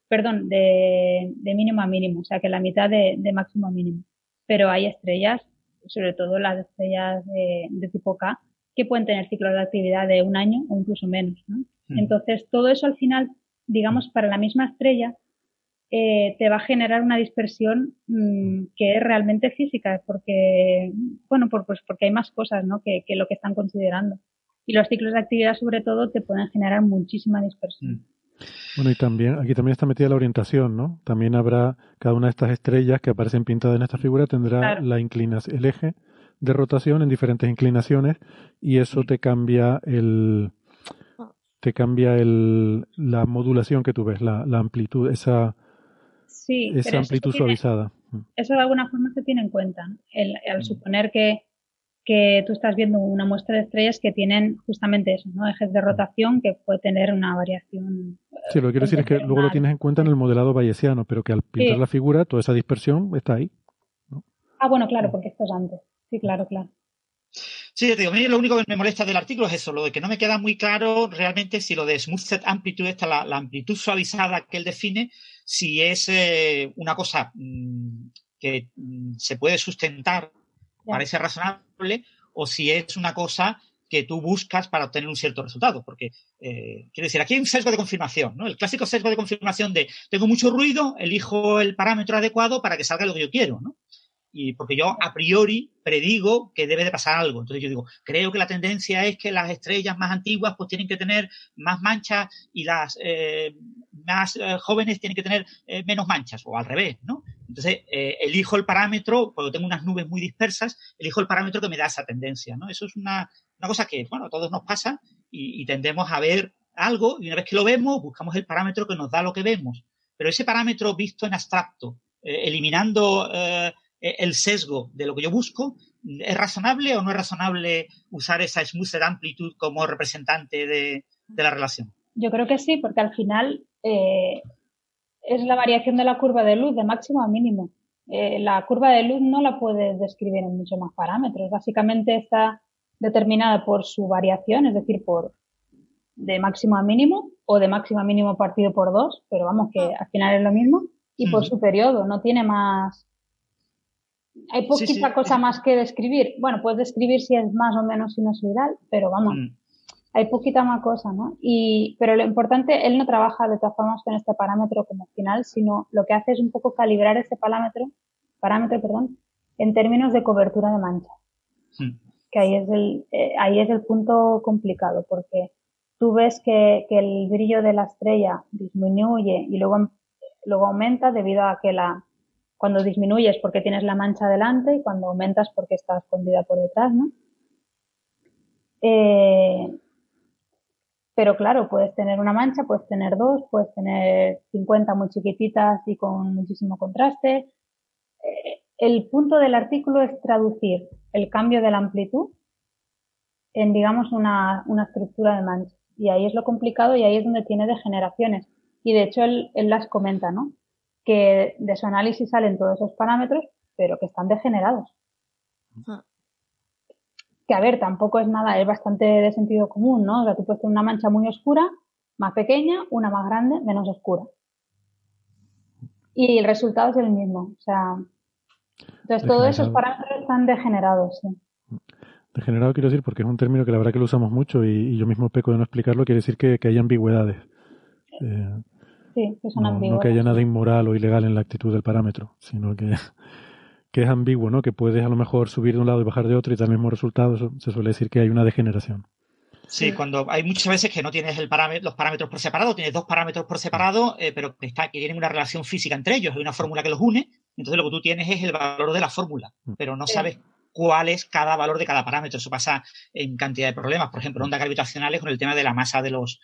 Perdón, de, mínimo a mínimo, o sea que la mitad de, máximo a mínimo. Pero hay estrellas, sobre todo las estrellas de, tipo K, que pueden tener ciclos de actividad de un año o incluso menos, ¿no? Hmm. Entonces, todo eso al final, digamos, para la misma estrella, eh, te va a generar una dispersión mm, que es realmente física, porque, bueno, por, pues porque hay más cosas, ¿no? Que, que lo que están considerando. Y los ciclos de actividad, sobre todo, te pueden generar muchísima dispersión. Mm. Bueno, y también, aquí también está metida la orientación, ¿no? También habrá, cada una de estas estrellas que aparecen pintadas en esta figura tendrá la inclinación, el eje de rotación en diferentes inclinaciones y eso te cambia el, te cambia el, la modulación que tú ves, la, la amplitud, esa, esa amplitud suavizada. Mm. eso de alguna forma se tiene en cuenta. El, al mm. suponer que que tú estás viendo una muestra de estrellas que tienen justamente eso, ¿no? Ejes de rotación que puede tener una variación. Sí, lo que quiero decir es que luego lo tienes en cuenta en el modelado bayesiano, pero que al pintar la figura toda esa dispersión está ahí. Ah, bueno, claro, porque esto es antes. Sí, claro, claro. Sí, te digo, a mí lo único que me molesta del artículo es eso, lo de que no me queda muy claro realmente si lo de Smooth Set Amplitude, esta, la, amplitud suavizada que él define, si es eh, una cosa mm, que mm, se puede sustentar parece razonable o si es una cosa que tú buscas para obtener un cierto resultado. Porque, eh, quiero decir, aquí hay un sesgo de confirmación, ¿no? El clásico sesgo de confirmación de tengo mucho ruido, elijo el parámetro adecuado para que salga lo que yo quiero, ¿no? Y porque yo a priori predigo que debe de pasar algo. Entonces yo digo, creo que la tendencia es que las estrellas más antiguas pues tienen que tener más manchas y las eh, más eh, jóvenes tienen que tener eh, menos manchas, o al revés, ¿no? Entonces elijo el parámetro, cuando tengo unas nubes muy dispersas, elijo el parámetro que me da esa tendencia, ¿no? Eso es una, una cosa que, bueno, a todos nos pasa y, tendemos a ver algo y una vez que lo vemos, buscamos el parámetro que nos da lo que vemos. Pero ese parámetro visto en abstracto, eliminando el sesgo de lo que yo busco, ¿es razonable o no es razonable usar esa smoothed amplitude como representante de, la relación? Yo creo que sí, porque al final eh, es la variación de la curva de luz de máximo a mínimo. Eh, la curva de luz no la puedes describir en muchos más parámetros. Básicamente está determinada por su variación, es decir, por de máximo a mínimo o de máximo a mínimo partido por dos, pero vamos que al final es lo mismo, y por su periodo, no tiene más, hay poquita cosa más que describir. Bueno, puedes describir si es más o menos sinusoidal, pero vamos, mm. hay poquita más cosa, ¿no? Y, pero lo importante, él no trabaja de todas formas con este parámetro como final, sino lo que hace es un poco calibrar ese parámetro, parámetro, perdón, en términos de cobertura de mancha. Mm. Que ahí es el, eh, ahí es el punto complicado, porque tú ves que, que el brillo de la estrella disminuye y luego, luego aumenta debido a que la, cuando disminuyes porque tienes la mancha delante y cuando aumentas porque está escondida por detrás, ¿no? Eh, pero claro, puedes tener una mancha, puedes tener dos, puedes tener 50 muy chiquititas y con muchísimo contraste. Eh, el punto del artículo es traducir el cambio de la amplitud en, digamos, una, una estructura de mancha. Y ahí es lo complicado y ahí es donde tiene degeneraciones. Y de hecho él, él las comenta, ¿no? Que de su análisis salen todos esos parámetros, pero que están degenerados. Que a ver, tampoco es nada, es bastante de sentido común, ¿no? O sea, tú puedes tener una mancha muy oscura, más pequeña, una más grande, menos oscura. Y el resultado es el mismo. O sea, entonces todos esos parámetros están degenerados, sí. Degenerado quiero decir porque es un término que la verdad que lo usamos mucho y, yo mismo peco de no explicarlo, quiere decir que, hay ambigüedades. Eh, Sí, que son no, no que haya nada inmoral o ilegal en la actitud del parámetro, sino que, que es ambiguo, ¿no? Que puedes a lo mejor subir de un lado y bajar de otro y dar el mismo resultado. se suele decir que hay una degeneración. Sí, cuando hay muchas veces que no tienes el parámetro, los parámetros por separado, tienes dos parámetros por separado, eh, pero que, está, que tienen una relación física entre ellos, hay una fórmula que los une, entonces lo que tú tienes es el valor de la fórmula, mm. pero no sabes cuál es cada valor de cada parámetro. Eso pasa en cantidad de problemas. Por ejemplo, ondas gravitacionales con el tema de la masa de los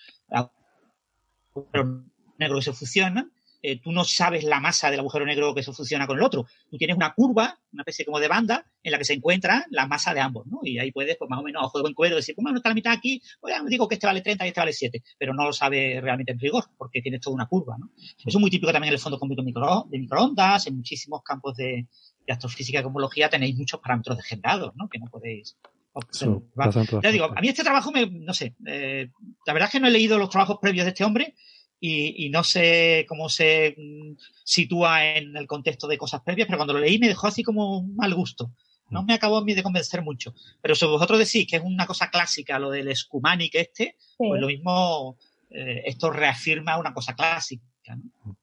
negros que se fusionan eh, tú no sabes la masa del agujero negro que se funciona con el otro. Tú tienes una curva, una especie como de banda, en la que se encuentra la masa de ambos, ¿no? Y ahí puedes, pues más o menos, a ojo de buen cuero, decir, pues no está la mitad aquí, pues ya digo que este vale 30 y este vale 7, pero no lo sabe realmente en rigor, porque tienes toda una curva, ¿no? Eso es muy típico también en el fondo cómputo micro, de microondas, en muchísimos campos de, astrofísica y cosmología tenéis muchos parámetros degenerados, ¿no? Que no podéis observar. ya digo, a mí este trabajo me, no sé, eh, la verdad es que no he leído los trabajos previos de este hombre, y, no sé cómo se mm, sitúa en el contexto de cosas previas, pero cuando lo leí me dejó así como un mal gusto. No me acabó a mí de convencer mucho. Pero si vosotros decís que es una cosa clásica lo del Scumanic este, pues lo mismo, eh, esto reafirma una cosa clásica. ¿no?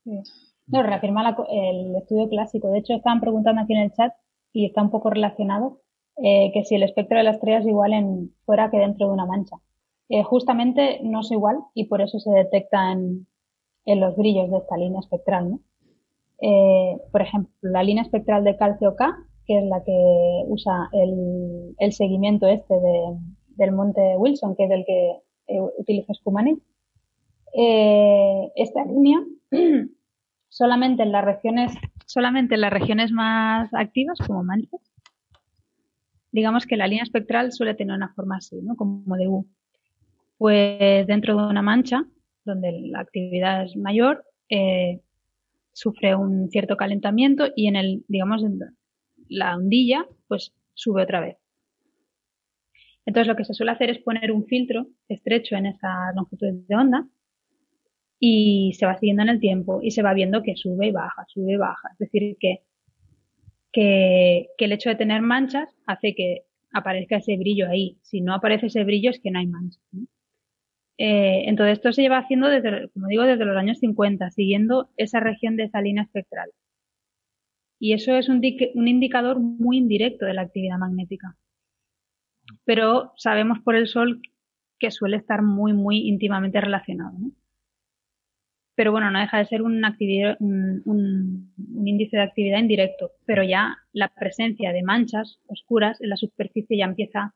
No, reafirma el estudio clásico. De hecho, estaban preguntando aquí en el chat y está un poco relacionado eh, que si el espectro de la estrella es igual en fuera que dentro de una mancha. Eh, justamente no es igual y por eso se detectan en los brillos de esta línea espectral. ¿no? Eh, por ejemplo, la línea espectral de calcio K, que es la que usa el, seguimiento este de, del monte Wilson, que es el que eh, utiliza Scumanit. Eh, esta línea solamente en las regiones solamente en las regiones más activas como manchas digamos que la línea espectral suele tener una forma así ¿no? como de U pues dentro de una mancha donde la actividad es mayor, eh, sufre un cierto calentamiento y en el, digamos, en la ondilla, pues sube otra vez. Entonces lo que se suele hacer es poner un filtro estrecho en esa longitud de onda y se va siguiendo en el tiempo y se va viendo que sube y baja, sube y baja. Es decir, que, que, el hecho de tener manchas hace que aparezca ese brillo ahí. Si no aparece ese brillo es que no hay manchas. Eh, entonces esto se lleva haciendo desde, como digo, desde los años 50, siguiendo esa región de esa línea espectral. Y eso es un, un indicador muy indirecto de la actividad magnética. Pero sabemos por el Sol que suele estar muy, muy íntimamente relacionado. Pero bueno, no deja de ser un, un, un, índice de actividad indirecto. Pero ya la presencia de manchas oscuras en la superficie ya empieza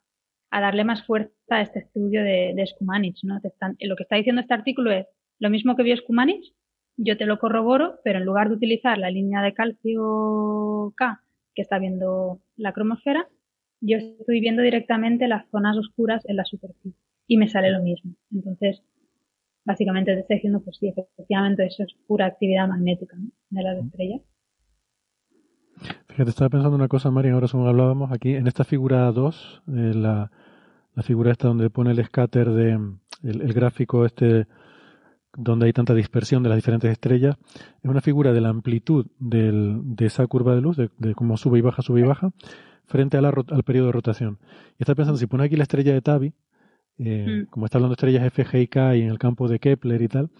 a darle más fuerza a este estudio de, de ¿no? lo que está diciendo este artículo es lo mismo que vio Skumanich, yo te lo corroboro, pero en lugar de utilizar la línea de calcio K que está viendo la cromosfera, yo estoy viendo directamente las zonas oscuras en la superficie y me sale lo mismo. Entonces, básicamente te estoy diciendo, pues sí, efectivamente eso es pura actividad magnética de las estrellas. Fíjate, estaba pensando una cosa, María, ahora según hablábamos aquí, en esta figura 2, eh, la, la figura esta donde pone el scatter de el, gráfico este donde hay tanta dispersión de las diferentes estrellas, es una figura de la amplitud del, de esa curva de luz, de, cómo sube y baja, sube y baja, frente a la, al periodo de rotación. Y está pensando, si pone aquí la estrella de Tabi, eh, mm. como está hablando de estrellas F, G y K y en el campo de Kepler y tal,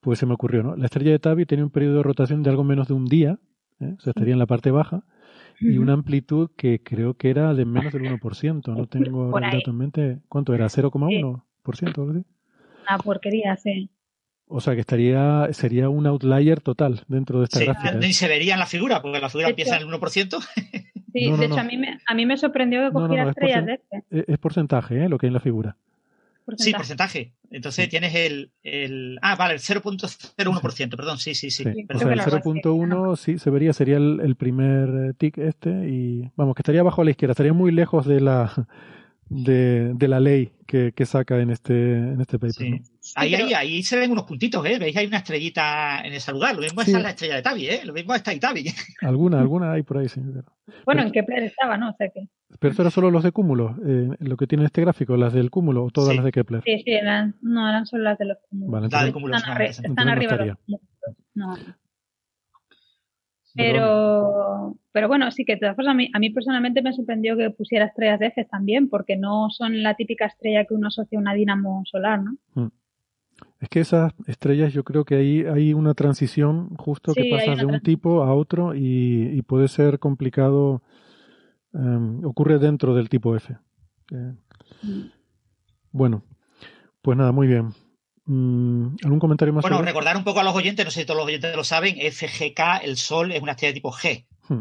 pues se me ocurrió, ¿no? La estrella de Tabi tiene un periodo de rotación de algo menos de un día, ¿eh? o sea, estaría en la parte baja, y una amplitud que creo que era de menos del 1%. No tengo el dato en mente. ¿Cuánto era? ¿0,1%? Una porquería, sí. O sea que estaría sería un outlier total dentro de esta gráfica. Ni se vería en la figura, porque la figura empieza en el 1%. Sí, de hecho a mí, me, a mí me sorprendió que cogiera estrellas de este. Es porcentaje, ¿eh? lo que hay en la figura. Sí, porcentaje. Entonces tienes el, el, Ah, vale, el 0.01%, perdón, sí, sí, sí. O sea, el 0.1 sí se vería, sería el, primer eh, tick este y vamos, que estaría abajo a la izquierda, estaría muy lejos de la de, de la ley que, que, saca en este, en este paper. Ahí, ahí, ahí se ven unos puntitos, ¿eh? ¿Veis? Hay una estrellita en ese lugar. Lo mismo es la estrella de Tabi, ¿eh? Lo mismo está ahí Tabi. Alguna, alguna hay por ahí, sí. Bueno, en Kepler estaba, ¿no? O sea que... Pero eso era solo los de cúmulo, eh, lo que tiene este gráfico, las del cúmulo o todas las de Kepler. Sí, sí, eran, no, eran solo las de los cúmulos. Vale, de cúmulos están, están arriba los cúmulos. No. Pero, pero bueno, sí que de todas formas a mí, a mí personalmente me sorprendió que pusiera estrellas de ejes también, porque no son la típica estrella que uno asocia a una dinamo solar, ¿no? Mm. Es que esas estrellas yo creo que ahí hay una transición justo que pasa de un tipo a otro y, puede ser complicado. Em, ocurre dentro del tipo F. Eh, mm. Bueno, pues nada, muy bien. Mm, ¿Algún comentario más? Bueno, recordar un poco a los oyentes, no sé si todos los oyentes lo saben, FGK, el Sol, es una estrella de tipo G. Hmm.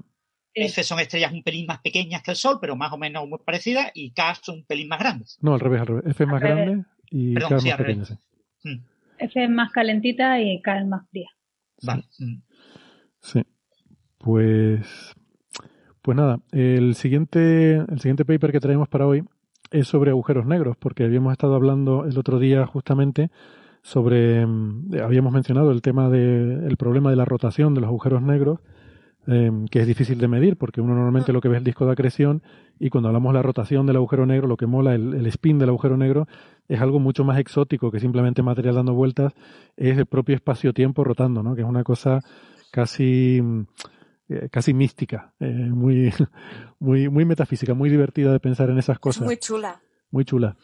F son estrellas un pelín más pequeñas que el Sol, pero más o menos muy parecidas, y K son un pelín más grandes. No, al revés, al revés. F es más grande y K es más pequeña. Mm. F es más calentita y K es más fría. Vale. Sí. Pues, pues nada, el siguiente, el siguiente paper que traemos para hoy es sobre agujeros negros, porque habíamos estado hablando el otro día justamente sobre, mm, habíamos mencionado el tema del problema de la rotación de los agujeros negros, em, que es difícil de medir, porque uno normalmente lo que ve es el disco de acreción, y cuando hablamos de la rotación del agujero negro, lo que mola, el, el spin del agujero negro, es algo mucho más exótico que simplemente material dando vueltas, es el propio espacio-tiempo rotando, ¿no? que es una cosa casi mm, eh, casi mística, eh, muy, muy, muy metafísica, muy divertida de pensar en esas cosas. muy chula. Muy chula.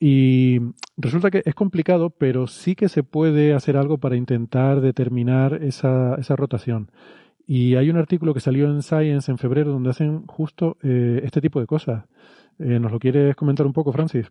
Y resulta que es complicado, pero sí que se puede hacer algo para intentar determinar esa, esa rotación. Y hay un artículo que salió en Science en febrero donde hacen justo eh, este tipo de cosas. ¿Nos lo quieres comentar un poco, Francis?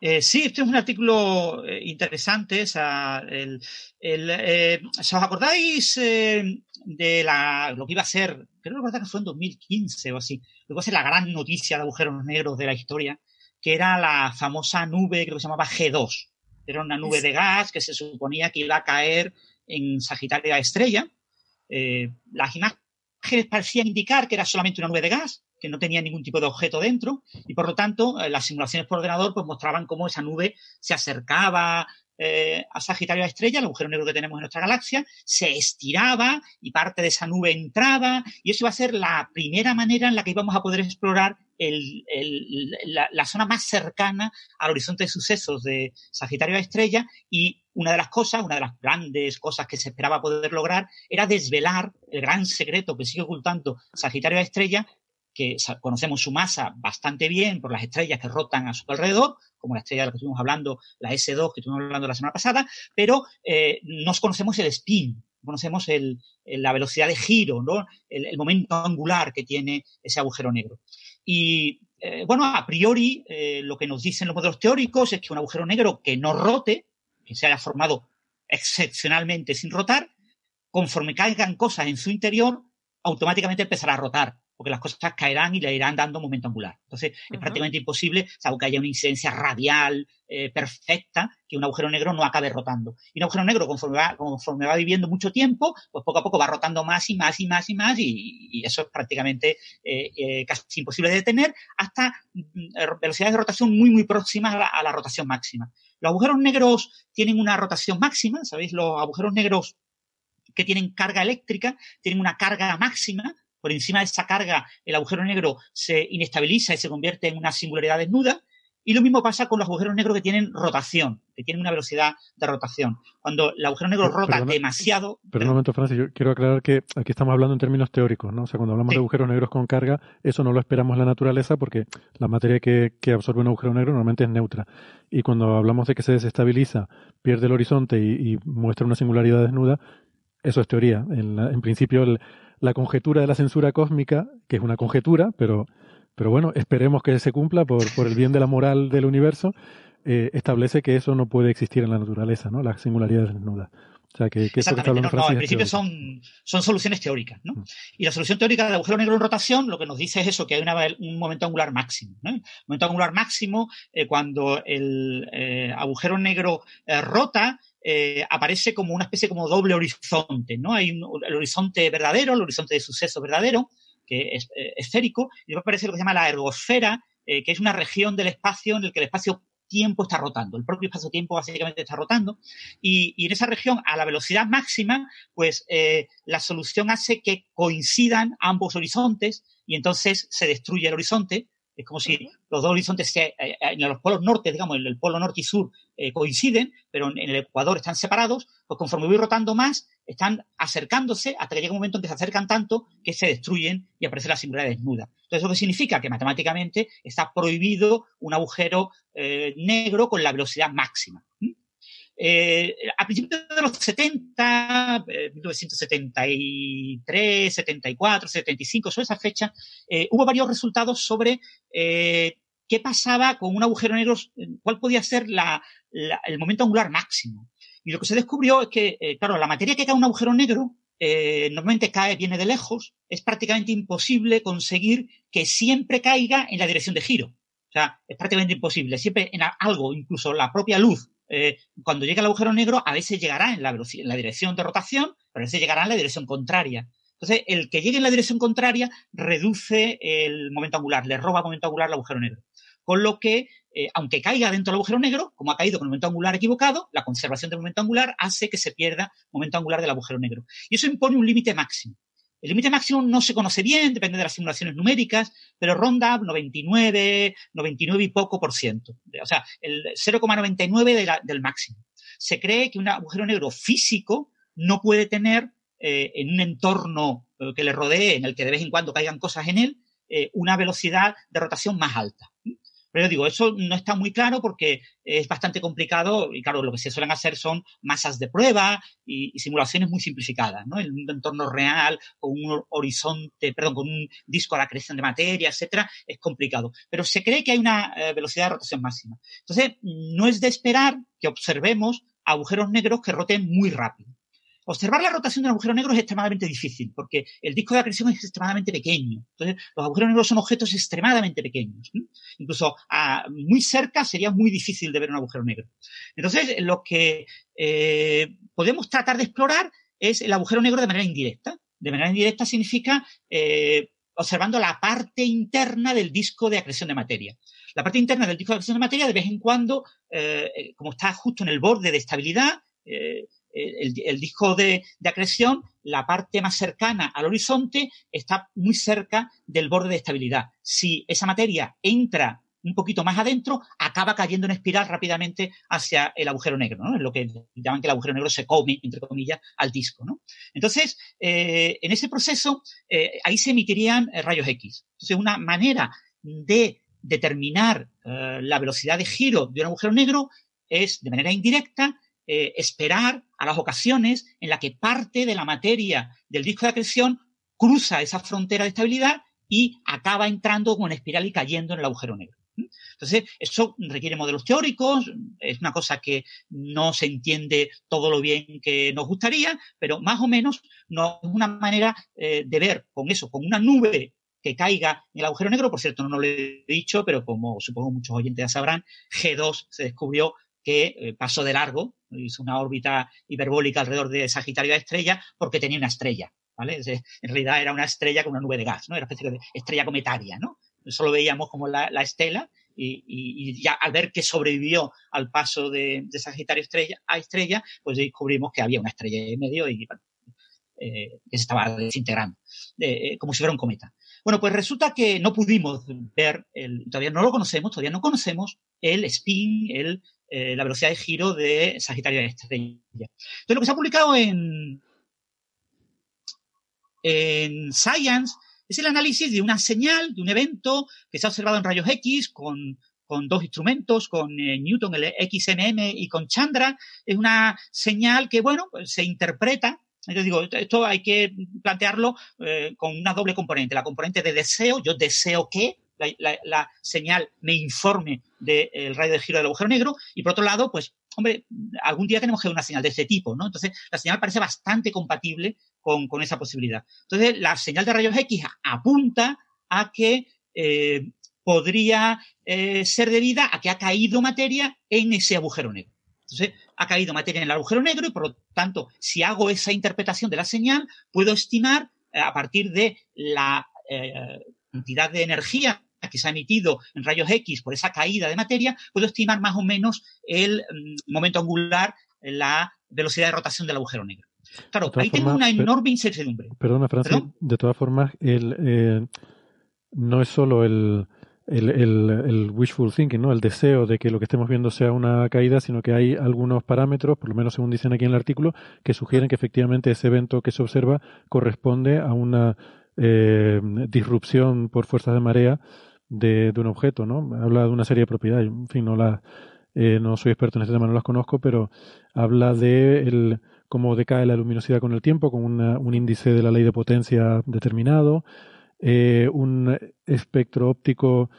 Eh, sí, este es un artículo eh, interesante. el, eh, ¿Os acordáis de la, lo que iba a ser? Creo que fue en 2015 o así. Lo que iba a ser la gran noticia de agujeros negros de la historia, que era la famosa nube, creo que se llamaba G2. Era una nube de gas que se suponía que iba a caer en Sagitario Estrella. Las imágenes parecían indicar que era solamente una nube de gas, que no tenía ningún tipo de objeto dentro y por lo tanto eh, las simulaciones por ordenador pues mostraban cómo esa nube se acercaba eh, a Sagitario a Estrella, el agujero negro que tenemos en nuestra galaxia, se estiraba y parte de esa nube entraba y eso iba a ser la primera manera en la que íbamos a poder explorar la, zona más cercana al horizonte de sucesos de Sagitario a Estrella y una de las cosas, una de las grandes cosas que se esperaba poder lograr era desvelar el gran secreto que sigue ocultando Sagitario a Estrella que conocemos su masa bastante bien por las estrellas que rotan a su alrededor, como la estrella de la que estuvimos hablando, la S2 que estuvimos hablando la semana pasada, pero eh, no conocemos el spin, conocemos la velocidad de giro, ¿no? el, momento angular que tiene ese agujero negro. Y eh, bueno, a priori eh, lo que nos dicen los modelos teóricos es que un agujero negro que no rote, se haya formado excepcionalmente sin rotar, conforme caigan cosas en su interior, automáticamente empezará a rotar porque las cosas caerán y le irán dando momento angular. Entonces, es prácticamente imposible, salvo que haya una incidencia radial eh, perfecta, que un agujero negro no acabe rotando. Y un agujero negro, conforme va, conforme va viviendo mucho tiempo, pues poco a poco va rotando más y más y más y más, y, eso es prácticamente eh, eh, casi imposible de detener, hasta mm, velocidades de rotación muy, muy próximas a la, a la rotación máxima. Los agujeros negros tienen una rotación máxima, ¿sabéis? Los agujeros negros que tienen carga eléctrica tienen una carga máxima por encima de esa carga el agujero negro se inestabiliza y se convierte en una singularidad desnuda. Y lo mismo pasa con los agujeros negros que tienen rotación, que tienen una velocidad de rotación. Cuando el agujero negro rota demasiado. Pero un momento, Francis, yo quiero aclarar que aquí estamos hablando en términos teóricos, ¿no? O sea, cuando hablamos de agujeros negros con carga, eso no lo esperamos en la naturaleza porque la materia que, absorbe un agujero negro normalmente es neutra. Y cuando hablamos de que se desestabiliza, pierde el horizonte y, muestra una singularidad desnuda, eso es teoría. En, en principio, el, la conjetura de la censura cósmica, que es una conjetura, pero, pero bueno, esperemos que se cumpla por, por el bien de la moral del universo, eh, establece que eso no puede existir en la naturaleza, ¿no? La singularidad desnuda. O sea, que, que Exactamente, no, no, en principio son, son soluciones teóricas, ¿no? Mm. Y la solución teórica del agujero negro en rotación lo que nos dice es eso, que hay una, un momento angular máximo, ¿no? Un momento angular máximo eh, cuando el eh, agujero negro rota eh, aparece como una especie como doble horizonte, ¿no? Hay el horizonte verdadero, el horizonte de suceso verdadero, que es eh, esférico, y después aparece lo que se llama la ergosfera, eh, que es una región del espacio en el que el espacio tiempo está rotando, el propio espacio-tiempo básicamente está rotando, y, y, en esa región, a la velocidad máxima, pues la solución hace que coincidan ambos horizontes y entonces se destruye el horizonte, es como si los dos horizontes se, eh, en los polos norte, digamos, el, el polo norte y sur eh, coinciden, pero en, el Ecuador están separados, pues conforme voy rotando más, están acercándose hasta que llega un momento en que se acercan tanto que se destruyen y aparece la singularidad desnuda. Entonces, lo que significa que matemáticamente está prohibido un agujero eh, negro con la velocidad máxima. Eh, a principios de los 70, 1973, 74, 75, sobre esa fecha, eh, hubo varios resultados sobre eh, qué pasaba con un agujero negro, cuál podía ser el momento angular máximo. Y lo que se descubrió es que, claro, la materia que cae en un agujero negro eh, normalmente cae, viene de lejos, es prácticamente imposible conseguir que siempre caiga en la dirección de giro. O sea, es prácticamente imposible. Siempre en algo, incluso la propia luz, eh, cuando llega el agujero negro, a veces llegará en la, en la dirección de rotación, pero a veces llegará en la dirección contraria. Entonces, el que llegue en la dirección contraria reduce el momento angular, le roba momento angular al agujero negro. Con lo que, eh, aunque caiga dentro del agujero negro, como ha caído con el momento angular equivocado, la conservación del momento angular hace que se pierda momento angular del agujero negro. Y eso impone un límite máximo. El límite máximo no se conoce bien, depende de las simulaciones numéricas, pero ronda 99, 99 y poco por ciento. O sea, el 0,99 del máximo. Se cree que un agujero negro físico no puede tener eh, en un entorno eh, que le rodee, en el que de vez en cuando caigan cosas en él, eh, una velocidad de rotación más alta. Pero yo digo, eso no está muy claro porque es bastante complicado y claro, lo que se suelen hacer son masas de prueba y, simulaciones muy simplificadas, ¿no? En un entorno real, con un horizonte, perdón, con un disco a la de materia, etcétera, es complicado. Pero se cree que hay una velocidad de rotación máxima. Entonces, no es de esperar que observemos agujeros negros que roten muy rápido. Observar la rotación del agujero negro es extremadamente difícil porque el disco de acreción es extremadamente pequeño. Entonces, los agujeros negros son objetos extremadamente pequeños. Incluso muy cerca sería muy difícil de ver un agujero negro. Entonces, lo que eh, podemos tratar de explorar es el agujero negro de manera indirecta. De manera indirecta significa eh, observando la parte interna del disco de acreción de materia. La parte interna del disco de acreción de materia, de vez en cuando, eh, como está justo en el borde de estabilidad, el, disco de, acreción, la parte más cercana al horizonte está muy cerca del borde de estabilidad. Si esa materia entra un poquito más adentro, acaba cayendo en espiral rápidamente hacia el agujero negro, ¿no? Es lo que llaman que el agujero negro se come, entre comillas, al disco. Entonces, eh, en ese proceso, eh, ahí se emitirían eh, rayos X. Entonces, una manera de determinar la velocidad de giro de un agujero negro es, de manera indirecta, eh, esperar a las ocasiones en la que parte de la materia del disco de acreción cruza esa frontera de estabilidad y acaba entrando como en espiral y cayendo en el agujero negro. Entonces, eso requiere modelos teóricos, es una cosa que no se entiende todo lo bien que nos gustaría, pero más o menos no es una manera eh, de ver con eso, con una nube que caiga en el agujero negro, por cierto, no lo he dicho, pero como supongo muchos oyentes ya sabrán, G2 se descubrió que eh, pasó de largo, hizo una órbita hiperbólica alrededor de Sagitario de estrella porque tenía una estrella, ¿vale? En realidad era una estrella con una nube de gas, ¿no? Era una especie de estrella cometaria, ¿no? Solo veíamos como la, estela y, ya al ver que sobrevivió al paso de, Sagitario estrella, a estrella, pues descubrimos que había una estrella en medio y eh, que se estaba desintegrando, eh, como si fuera un cometa. Bueno, pues resulta que no pudimos ver, el, todavía no lo conocemos, todavía no conocemos el spin, el eh, la velocidad de giro de Sagitario Estrella. Entonces, lo que se ha publicado en, en Science es el análisis de una señal, de un evento que se ha observado en rayos X con, dos instrumentos, con eh, Newton, el XMM y con Chandra. Es una señal que, bueno, pues se interpreta. Yo digo, esto hay que plantearlo eh, con una doble componente. La componente de deseo, yo deseo que, la, señal me informe del radio de giro del agujero negro y por otro lado, pues, hombre, algún día tenemos que ver una señal de este tipo, ¿no? Entonces, la señal parece bastante compatible con, esa posibilidad. Entonces, la señal de rayos X apunta a que eh, podría eh, ser debida a que ha caído materia en ese agujero negro. Entonces, ha caído materia en el agujero negro y, por lo tanto, si hago esa interpretación de la señal, puedo estimar eh, a partir de la cantidad de energía que se ha emitido en rayos X por esa caída de materia, puedo estimar más o menos el mm, momento angular, la velocidad de rotación del agujero negro. Claro, ahí tengo una enorme incertidumbre. Perdona, Francis, de todas formas, el, eh, no es solo el, el, wishful thinking, ¿no? el deseo de que lo que estemos viendo sea una caída, sino que hay algunos parámetros, por lo menos según dicen aquí en el artículo, que sugieren que efectivamente ese evento que se observa corresponde a una eh, disrupción por fuerzas de marea de, un objeto, ¿no? Habla de una serie de propiedades, en fin, no la, eh, no soy experto en este tema, no las conozco, pero habla de el, cómo decae la luminosidad con el tiempo, con un índice de la ley de potencia determinado, eh, un espectro óptico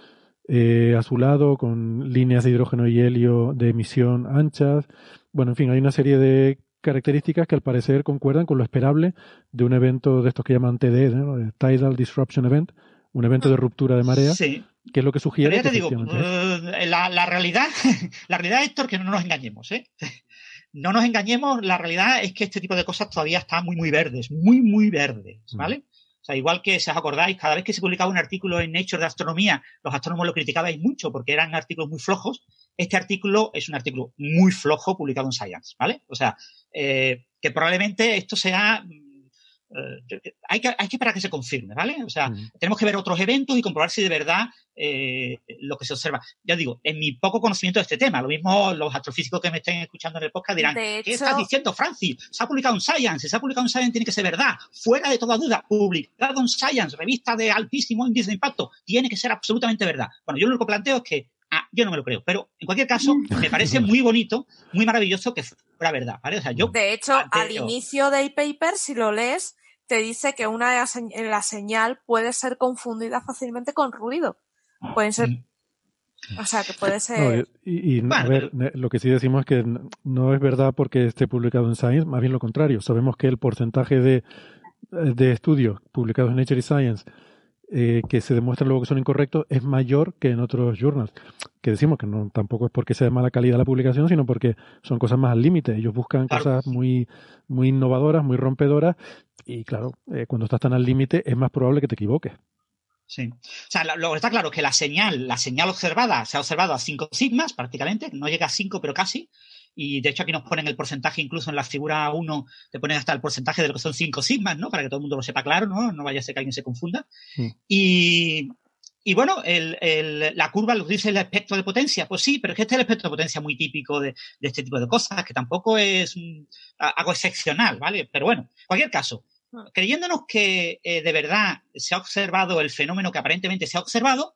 eh, azulado con líneas de hidrógeno y helio de emisión anchas. Bueno, en fin, hay una serie de características que al parecer concuerdan con lo esperable de un evento de estos que llaman TD, ¿no? Tidal Disruption Event, un evento de ruptura de marea, Sí. que es lo que sugiere. Pero ya te digo, eh, la, la realidad, la realidad, Héctor, que no nos engañemos, ¿eh? No nos engañemos, la realidad es que este tipo de cosas todavía están muy, muy verdes, muy, muy verdes, ¿vale? O sea, igual que si os acordáis, cada vez que se publicaba un artículo en Nature de astronomía, los astrónomos lo criticabais mucho porque eran artículos muy flojos. Este artículo es un artículo muy flojo publicado en Science, ¿vale? O sea, eh, que probablemente esto sea eh, hay, que, hay que esperar a que se confirme, ¿vale? O sea, Mm. tenemos que ver otros eventos y comprobar si de verdad eh, lo que se observa. Ya digo, en mi poco conocimiento de este tema, lo mismo los astrofísicos que me estén escuchando en el podcast dirán, ¿qué estás diciendo, Francis? Se ha publicado en Science, si se ha publicado en Science tiene que ser verdad, fuera de toda duda, publicado en Science, revista de altísimo índice de impacto, tiene que ser absolutamente verdad. Bueno, yo lo único que planteo es que Ah, yo no me lo creo, pero en cualquier caso, me parece muy bonito, muy maravilloso que fuera verdad, ¿vale? O sea, yo De hecho, al inicio del paper, si lo lees, te dice que una de las señ- la señal puede ser confundida fácilmente con ruido. Pueden ser, o sea, que puede No, ser. y, a ver, lo que sí decimos es que no es verdad porque esté publicado en Science, más bien lo contrario. Sabemos que el porcentaje de, de estudios publicados en Nature y Science eh, que se demuestran luego que son incorrectos es mayor que en otros journals. Que decimos que no tampoco es porque sea de mala calidad la publicación, sino porque son cosas más al límite. Ellos buscan Claro. cosas muy, muy innovadoras, muy rompedoras, y claro, eh, cuando estás tan al límite es más probable que te equivoques. Sí. O sea, lo, que está claro es que la señal, la señal observada se ha observado a 5 sigmas prácticamente, no llega a 5 pero casi. Y de hecho aquí nos ponen el porcentaje, incluso en la figura 1 te ponen hasta el porcentaje de lo que son 5 sigmas, ¿no? Para que todo el mundo lo sepa claro, ¿no? No vaya a ser que alguien se confunda. Sí. Y, y bueno, el, el- la curva lo dice el espectro de potencia. Pues sí, pero es que este es el espectro de potencia muy típico de, de este tipo de cosas, que tampoco es mm, algo excepcional, ¿vale? Pero bueno, en cualquier caso, creyéndonos que eh, de verdad se ha observado el fenómeno que aparentemente se ha observado,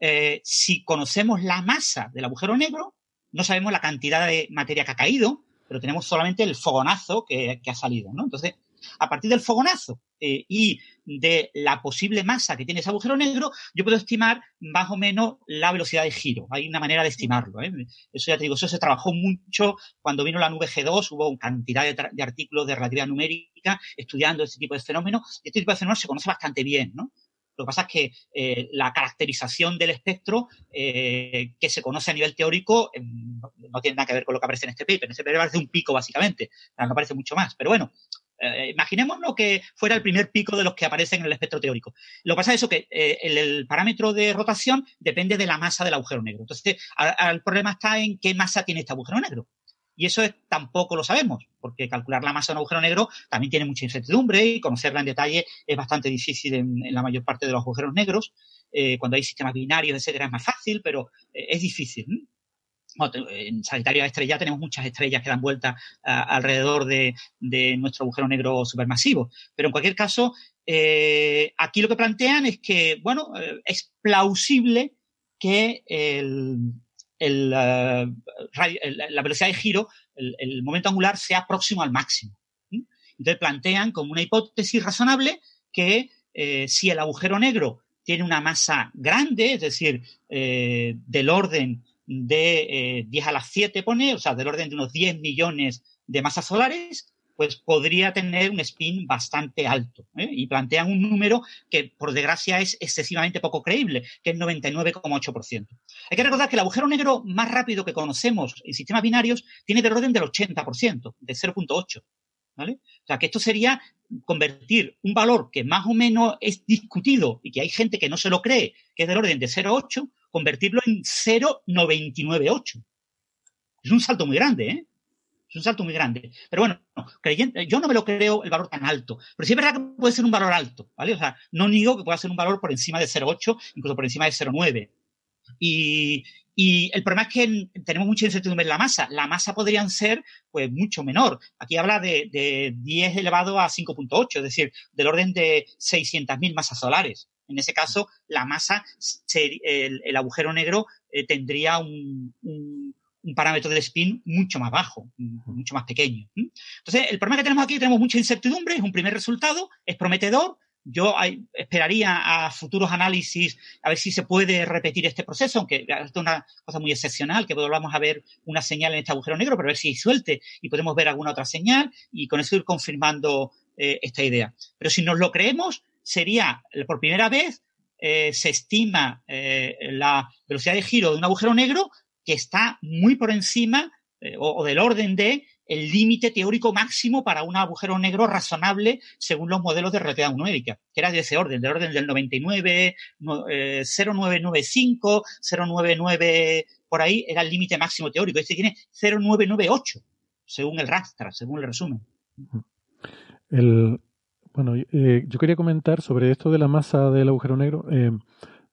eh, si conocemos la masa del agujero negro, no sabemos la cantidad de materia que ha caído, pero tenemos solamente el fogonazo que, que ha salido, ¿no? Entonces, a partir del fogonazo eh, y de la posible masa que tiene ese agujero negro, yo puedo estimar más o menos la velocidad de giro. Hay una manera de estimarlo. ¿eh? Eso ya te digo, eso se trabajó mucho cuando vino la nube G2, hubo cantidad de, artículos de relatividad numérica estudiando este tipo de fenómenos, y este tipo de fenómenos se conoce bastante bien, ¿no? Lo que pasa es que eh, la caracterización del espectro que se conoce a nivel teórico eh, no, no tiene nada que ver con lo que aparece en este paper. En este paper aparece un pico, básicamente. No aparece mucho más. Pero bueno, eh, imaginémonos que fuera el primer pico de los que aparecen en el espectro teórico. Lo que pasa es eso, que eh, el, parámetro de rotación depende de la masa del agujero negro. Entonces, a- a- el problema está en qué masa tiene este agujero negro. Y eso es- tampoco lo sabemos, porque calcular la masa de un agujero negro también tiene mucha incertidumbre y conocerla en detalle es bastante difícil en, la mayor parte de los agujeros negros. Eh, cuando hay sistemas binarios, etcétera, es más fácil, pero eh, es difícil. ¿no? En Sagitario Estrella tenemos muchas estrellas que dan vuelta a- alrededor de, de nuestro agujero negro supermasivo. Pero en cualquier caso, eh, aquí lo que plantean es que, bueno, eh, es plausible que eh, la velocidad de giro, el, momento angular, sea próximo al máximo. Entonces plantean como una hipótesis razonable que si el agujero negro tiene una masa grande, es decir, del orden de eh, 10 a las 7 pone, o sea, del orden de unos 10 millones de masas solares, pues podría tener un spin bastante alto. ¿eh? Y plantean un número que, por desgracia, es excesivamente poco creíble, que es 99,8%. Hay que recordar que el agujero negro más rápido que conocemos en sistemas binarios tiene del orden del 80%, de 0.8. ¿Vale? O sea, que esto sería convertir un valor que más o menos es discutido y que hay gente que no se lo cree, que es del orden de 0,8, convertirlo en 0,998. Es un salto muy grande, ¿eh? Es un salto muy grande. Pero bueno, creyendo, yo no me lo creo el valor tan alto. Pero sí es verdad que puede ser un valor alto, ¿vale? O sea, no niego que pueda ser un valor por encima de 0,8, incluso por encima de 0,9. Y, y el problema es que tenemos mucha incertidumbre en la masa. La masa podrían ser, pues, mucho menor. Aquí habla de, de 10 elevado a 5.8, es decir, del orden de 600.000 masas solares. En ese caso, la masa, el, el agujero negro eh, tendría un, un- un parámetro de spin mucho más bajo, mucho más pequeño. Entonces, el problema que tenemos aquí, tenemos mucha incertidumbre, es un primer resultado, es prometedor, yo esperaría a futuros análisis a ver si se puede repetir este proceso, aunque es una cosa muy excepcional, que volvamos a ver una señal en este agujero negro, pero a ver si suelte y podemos ver alguna otra señal y con eso ir confirmando eh, esta idea. Pero si nos lo creemos, sería por primera vez eh, se estima eh, la velocidad de giro de un agujero negro que está muy por encima o, del orden de el límite teórico máximo para un agujero negro razonable según los modelos de relatividad numérica, que era de ese orden, del orden del 99, 0995, 099, por ahí era el límite máximo teórico. Este tiene 0998, según el rastra, según el resumen. El, bueno, eh, yo quería comentar sobre esto de la masa del agujero negro. Eh,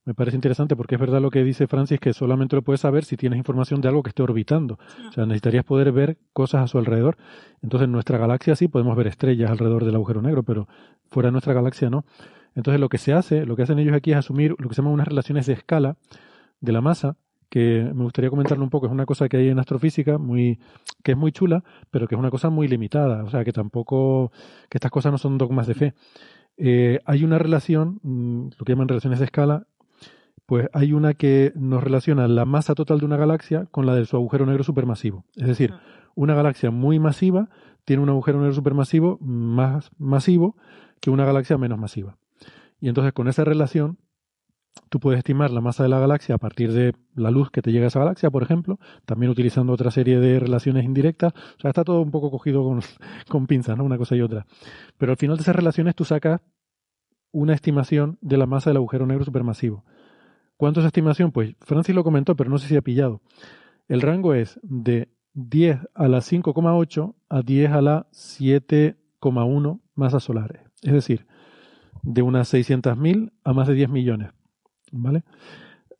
me parece interesante porque es verdad lo que dice Francis, que solamente lo puedes saber si tienes información de algo que esté orbitando. O sea, necesitarías poder ver cosas a su alrededor. Entonces, en nuestra galaxia sí podemos ver estrellas alrededor del agujero negro, pero fuera de nuestra galaxia no. Entonces, lo que se hace, lo que hacen ellos aquí es asumir lo que se llaman unas relaciones de escala de la masa, que me gustaría comentarlo un poco. Es una cosa que hay en astrofísica muy, que es muy chula, pero que es una cosa muy limitada. O sea, que tampoco, que estas cosas no son dogmas de fe. Eh, hay una relación, mm, lo que llaman relaciones de escala, pues hay una que nos relaciona la masa total de una galaxia con la de su agujero negro supermasivo. Es decir, una galaxia muy masiva tiene un agujero negro supermasivo más masivo que una galaxia menos masiva. Y entonces con esa relación tú puedes estimar la masa de la galaxia a partir de la luz que te llega a esa galaxia, por ejemplo, también utilizando otra serie de relaciones indirectas. O sea, está todo un poco cogido con, pinzas, ¿no? Una cosa y otra. Pero al final de esas relaciones tú sacas una estimación de la masa del agujero negro supermasivo. ¿Cuánto es estimación? Pues Francis lo comentó, pero no sé si ha pillado. El rango es de 10 a la 5,8 a 10 a la 7,1 masas solares. Es decir, de unas 600.000 a más de 10 millones. ¿Vale?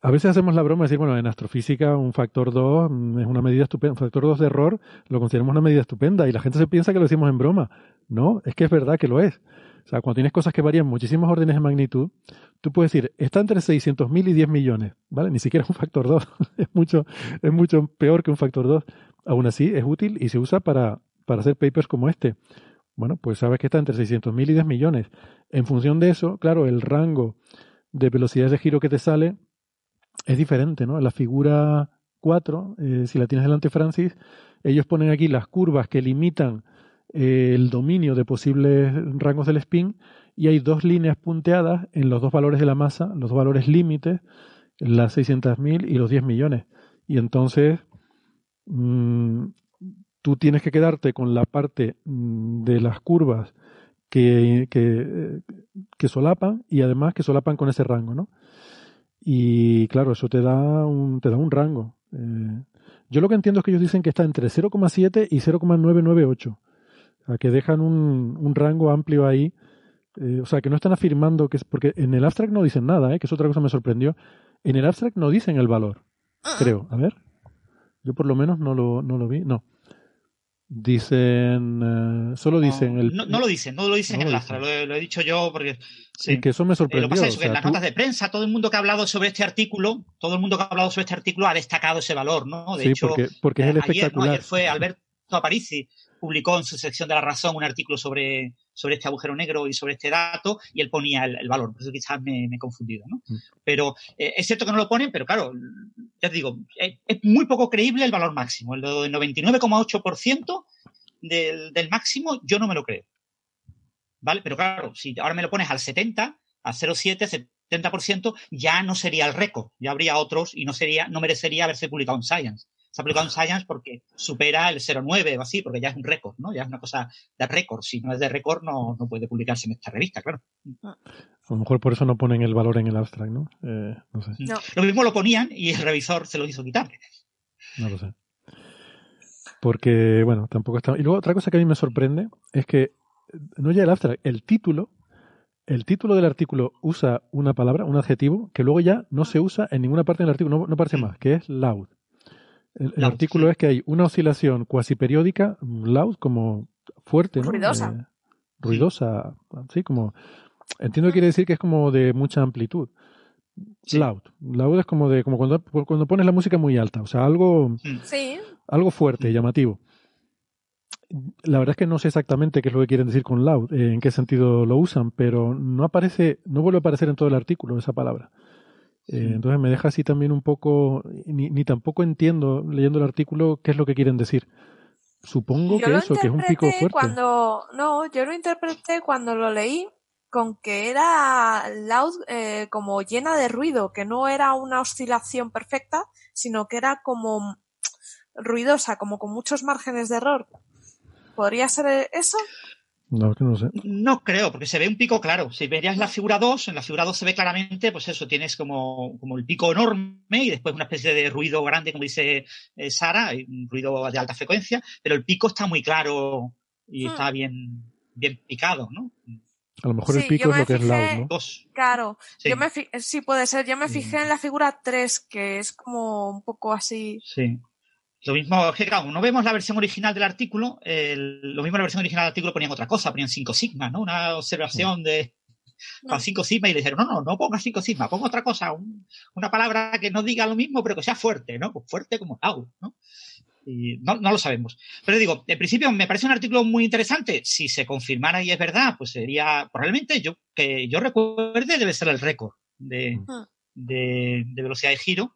A veces hacemos la broma de decir, bueno, en astrofísica un factor 2 es una medida estupenda, un factor 2 de error lo consideramos una medida estupenda y la gente se piensa que lo decimos en broma. No, es que es verdad que lo es. O sea, cuando tienes cosas que varían muchísimos órdenes de magnitud, tú puedes decir, está entre 600.000 y 10 millones, ¿vale? Ni siquiera es un factor 2, es mucho, es mucho peor que un factor 2. Aún así, es útil y se usa para, para hacer papers como este. Bueno, pues sabes que está entre 600.000 y 10 millones. En función de eso, claro, el rango de velocidades de giro que te sale es diferente, ¿no? La figura 4, eh, si la tienes delante, Francis, ellos ponen aquí las curvas que limitan el dominio de posibles rangos del spin y hay dos líneas punteadas en los dos valores de la masa, los dos valores límites, las 600.000 y los 10 millones. Y entonces mm, tú tienes que quedarte con la parte mm, de las curvas que, que, solapan y además que solapan con ese rango, ¿no? Y claro, eso te da un, te da un rango. Eh, yo lo que entiendo es que ellos dicen que está entre 0,7 y 0,998 a que dejan un, un rango amplio ahí. Eh, o sea, que no están afirmando que es. Porque en el abstract no dicen nada, ¿eh? que es otra cosa que me sorprendió. En el abstract no dicen el valor, ah. creo. A ver. Yo por lo menos no lo, no lo vi. No. Dicen. Eh, solo dicen. el, no, lo dicen, no lo dicen en el abstract. Lo, he dicho yo porque. Sí. que eso me sorprendió. lo que pasa es que en las notas de prensa, todo el mundo que ha hablado sobre este artículo, todo el mundo que ha hablado sobre este artículo ha destacado ese valor, ¿no? De hecho, porque, porque es el espectacular. Ayer, fue Alberto Aparici publicó en su sección de la razón un artículo sobre, sobre este agujero negro y sobre este dato y él ponía el, valor, por eso quizás me, he confundido, ¿no? Mm. Pero eh, es cierto que no lo ponen, pero claro, ya te digo, es, muy poco creíble el valor máximo, el de 99,8% del, del máximo yo no me lo creo. ¿Vale? Pero claro, si ahora me lo pones al 70, al 0,7, 70%, ya no sería el récord, ya habría otros y no sería, no merecería haberse publicado en Science se ha aplicado en Science porque supera el 0,9 o así, porque ya es un récord, ¿no? Ya es una cosa de récord. Si no es de récord, no, no puede publicarse en esta revista, claro. A lo mejor por eso no ponen el valor en el abstract, ¿no? Eh, no sé. Lo mismo lo ponían y el revisor se lo hizo quitar. No lo sé. Porque, bueno, tampoco está. Y luego otra cosa que a mí me sorprende es que no ya el abstract, el título, el título del artículo usa una palabra, un adjetivo, que luego ya no se usa en ninguna parte del artículo, no, no parece más, que es loud. El, artículo es que hay una oscilación cuasi periódica, loud, como fuerte, ¿no? Ruidosa. Eh, ruidosa, sí, como. Entiendo que quiere decir que es como de mucha amplitud. Loud. Loud es como de como cuando, cuando pones la música muy alta, o sea, algo, sí. algo fuerte, llamativo. La verdad es que no sé exactamente qué es lo que quieren decir con loud, eh, en qué sentido lo usan, pero no aparece, no vuelve a aparecer en todo el artículo esa palabra. Eh, entonces me deja así también un poco, ni, ni, tampoco entiendo leyendo el artículo qué es lo que quieren decir. Supongo que eso, que es un pico fuerte. Cuando, no, yo lo interpreté cuando lo leí con que era loud eh, como llena de ruido, que no era una oscilación perfecta, sino que era como ruidosa, como con muchos márgenes de error. ¿Podría ser eso? No, que no sé. No creo, porque se ve un pico claro. Si verías la figura 2, en la figura 2 se ve claramente, pues eso, tienes como, como el pico enorme y después una especie de ruido grande, como dice eh, Sara, un ruido de alta frecuencia, pero el pico está muy claro y hmm. está bien, bien picado, ¿no? A lo mejor el pico es lo que es loud, ¿no? Claro, sí. Yo me sí puede ser. Yo me fijé en la figura 3, que es como un poco así. Sí. Lo mismo, que claro, no vemos la versión original del artículo, el, lo mismo en la versión original del artículo ponían otra cosa, ponían 5 sigma, ¿no? Una observación de a 5 sigma y le dijeron, no, no, no ponga 5 sigma, ponga otra cosa, un, una palabra que no diga lo mismo, pero que sea fuerte, ¿no? Pues fuerte como out, ¿no? Y no, no, lo sabemos. Pero digo, en principio me parece un artículo muy interesante. Si se confirmara y es verdad, pues sería probablemente yo que yo recuerde debe ser el récord de, de, de velocidad de giro.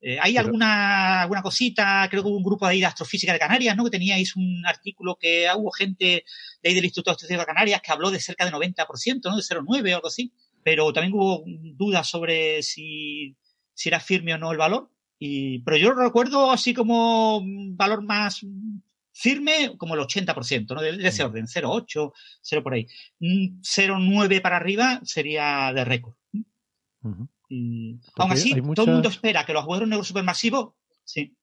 Eh, ¿Hay alguna, alguna cosita? Creo que hubo un grupo de ahí de astrofísica de Canarias, ¿no? Que teníais un artículo que hubo gente de ahí del Instituto de Astrofísica de Canarias que habló de cerca de 90%, ¿no? De 0,9 o algo así. Pero también hubo dudas sobre si, si era firme o no el valor. Y, pero yo lo recuerdo así como valor más firme, como el 80%, ¿no? De, ese mm. orden, 0,8, 0 por ahí. 0,9 para arriba sería de récord. Y, aún así, todo el mundo espera que los agujeros negros supermasivos. Sí.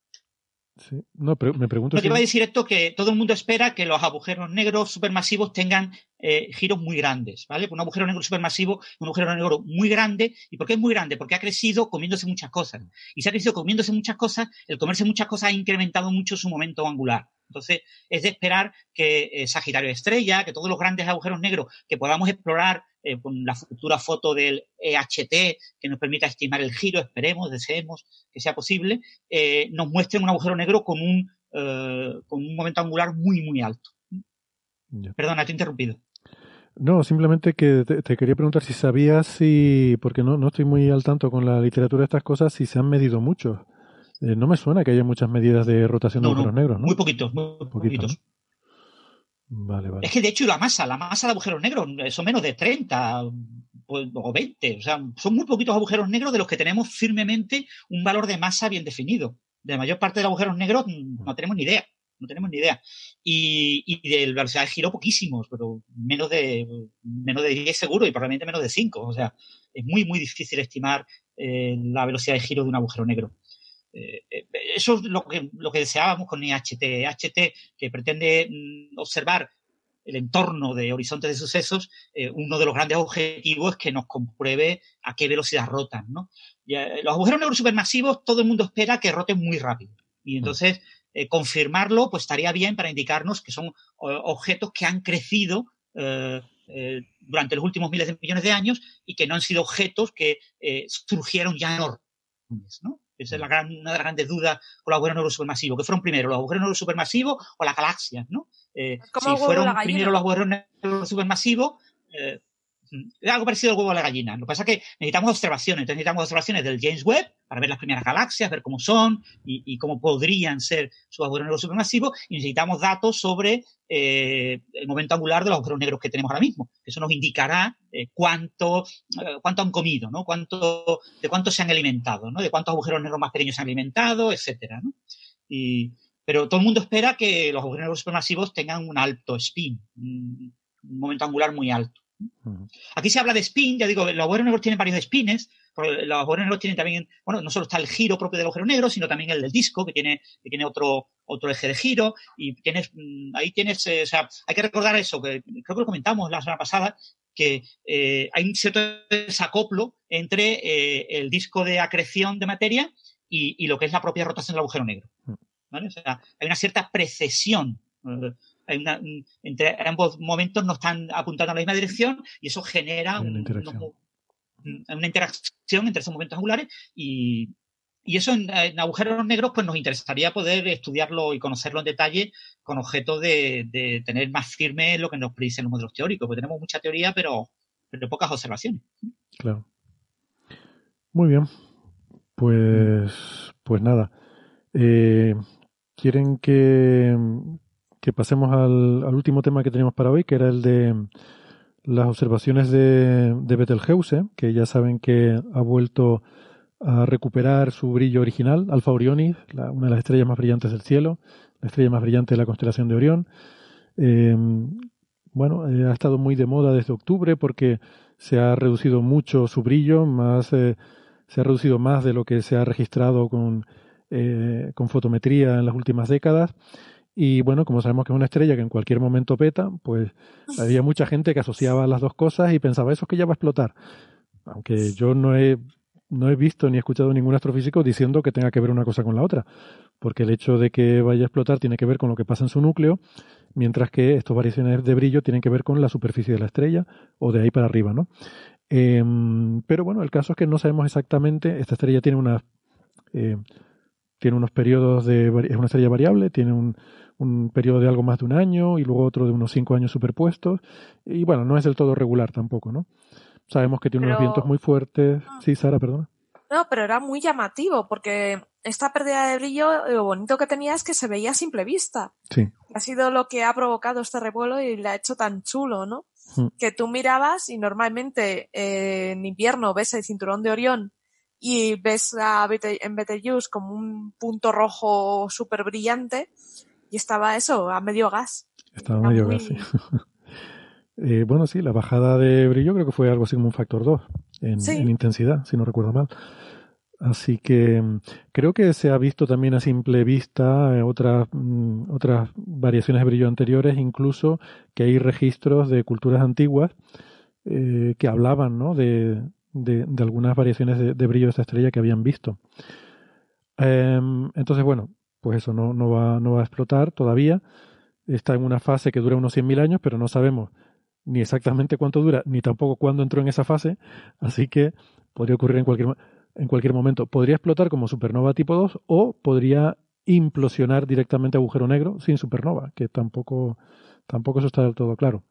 Sí. No, pero me pregunto. No, si... te iba a decir esto que todo el mundo espera que los agujeros negros supermasivos tengan eh, giros muy grandes, ¿vale? Un agujero negro supermasivo, un agujero negro muy grande. ¿Y por qué es muy grande? Porque ha crecido comiéndose muchas cosas. Y si ha crecido comiéndose muchas cosas, el comerse muchas cosas ha incrementado mucho su momento angular. Entonces, es de esperar que eh, Sagitario Estrella, que todos los grandes agujeros negros que podamos explorar eh, con la futura foto del EHT, que nos permita estimar el giro, esperemos, deseemos que sea posible, eh, nos muestren un agujero negro con un, con un momento angular muy, muy alto. Yeah. Perdona, te he interrumpido. No, simplemente que te, te, quería preguntar si sabías si, porque no, no estoy muy al tanto con la literatura de estas cosas, si se han medido mucho. Eh, no me suena que haya muchas medidas de rotación no, de agujeros no, negros, ¿no? Muy poquitos, muy poquitos. poquitos. Vale, vale. Es que de hecho la masa, la masa de agujeros negros son menos de 30 pues, o 20. O sea, son muy poquitos agujeros negros de los que tenemos firmemente un valor de masa bien definido. De la mayor parte de los agujeros negros no tenemos ni idea. No tenemos ni idea. Y, y de la velocidad de giro poquísimos, pero menos de, menos de 10 seguro y probablemente menos de 5. O sea, es muy, muy difícil estimar eh, la velocidad de giro de un agujero negro. Eh, eso es lo que, lo que deseábamos con IHT. IHT, que pretende mm, observar el entorno de horizontes de sucesos, eh, uno de los grandes objetivos es que nos compruebe a qué velocidad rotan. ¿no? Ya, los agujeros negros supermasivos, todo el mundo espera que roten muy rápido. Y entonces, eh, confirmarlo, pues estaría bien para indicarnos que son objetos que han crecido eh, durante los últimos miles de millones de años y que no han sido objetos que surgieron ya enormes. ¿no? Esa es la gran, una de las grandes dudas con los agujeros negros supermasivos. ¿Qué fueron primero, los agujeros negros supermasivos o las galaxias? ¿no? Eh, si fueron primero los agujeros negros supermasivos, eh, algo parecido al huevo de la gallina. Lo que pasa es que necesitamos observaciones. Entonces necesitamos observaciones del James Webb para ver las primeras galaxias, ver cómo son y, cómo podrían ser sus agujeros negros supermasivos. Y necesitamos datos sobre eh, el momento angular de los agujeros negros que tenemos ahora mismo. Eso nos indicará eh, cuánto, eh, cuánto han comido, ¿no? Cuánto, de cuánto se han alimentado, ¿no? De cuántos agujeros negros más pequeños se han alimentado, etcétera, ¿no? Y, pero todo el mundo espera que los agujeros negros supermasivos tengan un alto spin, un momento angular muy alto. Aquí se habla de spin, ya digo, los agujeros negros tienen varios spines, los agujeros negros tienen también, bueno, no solo está el giro propio del agujero negro, sino también el del disco, que tiene, que tiene otro, otro eje de giro, y tienes, mm, ahí tienes, eh, o sea, hay que recordar eso, que creo que lo comentamos la semana pasada, que eh, hay un cierto desacoplo entre eh, el disco de acreción de materia y, y, lo que es la propia rotación del agujero negro. ¿vale? O sea, hay una cierta precesión hay una, entre ambos momentos no están apuntando a la misma dirección y eso genera una un, interacción. una, una interacción entre esos momentos angulares y, y eso en, agujeros negros, pues nos interesaría poder estudiarlo y conocerlo en detalle con objeto de, tener más firme lo que nos predicen los modelos teóricos, porque tenemos mucha teoría, pero, pero pocas observaciones. Claro. Muy bien. Pues, pues nada. Eh, ¿Quieren que, que pasemos al, último tema que teníamos para hoy, que era el de las observaciones de, de Betelgeuse, que ya saben que ha vuelto a recuperar su brillo original, Alfa Orionis, una de las estrellas más brillantes del cielo, la estrella más brillante de la constelación de Orión. Eh, bueno, eh, ha estado muy de moda desde octubre porque se ha reducido mucho su brillo, más eh, se ha reducido más de lo que se ha registrado con, con fotometría en las últimas décadas. Y bueno, como sabemos que es una estrella que en cualquier momento peta, pues había mucha gente que asociaba las dos cosas y pensaba, eso es que ya va a explotar. Aunque yo no he no he visto ni he escuchado ningún astrofísico diciendo que tenga que ver una cosa con la otra, porque el hecho de que vaya a explotar tiene que ver con lo que pasa en su núcleo, mientras que estas variaciones de brillo tienen que ver con la superficie de la estrella o de ahí para arriba, ¿no? Em, pero bueno, el caso es que no sabemos exactamente, esta estrella tiene una eh, tiene unos periodos de es una estrella variable, tiene un, un periodo de algo más de un año y luego otro de unos cinco años superpuestos y bueno, no es del todo regular tampoco, ¿no? Sabemos que tiene unos vientos muy fuertes. Ah. Sí, Sara, perdona. No, pero era muy llamativo porque esta pérdida de brillo, lo bonito que tenía es que se veía a simple vista. Sí. Ha sido lo que ha provocado este revuelo y le ha hecho tan chulo, ¿no? Hmm. Que tú mirabas y normalmente eh, en invierno ves el cinturón de Orión y ves a en Betelgeuse como un punto rojo súper brillante y estaba eso, a medio gas. Estaba a medio gas, sí. Eh, bueno, sí, la bajada de brillo creo que fue algo así como un factor 2 en, intensidad, si no recuerdo mal. Así que mm, creo que se ha visto también a simple vista eh, otras, mm, otras variaciones de brillo anteriores, incluso que hay registros de culturas antiguas eh, que hablaban ¿no? de, de, algunas variaciones de, brillo de esta estrella que habían visto. Em, entonces, bueno, pues eso no, no, va, no va a explotar todavía. Está en una fase que dura unos 100.000 años, pero no sabemos ni exactamente cuánto dura, ni tampoco cuándo entró en esa fase, así que podría ocurrir en cualquier, en cualquier momento. Podría explotar como supernova tipo 2 o podría implosionar directamente agujero negro sin supernova, que tampoco, tampoco eso está del todo claro.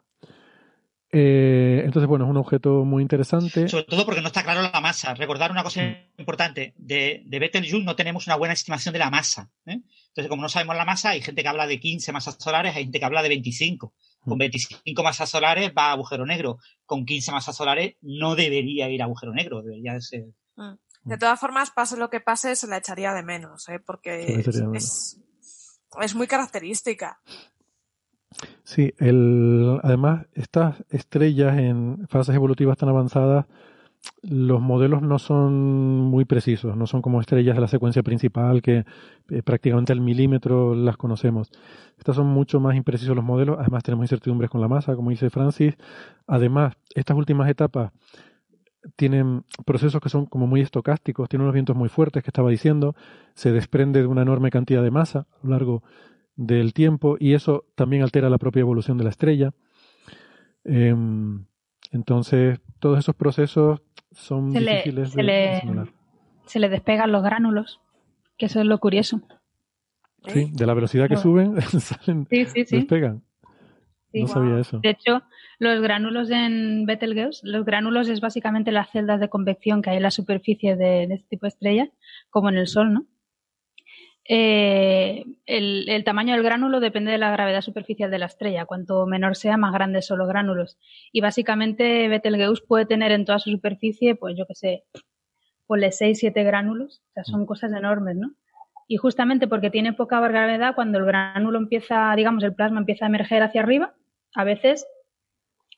Eh, entonces, bueno, es un objeto muy interesante. Sobre todo porque no está claro la masa. Recordar una cosa importante, de, de Betelgeuse no tenemos una buena estimación de la masa. ¿eh? Entonces, como no sabemos la masa, hay gente que habla de 15 masas solares, hay gente que habla de 25. Con 25 masas solares va a agujero negro. Con 15 masas solares no debería ir a agujero negro, debería ser. Mm. De todas formas, pase lo que pase, se la echaría de menos, ¿eh? porque es, es, muy característica. Sí, el, además, estas estrellas en fases evolutivas tan avanzadas los modelos no son muy precisos, no son como estrellas de la secuencia principal que eh, prácticamente al milímetro las conocemos. Estas son mucho más imprecisos los modelos, además tenemos incertidumbres con la masa, como dice Francis. Además, estas últimas etapas tienen procesos que son como muy estocásticos, tienen unos vientos muy fuertes que estaba diciendo, se desprende de una enorme cantidad de masa a lo largo del tiempo y eso también altera la propia evolución de la estrella. Em, entonces, todos esos procesos son difíciles de, Se le despegan los gránulos, que eso es lo curioso. Sí, de la velocidad que suben, salen, despegan. no sabía eso. De hecho, los gránulos en Betelgeuse, los gránulos es básicamente las celdas de convección que hay en la superficie de, de este tipo de estrellas, como en el Sol, ¿no? Eh, el, tamaño del gránulo depende de la gravedad superficial de la estrella. Cuanto menor sea, más grandes son los gránulos. Y básicamente Betelgeuse puede tener en toda su superficie, pues yo qué sé, ponle 6, 7 gránulos. O sea, son cosas enormes, ¿no? Y justamente porque tiene poca gravedad, cuando el gránulo empieza, digamos, el plasma empieza a emerger hacia arriba, a veces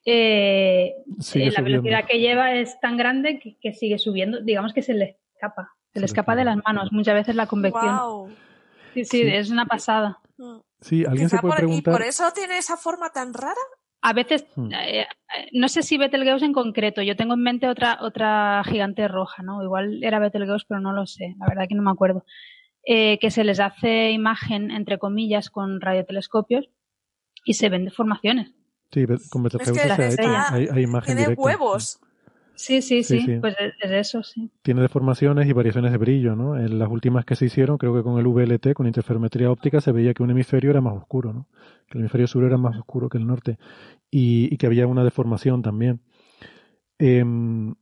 eh, eh, la velocidad que lleva es tan grande que, que sigue subiendo, digamos que se le escapa. Se le escapa de las manos muchas veces la convección. Sí, sí, es una pasada. Sí, alguien se puede preguntar. ¿Y por eso tiene esa forma tan rara? A veces, hmm. eh, eh, no sé si Betelgeuse en concreto, yo tengo en mente otra, otra gigante roja, ¿no? Igual era Betelgeuse, pero no lo sé, la verdad que no me acuerdo. Eh, que se les hace imagen, entre comillas, con radiotelescopios y se ven deformaciones. Sí, con Betelgeuse hay, hay, imagen Tiene huevos. Sí, sí, sí, pues es eso, sí. Tiene deformaciones y variaciones de brillo, ¿no? En las últimas que se hicieron, creo que con el VLT, con interferometría óptica, se veía que un hemisferio era más oscuro, ¿no? Que el hemisferio sur era más oscuro que el norte y, que había una deformación también. Em,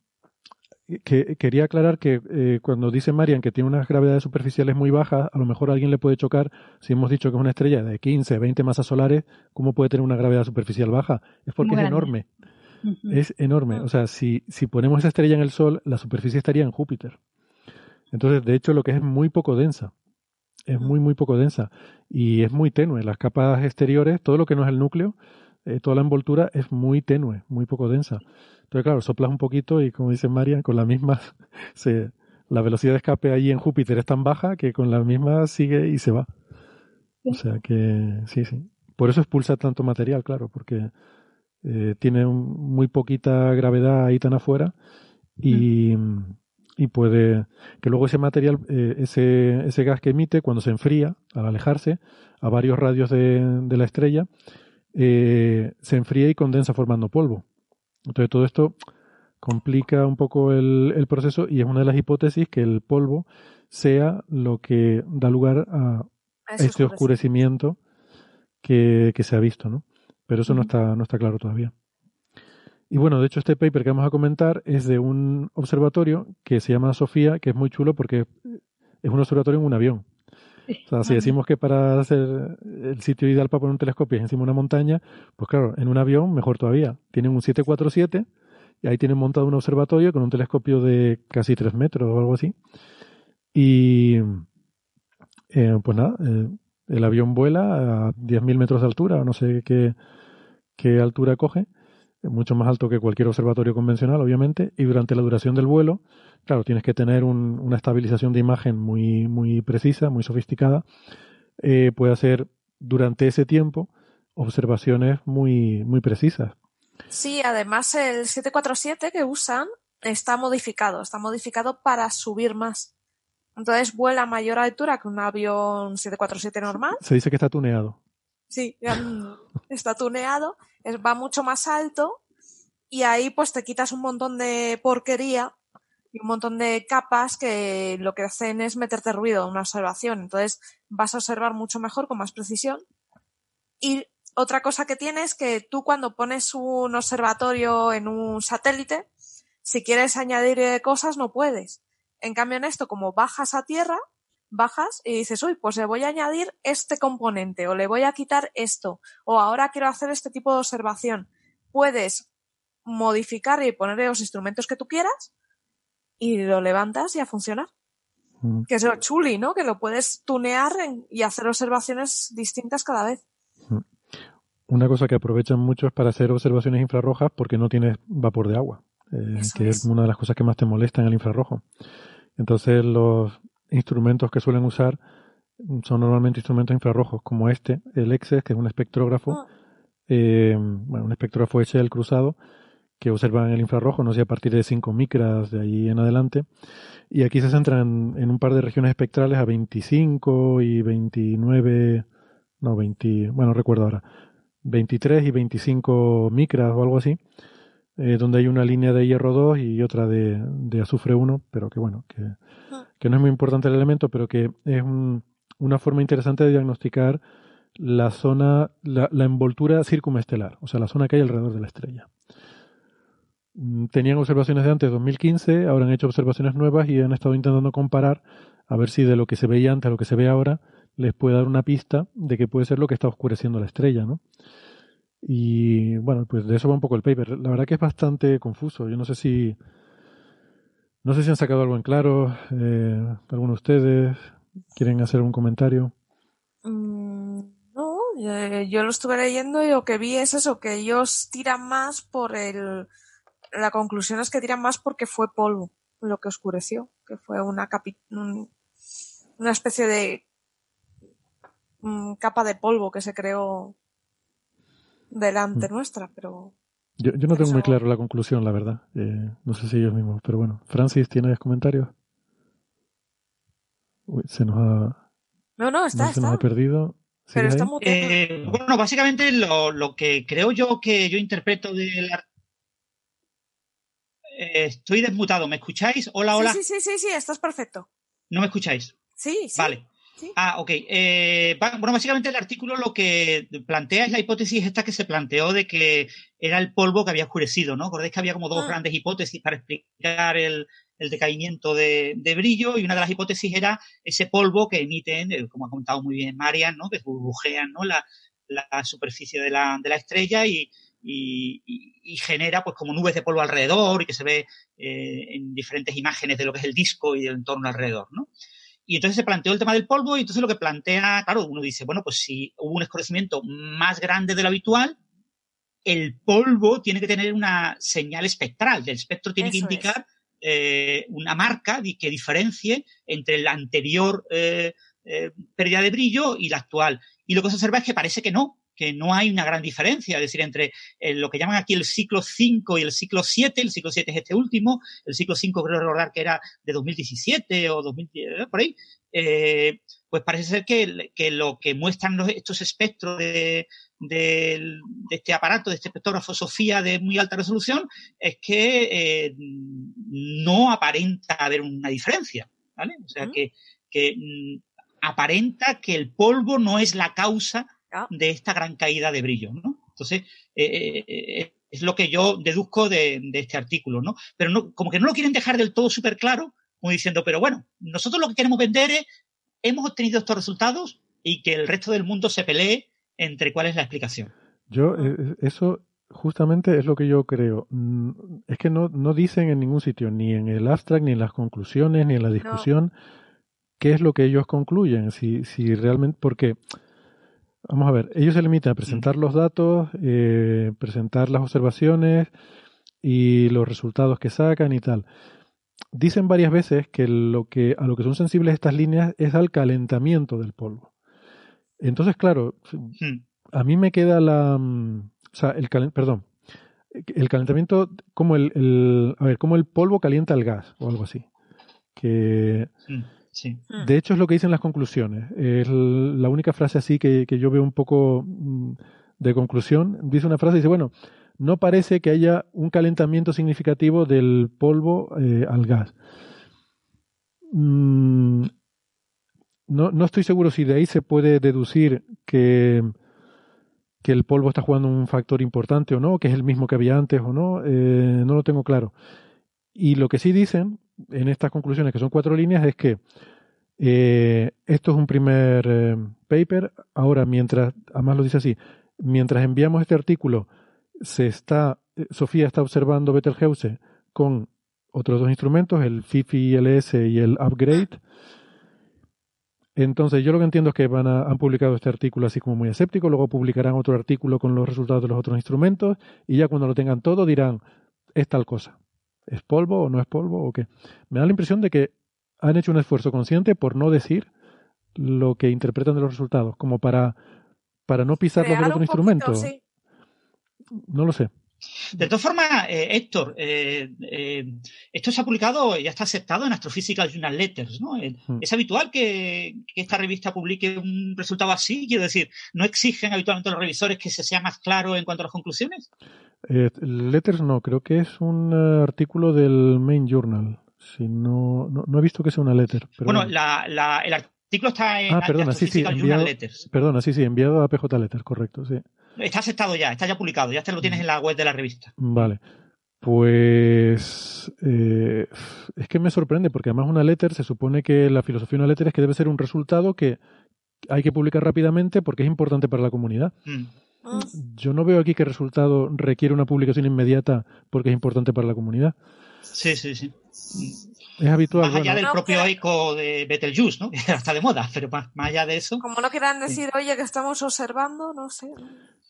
que, quería aclarar que eh, cuando dice Marian que tiene unas gravedades superficiales muy bajas, a lo mejor a alguien le puede chocar, si hemos dicho que es una estrella de 15, 20 masas solares, ¿cómo puede tener una gravedad superficial baja? Es porque es enorme. Es enorme. O sea, si, si ponemos esa estrella en el Sol, la superficie estaría en Júpiter. Entonces, de hecho, lo que es muy poco densa. Es muy, muy poco densa. Y es muy tenue. Las capas exteriores, todo lo que no es el núcleo, eh, toda la envoltura es muy tenue, muy poco densa. Entonces, claro, soplas un poquito y, como dice María, con la misma, se, la velocidad de escape allí en Júpiter es tan baja que con la misma sigue y se va. O sea que, sí, sí. Por eso expulsa tanto material, claro, porque eh, tiene muy poquita gravedad ahí tan afuera y, y puede que luego ese material, eh, ese, ese gas que emite cuando se enfría al alejarse a varios radios de, de la estrella, eh, se enfría y condensa formando polvo. Entonces todo esto complica un poco el, el, proceso y es una de las hipótesis que el polvo sea lo que da lugar a, este oscurecimiento que, que se ha visto, ¿no? Pero eso no, está, no está claro todavía. Y bueno, de hecho este paper que vamos a comentar es de un observatorio que se llama Sofía, que es muy chulo porque es un observatorio en un avión. O sea, si decimos que para hacer el sitio ideal para poner un telescopio es encima de una montaña, pues claro, en un avión mejor todavía. Tienen un 747 y ahí tienen montado un observatorio con un telescopio de casi 3 metros o algo así. Y eh, pues nada, eh, el avión vuela a 10.000 metros de altura, o no sé qué, qué altura coge, mucho más alto que cualquier observatorio convencional, obviamente, y durante la duración del vuelo, claro, tienes que tener una estabilización de imagen muy, muy precisa, muy sofisticada. Eh, puede hacer durante ese tiempo observaciones muy, muy precisas. Sí, además el 747 que usan está modificado, está modificado para subir más. Entonces vuela a mayor altura que un avión 747 normal. Se dice que está tuneado. Sí, está tuneado va mucho más alto y ahí pues te quitas un montón de porquería y un montón de capas que lo que hacen es meterte ruido en una observación. Entonces vas a observar mucho mejor, con más precisión. Y otra cosa que tienes es que tú cuando pones un observatorio en un satélite, si quieres añadir cosas no puedes. En cambio en esto, como bajas a tierra, bajas y dices, uy, pues le voy a añadir este componente o le voy a quitar esto o ahora quiero hacer este tipo de observación. Puedes modificar y ponerle los instrumentos que tú quieras y lo levantas y a funcionar. Mm. Que es lo chuli, ¿no? Que lo puedes tunear y hacer observaciones distintas cada vez. Mm. Una cosa que aprovechan mucho es para hacer observaciones infrarrojas porque no tienes vapor de agua, eh, que es una de las cosas que más te molesta en el infrarrojo. Entonces los, instrumentos que suelen usar son normalmente instrumentos infrarrojos, como este, el EXES, que es un espectrógrafo, ah. eh, bueno, un espectrógrafo el cruzado, que observa en el infrarrojo, no sé, a partir de 5 micras de ahí en adelante. Y aquí se centran en un par de regiones espectrales a 25 y 29, no, 20, bueno, recuerdo ahora, 23 y 25 micras o algo así, eh, donde hay una línea de hierro 2 y otra de, de azufre 1, pero que bueno, que que no es muy importante el elemento, pero que es una forma interesante de diagnosticar la zona, la, envoltura circumestelar, o sea, la zona que hay alrededor de la estrella. Mm, tenían observaciones de antes de 2015, ahora han hecho observaciones nuevas y han estado intentando comparar a ver si de lo que se veía antes a lo que se ve ahora les puede dar una pista de que puede ser lo que está oscureciendo la estrella, ¿no? Y bueno, pues de eso va un poco el paper. La verdad que es bastante confuso. Yo no sé si no sé si han sacado algo en claro. Eh, ¿Alguno de ustedes quieren hacer un comentario? Mm, no, eh, yo lo estuve leyendo y lo que vi es eso, que ellos tiran más por el... La conclusión es que tiran más porque fue polvo lo que oscureció, que fue una, capi... una especie de mm, capa de polvo que se creó delante mm. nuestra, pero yo, yo no tengo muy claro la conclusión, la verdad. Eh, no sé si ellos mismos, pero bueno. Francis, ¿tienes comentarios? Uy, se nos ha. No, no, está, se nos ha perdido. Pero está muy eh, Bueno, básicamente lo, lo, que creo yo que yo interpreto de la. Eh, estoy desmutado, ¿me escucháis? Hola, hola. Sí, sí, sí, sí, estás perfecto. ¿No me escucháis? Sí, sí. Vale. Ah, ok. Eh, bueno, básicamente el artículo lo que plantea es la hipótesis esta que se planteó de que era el polvo que había oscurecido, ¿no? Acordáis que había como dos ah. grandes hipótesis para explicar el, decaimiento de, brillo y una de las hipótesis era ese polvo que emiten, eh, como ha contado muy bien Marian, ¿no? Que burbujean, ¿no? La, superficie de la, estrella y, genera pues como nubes de polvo alrededor y que se ve eh, en diferentes imágenes de lo que es el disco y el entorno alrededor, ¿no? Y entonces se planteó el tema del polvo y entonces lo que plantea, claro, uno dice, bueno, pues si hubo un escurrecimiento más grande de lo habitual, el polvo tiene que tener una señal espectral, el espectro tiene que indicar eh, una marca que diferencie entre la anterior eh, eh, pérdida de brillo y la actual. Y lo que se observa es que parece que no, que no hay una gran diferencia, es decir, entre eh, lo que llaman aquí el ciclo 5 y el ciclo 7, el ciclo 7 es este último, el ciclo 5 creo recordar que era de 2017 o 2010, eh, por ahí, eh, pues parece ser que, lo que muestran estos espectros de, este aparato, de este espectrógrafo Sofía de muy alta resolución, es que no aparenta haber una diferencia, ¿vale? O sea, que, que mm, aparenta que el polvo no es la causa de esta gran caída de brillo, ¿no? Entonces, eh, eh, eh, es lo que yo deduzco de, este artículo, ¿no? Pero no, como que no lo quieren dejar del todo súper claro, como diciendo, pero bueno, nosotros lo que queremos vender es, hemos obtenido estos resultados y que el resto del mundo se pelee entre cuál es la explicación. Yo, eso justamente es lo que yo creo. Mm, es que no, no dicen en ningún sitio, ni en el abstract, ni en las conclusiones, ni en la discusión, qué es lo que ellos concluyen. Si, si realmente, porque Vamos a ver, ellos se limitan a presentar los datos, eh, presentar las observaciones y los resultados que sacan y tal. Dicen varias veces que, lo que a lo que son sensibles estas líneas es al calentamiento del polvo. Entonces, claro, hmm. a mí me queda la... Mm, o sea, el perdón, el calentamiento como el, a ver, como el polvo calienta el gas o algo así. Que... Hmm. Mm. De hecho, es lo que dicen las conclusiones. Es la única frase así que, yo veo un poco mm, de conclusión. Dice una frase, dice, bueno, no parece que haya un calentamiento significativo del polvo eh, al gas. Mm, no, no, estoy seguro si de ahí se puede deducir que, que, el polvo está jugando un factor importante o no, que es el mismo que había antes o no. Eh, no lo tengo claro. Y lo que sí dicen en estas conclusiones, que son cuatro líneas, es que eh, esto es un primer eh, paper. Ahora, mientras, además lo dice así, mientras enviamos este artículo, se está, eh, Sofía está observando Betelgeuse con otros dos instrumentos, el FIFI LS y el Upgrade. Entonces, yo lo que entiendo es que van a, han publicado este artículo así como muy escéptico, luego publicarán otro artículo con los resultados de los otros instrumentos y ya cuando lo tengan todo dirán, es tal cosa. ¿Es polvo o no es polvo o qué? Me da la impresión de que han hecho un esfuerzo consciente por no decir lo que interpretan de los resultados, como para, para no pisar los otro instrumento. No lo sé. De todas formas, eh, Héctor, eh, eh, esto se ha publicado, ya está aceptado en Astrophysical Journal Letters, ¿no? Hmm. ¿Es habitual que, esta revista publique un resultado así? Quiero decir, ¿no exigen habitualmente los revisores que se sea más claro en cuanto a las conclusiones? letters no, creo que es un artículo del Main Journal. Si no, no, he visto que sea una letter. bueno, la, la, el artículo está en ah, perdona, sí, sí, enviado, Letters. Perdona, sí, sí, enviado a PJ Letters, correcto, sí. Está aceptado ya, está ya publicado, ya te lo tienes en la web de la revista. Vale. Pues eh, es que me sorprende porque además una letter se supone que la filosofía de una letter es que debe ser un resultado que hay que publicar rápidamente porque es importante para la comunidad. Mm. Yo no veo aquí que el resultado requiere una publicación inmediata porque es importante para la comunidad. Sí, sí, sí. Es habitual. Más allá del propio eco de Betelgeuse, ¿no? Que está de moda, pero más, allá de eso. Como no quieran decir, oye, que estamos observando, no sé.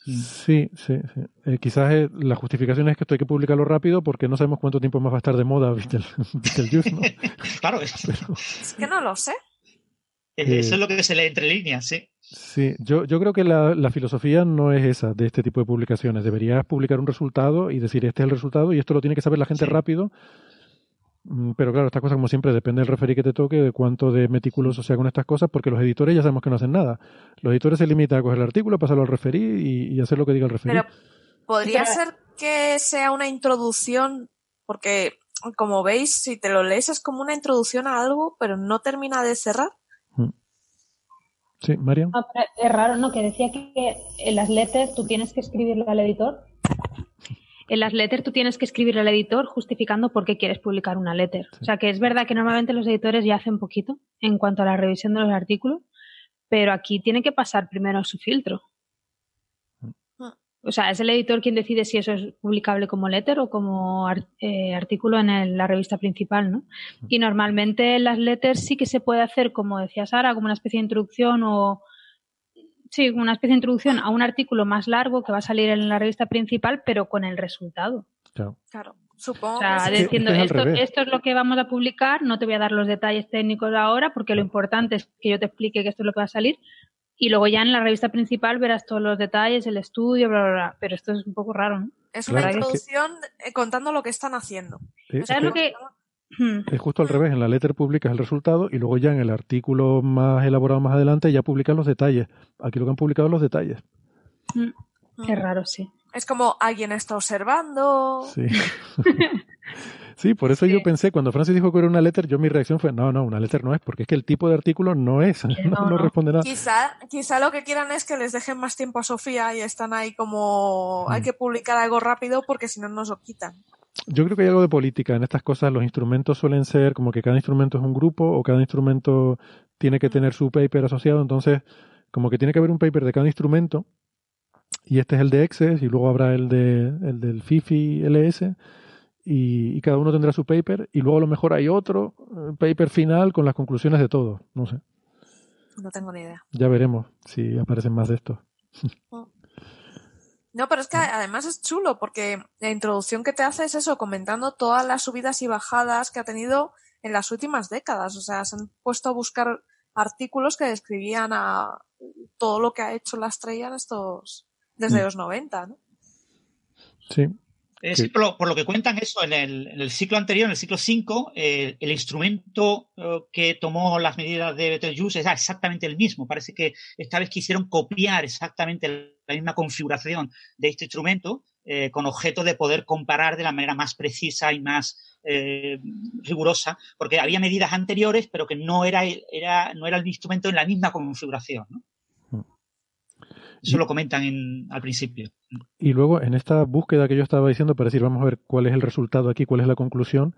Sí, sí, sí. Eh, quizás eh, la justificación es que esto hay que publicarlo rápido porque no sabemos cuánto tiempo más va a estar de moda Betelgeuse, ¿no? claro, es que no lo sé. Eh, eso es lo que se lee entre líneas, sí. Sí, yo, yo creo que la, la, filosofía no es esa de este tipo de publicaciones. Deberías publicar un resultado y decir este es el resultado y esto lo tiene que saber la gente rápido. Mm, pero claro, esta cosa como siempre depende del referí que te toque, de cuánto de meticuloso sea con estas cosas, porque los editores ya sabemos que no hacen nada. Los editores se limitan a coger el artículo, pasarlo al referí y, hacer lo que diga el referí. Pero podría ser que sea una introducción Porque, como veis, si te lo lees es como una introducción a algo, pero no termina de cerrar. Mm. Sí, María. Ah, es raro, ¿no? Que decía que en las letters tú tienes que escribirle al editor. En las letters tú tienes que escribirle al editor justificando por qué quieres publicar una letter. O sea que es verdad que normalmente los editores ya hacen poquito en cuanto a la revisión de los artículos, pero aquí tiene que pasar primero su filtro. O sea, es el editor quien decide si eso es publicable como letter o como eh, artículo en la revista principal, ¿no? Y normalmente las letters sí que se puede hacer, como decía Sara, como una especie de introducción o sí, una especie de introducción a un artículo más largo que va a salir en la revista principal, pero con el resultado. Claro. claro. Supongo. O sea, diciendo esto, esto es lo que vamos a publicar, no te voy a dar los detalles técnicos ahora, porque lo importante es que yo te explique que esto es lo que va a salir, y luego ya en la revista principal verás todos los detalles, el estudio, bla, bla, bla. Pero esto es un poco raro, ¿no? Es una introducción eh, contando lo que están haciendo. Es, lo que... es justo al revés, en la letter publicas el resultado y luego ya en el artículo más elaborado más adelante ya publican los detalles. Aquí lo que han publicado los detalles. Mm. Qué raro, sí. Es como alguien está observando. Sí. Sí, por eso yo pensé, cuando Francis dijo que era una letter, yo mi reacción fue, no, no, una letter no es, porque es que el tipo de artículo no es, no, responde nada. Quizá, quizá lo que quieran es que les dejen más tiempo a Sofía y están ahí como, hay mm. que publicar algo rápido porque si no nos lo quitan. Yo creo que hay algo de política en estas cosas. Los instrumentos suelen ser como que cada instrumento es un grupo o cada instrumento tiene que tener su paper asociado. Entonces, como que tiene que haber un paper de cada instrumento y este es el de Excess y luego habrá el, de, el del FIFI LS y, cada uno tendrá su paper y luego a lo mejor hay otro eh, paper final con las conclusiones de todo. No sé. No tengo ni idea. Ya veremos si aparecen más de estos. No, pero es que además es chulo porque la introducción que te hace es eso, comentando todas las subidas y bajadas que ha tenido en las últimas décadas. O sea, se han puesto a buscar artículos que describían a todo lo que ha hecho la estrella en estos desde mm. los 90, ¿no? Sí, por, lo, que cuentan eso, en el, ciclo anterior, en el ciclo 5, eh, el instrumento eh, que tomó las medidas de Betelgeuse era exactamente el mismo. Parece que esta vez quisieron copiar exactamente la misma configuración de este instrumento eh, con objeto de poder comparar de la manera más precisa y más rigurosa, porque había medidas anteriores, pero que no era, era, no era el instrumento en la misma configuración. ¿no? Eso lo comentan al principio. Y luego, en esta búsqueda que yo estaba diciendo, para decir, vamos a ver cuál es el resultado aquí, cuál es la conclusión,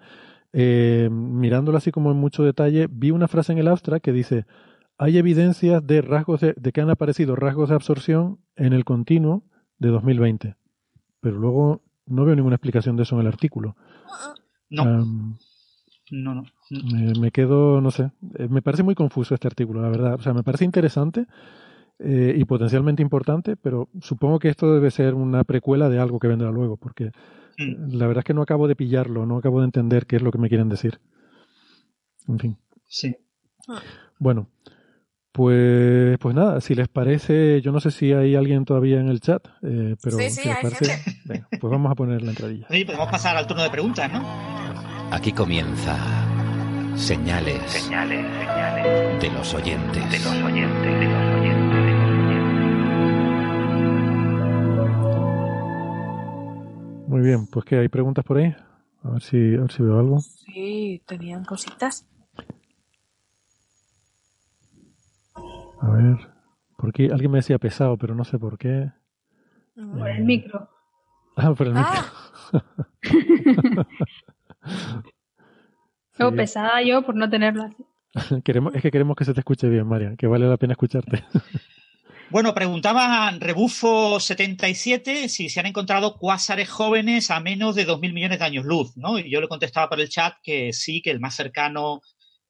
eh, mirándolo así como en mucho detalle, vi una frase en el abstract que dice, hay evidencias de rasgos de, que han aparecido rasgos de absorción en el continuo de 2020. Pero luego no veo ninguna explicación de eso en el artículo. No. no, no. Me, me, quedo, no sé, eh, me parece muy confuso este artículo, la verdad. O sea, me parece interesante, eh, y potencialmente importante, pero supongo que esto debe ser una precuela de algo que vendrá luego, porque mm. la verdad es que no acabo de pillarlo, no acabo de entender qué es lo que me quieren decir. En fin. Sí. Bueno, pues, pues nada, si les parece, yo no sé si hay alguien todavía en el chat, eh, pero sí, si les parece, pues vamos a poner la entradilla. Sí, podemos pasar al turno de preguntas, ¿no? Aquí comienza señales, señales, señales de los oyentes. De los oyentes, de los oyentes. Muy bien, pues que hay preguntas por ahí. A ver si, a ver si veo algo. Sí, tenían cositas. A ver, porque alguien me decía pesado, pero no sé por qué. Por el micro. Ah, por el micro. Ah. pesada yo por no tenerla así. queremos, es que queremos que se te escuche bien, María, que vale la pena escucharte. Bueno, preguntaba Rebufo77 si se han encontrado cuásares jóvenes a menos de 2.000 millones de años luz, ¿no? Y yo le contestaba por el chat que sí, que el más cercano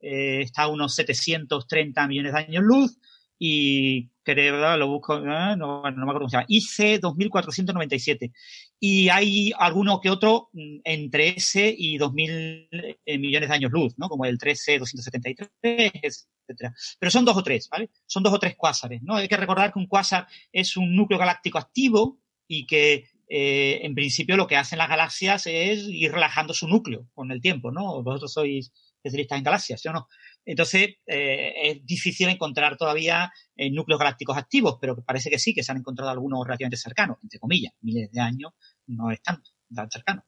eh, está a unos 730 millones de años luz y creo, lo busco, ah, no, no, me acuerdo cómo se llama, IC 2497. Y hay alguno que otro mm, entre ese y 2.000 eh, millones de años luz, ¿no? Como el 13 273, etcétera. Pero son dos o tres, ¿vale? Son dos o tres cuásares, ¿no? Hay que recordar que un cuásar es un núcleo galáctico activo y que eh, en principio lo que hacen las galaxias es ir relajando su núcleo con el tiempo, ¿no? Vosotros sois especialistas en galaxias, ¿sí o no? Entonces, eh, es difícil encontrar todavía eh, núcleos galácticos activos, pero parece que sí, que se han encontrado algunos relativamente cercanos, entre comillas, miles de años, no es tanto, tan cercano.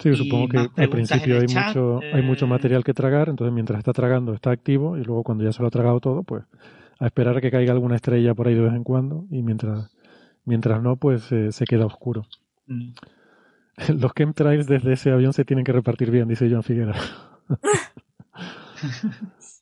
Sí, supongo que al principio hay mucho, hay mucho material que tragar, entonces mientras está tragando está activo y luego cuando ya se lo ha tragado todo, pues a esperar a que caiga alguna estrella por ahí de vez en cuando y mientras, mientras no, pues eh, se queda oscuro. Mm. Los chemtrails desde ese avión se tienen que repartir bien, dice Joan Figuera.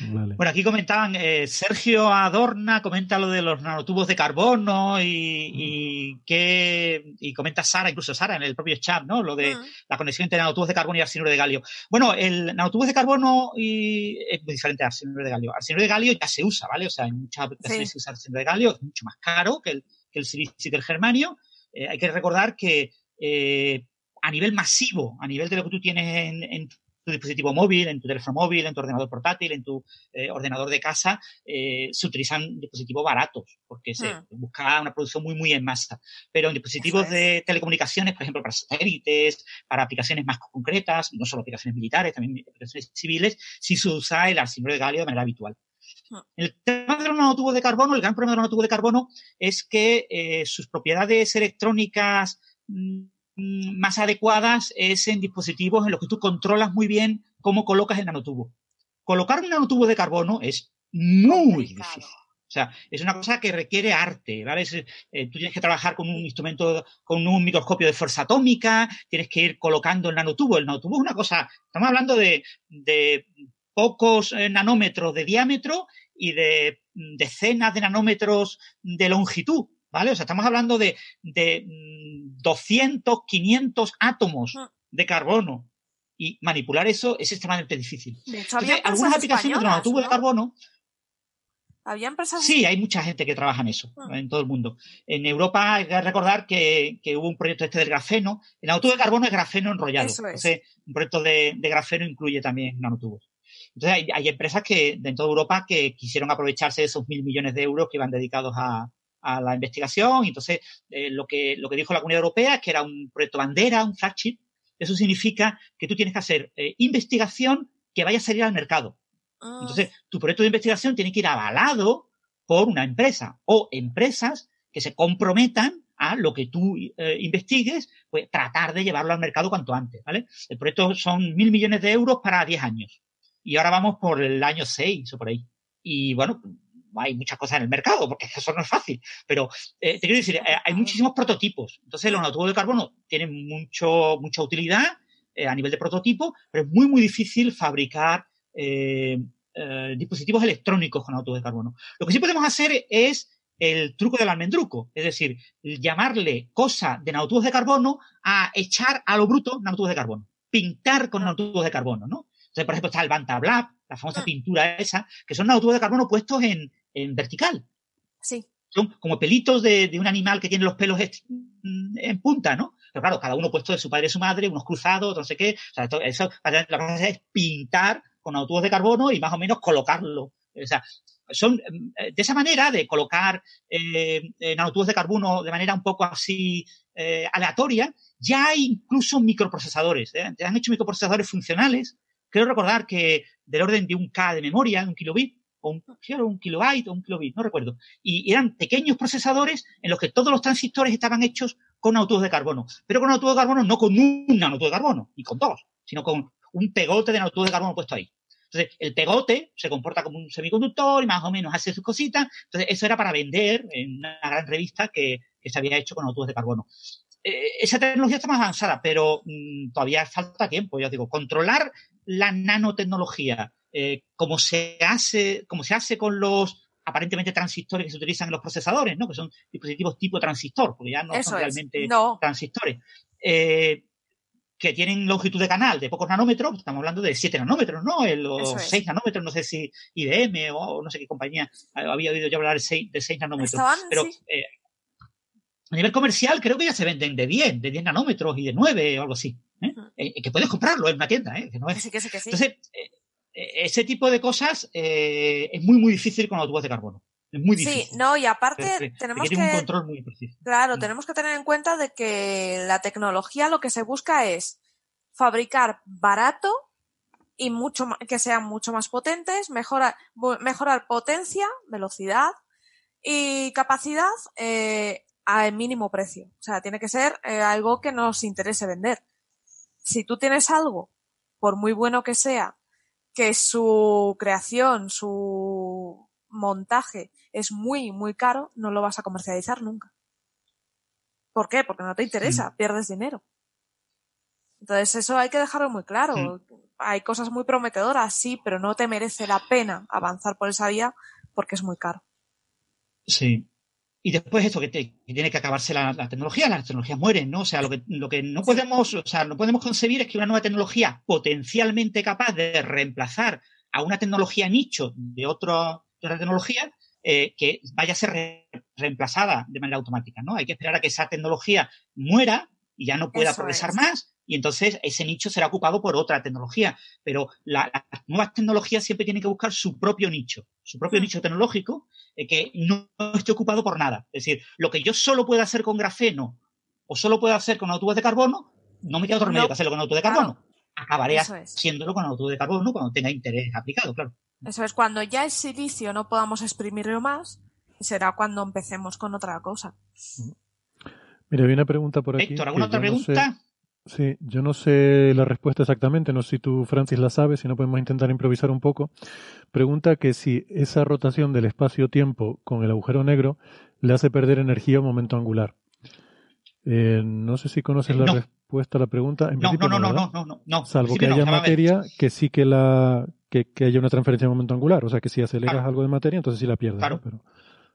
Bueno, aquí comentaban, eh, Sergio Adorna comenta lo de los nanotubos de carbono y, que, y comenta Sara, incluso Sara en el propio chat, ¿no? Lo de la conexión entre nanotubos de carbono y arsenuro de galio. Bueno, el nanotubos de carbono y, es muy diferente al arsenuro de galio. Arsenuro de galio ya se usa, ¿vale? O sea, en muchas aplicaciones se usa arsenuro de galio, es mucho más caro que el, que el silicio y el germanio. Eh, hay que recordar que eh, a nivel masivo, a nivel de lo que tú tienes en, en tu dispositivo móvil, en tu teléfono móvil, en tu ordenador portátil, en tu eh, ordenador de casa, eh, se utilizan dispositivos baratos, porque se hmm. busca una producción muy, muy en masa. Pero en dispositivos de telecomunicaciones, por ejemplo, para satélites, para aplicaciones más concretas, no solo aplicaciones militares, también aplicaciones civiles, sí se usa el arsenuro de galio de manera habitual. Hmm. El tema de los nanotubos de carbono, el gran problema de los nanotubos de carbono es que eh, sus propiedades electrónicas Mm, más adecuadas es en dispositivos en los que tú controlas muy bien cómo colocas el nanotubo. Colocar un nanotubo de carbono es muy difícil. O sea, es una cosa que requiere arte, ¿vale? Eh, tú tienes que trabajar con un instrumento, con un microscopio de fuerza atómica, tienes que ir colocando el nanotubo. El nanotubo es una cosa, estamos hablando de, pocos eh, nanómetros de diámetro y de decenas de nanómetros de longitud. ¿Vale? O sea, estamos hablando de, de 200, mm, 500 átomos mm. de carbono. Y manipular eso es extremadamente difícil. algunas aplicaciones de nanotubos de carbono. ¿Había empresas? Sí, hay mucha gente que trabaja en eso, mm. en todo el mundo. En Europa hay que recordar que, hubo un proyecto este del grafeno. El nanotubo de carbono es grafeno enrollado. Entonces, un proyecto de, grafeno incluye también nanotubos. Entonces, hay, empresas que, de toda Europa que quisieron aprovecharse de esos mil millones de euros que iban dedicados a, a la investigación. Y entonces, eh, lo, que, lo que dijo la Comunidad Europea es que era un proyecto bandera, un flagship. Eso significa que tú tienes que hacer eh, investigación que vaya a salir al mercado. Ah. Entonces, tu proyecto de investigación tiene que ir avalado por una empresa o empresas que se comprometan a lo que tú eh, investigues, pues tratar de llevarlo al mercado cuanto antes, ¿vale? El proyecto son mil millones de euros para 10 años. Y ahora vamos por el año 6 o por ahí. Y bueno, hay muchas cosas en el mercado, porque eso no es fácil. Pero eh, te quiero decir, eh, hay muchísimos prototipos. Entonces, los nanotubos de carbono tienen mucho, mucha utilidad eh, a nivel de prototipo, pero es muy, muy difícil fabricar dispositivos electrónicos con nanotubos de carbono. Lo que sí podemos hacer es el truco del almendruco, es decir, llamarle cosa de nanotubos de carbono a echar a lo bruto nanotubos de carbono, pintar con nanotubos de carbono, ¿no? Entonces, por ejemplo, está el Bantablack, la famosa pintura esa, que son nanotubos de carbono puestos en, en vertical. Sí. Son como pelitos de, un animal que tiene los pelos en punta, ¿no? Pero claro, cada uno puesto de su padre y su madre, unos cruzados, no sé qué. O sea, eso, la cosa es pintar con autobús de carbono y más o menos colocarlo. O sea, son de esa manera de colocar eh, nanotubos de carbono de manera un poco así eh, aleatoria, ya hay incluso microprocesadores. ¿eh? Han hecho microprocesadores funcionales. Quiero recordar que del orden de un K de memoria, un kilobit, o un, un kilobyte o un kilobit, no recuerdo. Y eran pequeños procesadores en los que todos los transistores estaban hechos con autos de carbono. Pero con autos de carbono no con un nanotubos de carbono, ni con dos, sino con un pegote de nanotubos de carbono puesto ahí. Entonces, el pegote se comporta como un semiconductor y más o menos hace sus cositas. Entonces, eso era para vender en una gran revista que, se había hecho con autos de carbono. Eh, esa tecnología está más avanzada, pero mm, todavía falta tiempo. Ya digo, controlar la nanotecnología eh, como se hace, como se hace con los aparentemente transistores que se utilizan en los procesadores, ¿no? Que son dispositivos tipo transistor, porque ya no son realmente transistores. Eh, que tienen longitud de canal de pocos nanómetros, estamos hablando de 7 nanómetros, ¿no? Los 6 nanómetros, no sé si IBM o no sé qué compañía había oído yo hablar de 6, de nanómetros. pero eh, a nivel comercial creo que ya se venden de 10, de 10 nanómetros y de 9 o algo así. que puedes comprarlo en una tienda, ¿eh? Que no es. Sí, que sí, que sí. Entonces, ese tipo de cosas eh, es muy, muy difícil con autobús de carbono. Es muy difícil. Sí, no, y aparte tenemos que... un control muy preciso. Claro, mm. tenemos que tener en cuenta de que la tecnología lo que se busca es fabricar barato y mucho que sean mucho más potentes, mejorar, mejorar potencia, velocidad y capacidad eh, a mínimo precio. O sea, tiene que ser eh, algo que nos interese vender. Si tú tienes algo, por muy bueno que sea, que su creación, su montaje es muy, muy caro, no lo vas a comercializar nunca. ¿Por qué? Porque no te interesa, pierdes dinero. Entonces eso hay que dejarlo muy claro. Hay cosas muy prometedoras, sí, pero no te merece la pena avanzar por esa vía porque es muy caro. Sí. Y después esto, que, tiene que acabarse la, tecnología, las tecnologías mueren, ¿no? O sea, lo que, lo que no podemos, o sea, no podemos concebir es que una nueva tecnología potencialmente capaz de reemplazar a una tecnología nicho de, otro, otra tecnología, eh, que vaya a ser reemplazada de manera automática, ¿no? Hay que esperar a que esa tecnología muera y ya no pueda progresar más y entonces ese nicho será ocupado por otra tecnología. Pero las nuevas tecnologías siempre tienen que buscar su propio nicho, su propio nicho tecnológico eh, que no, esté ocupado por nada. Es decir, lo que yo solo puedo hacer con grafeno o solo puedo hacer con autos de carbono, no me queda otro remedio que hacerlo con autos de carbono. Acabaré haciéndolo con autos de carbono cuando tenga interés aplicado, claro. Eso es, cuando ya el silicio no podamos exprimirlo más, será cuando empecemos con otra cosa. Mira, hay una pregunta por aquí. Héctor, ¿alguna otra pregunta? Sí, yo no sé la respuesta exactamente, no sé si tú, Francis, la sabes, si no podemos intentar improvisar un poco. Pregunta que si esa rotación del espacio-tiempo con el agujero negro le hace perder energía o momento angular. Eh, no sé si conoces la respuesta a la pregunta. no, no, no, no, no, no, Salvo que haya materia que sí que la que, haya una transferencia de momento angular. O sea, que si aceleras algo de materia, entonces sí la pierdes. Claro.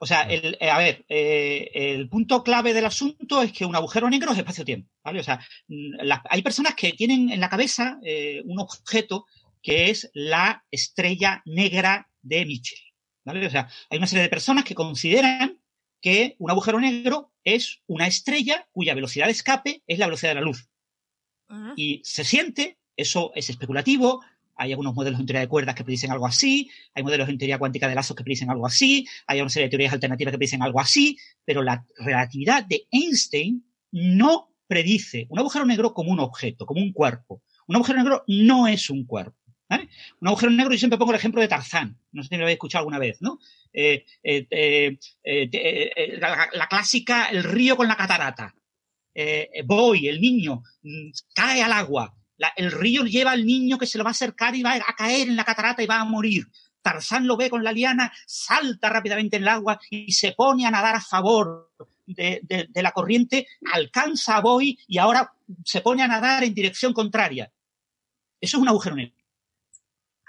O sea, el, eh, a ver, eh, el punto clave del asunto es que un agujero negro es espacio-tiempo, ¿vale? O sea, mm, hay personas que tienen en la cabeza eh, un objeto que es la estrella negra de Mitchell, ¿vale? O sea, hay una serie de personas que consideran que un agujero negro es una estrella cuya velocidad de escape es la velocidad de la luz. Y se siente, eso es especulativo, hay algunos modelos en teoría de cuerdas que predicen algo así, hay modelos en teoría cuántica de lazos que predicen algo así, hay una serie de teorías alternativas que predicen algo así, pero la relatividad de Einstein no predice un agujero negro como un objeto, como un cuerpo. Un agujero negro no es un cuerpo. Un agujero negro, yo siempre pongo el ejemplo de Tarzán, no sé si lo habéis escuchado alguna vez, ¿no? Eh, eh, eh, la, clásica, el río con la catarata. voy, el niño, mm, cae al agua, el río lleva al niño que se lo va a acercar y va a caer en la catarata y va a morir. Tarzán lo ve con la liana, salta rápidamente en el agua y se pone a nadar a favor de, la corriente, alcanza a Boy y ahora se pone a nadar en dirección contraria. Eso es un agujero negro.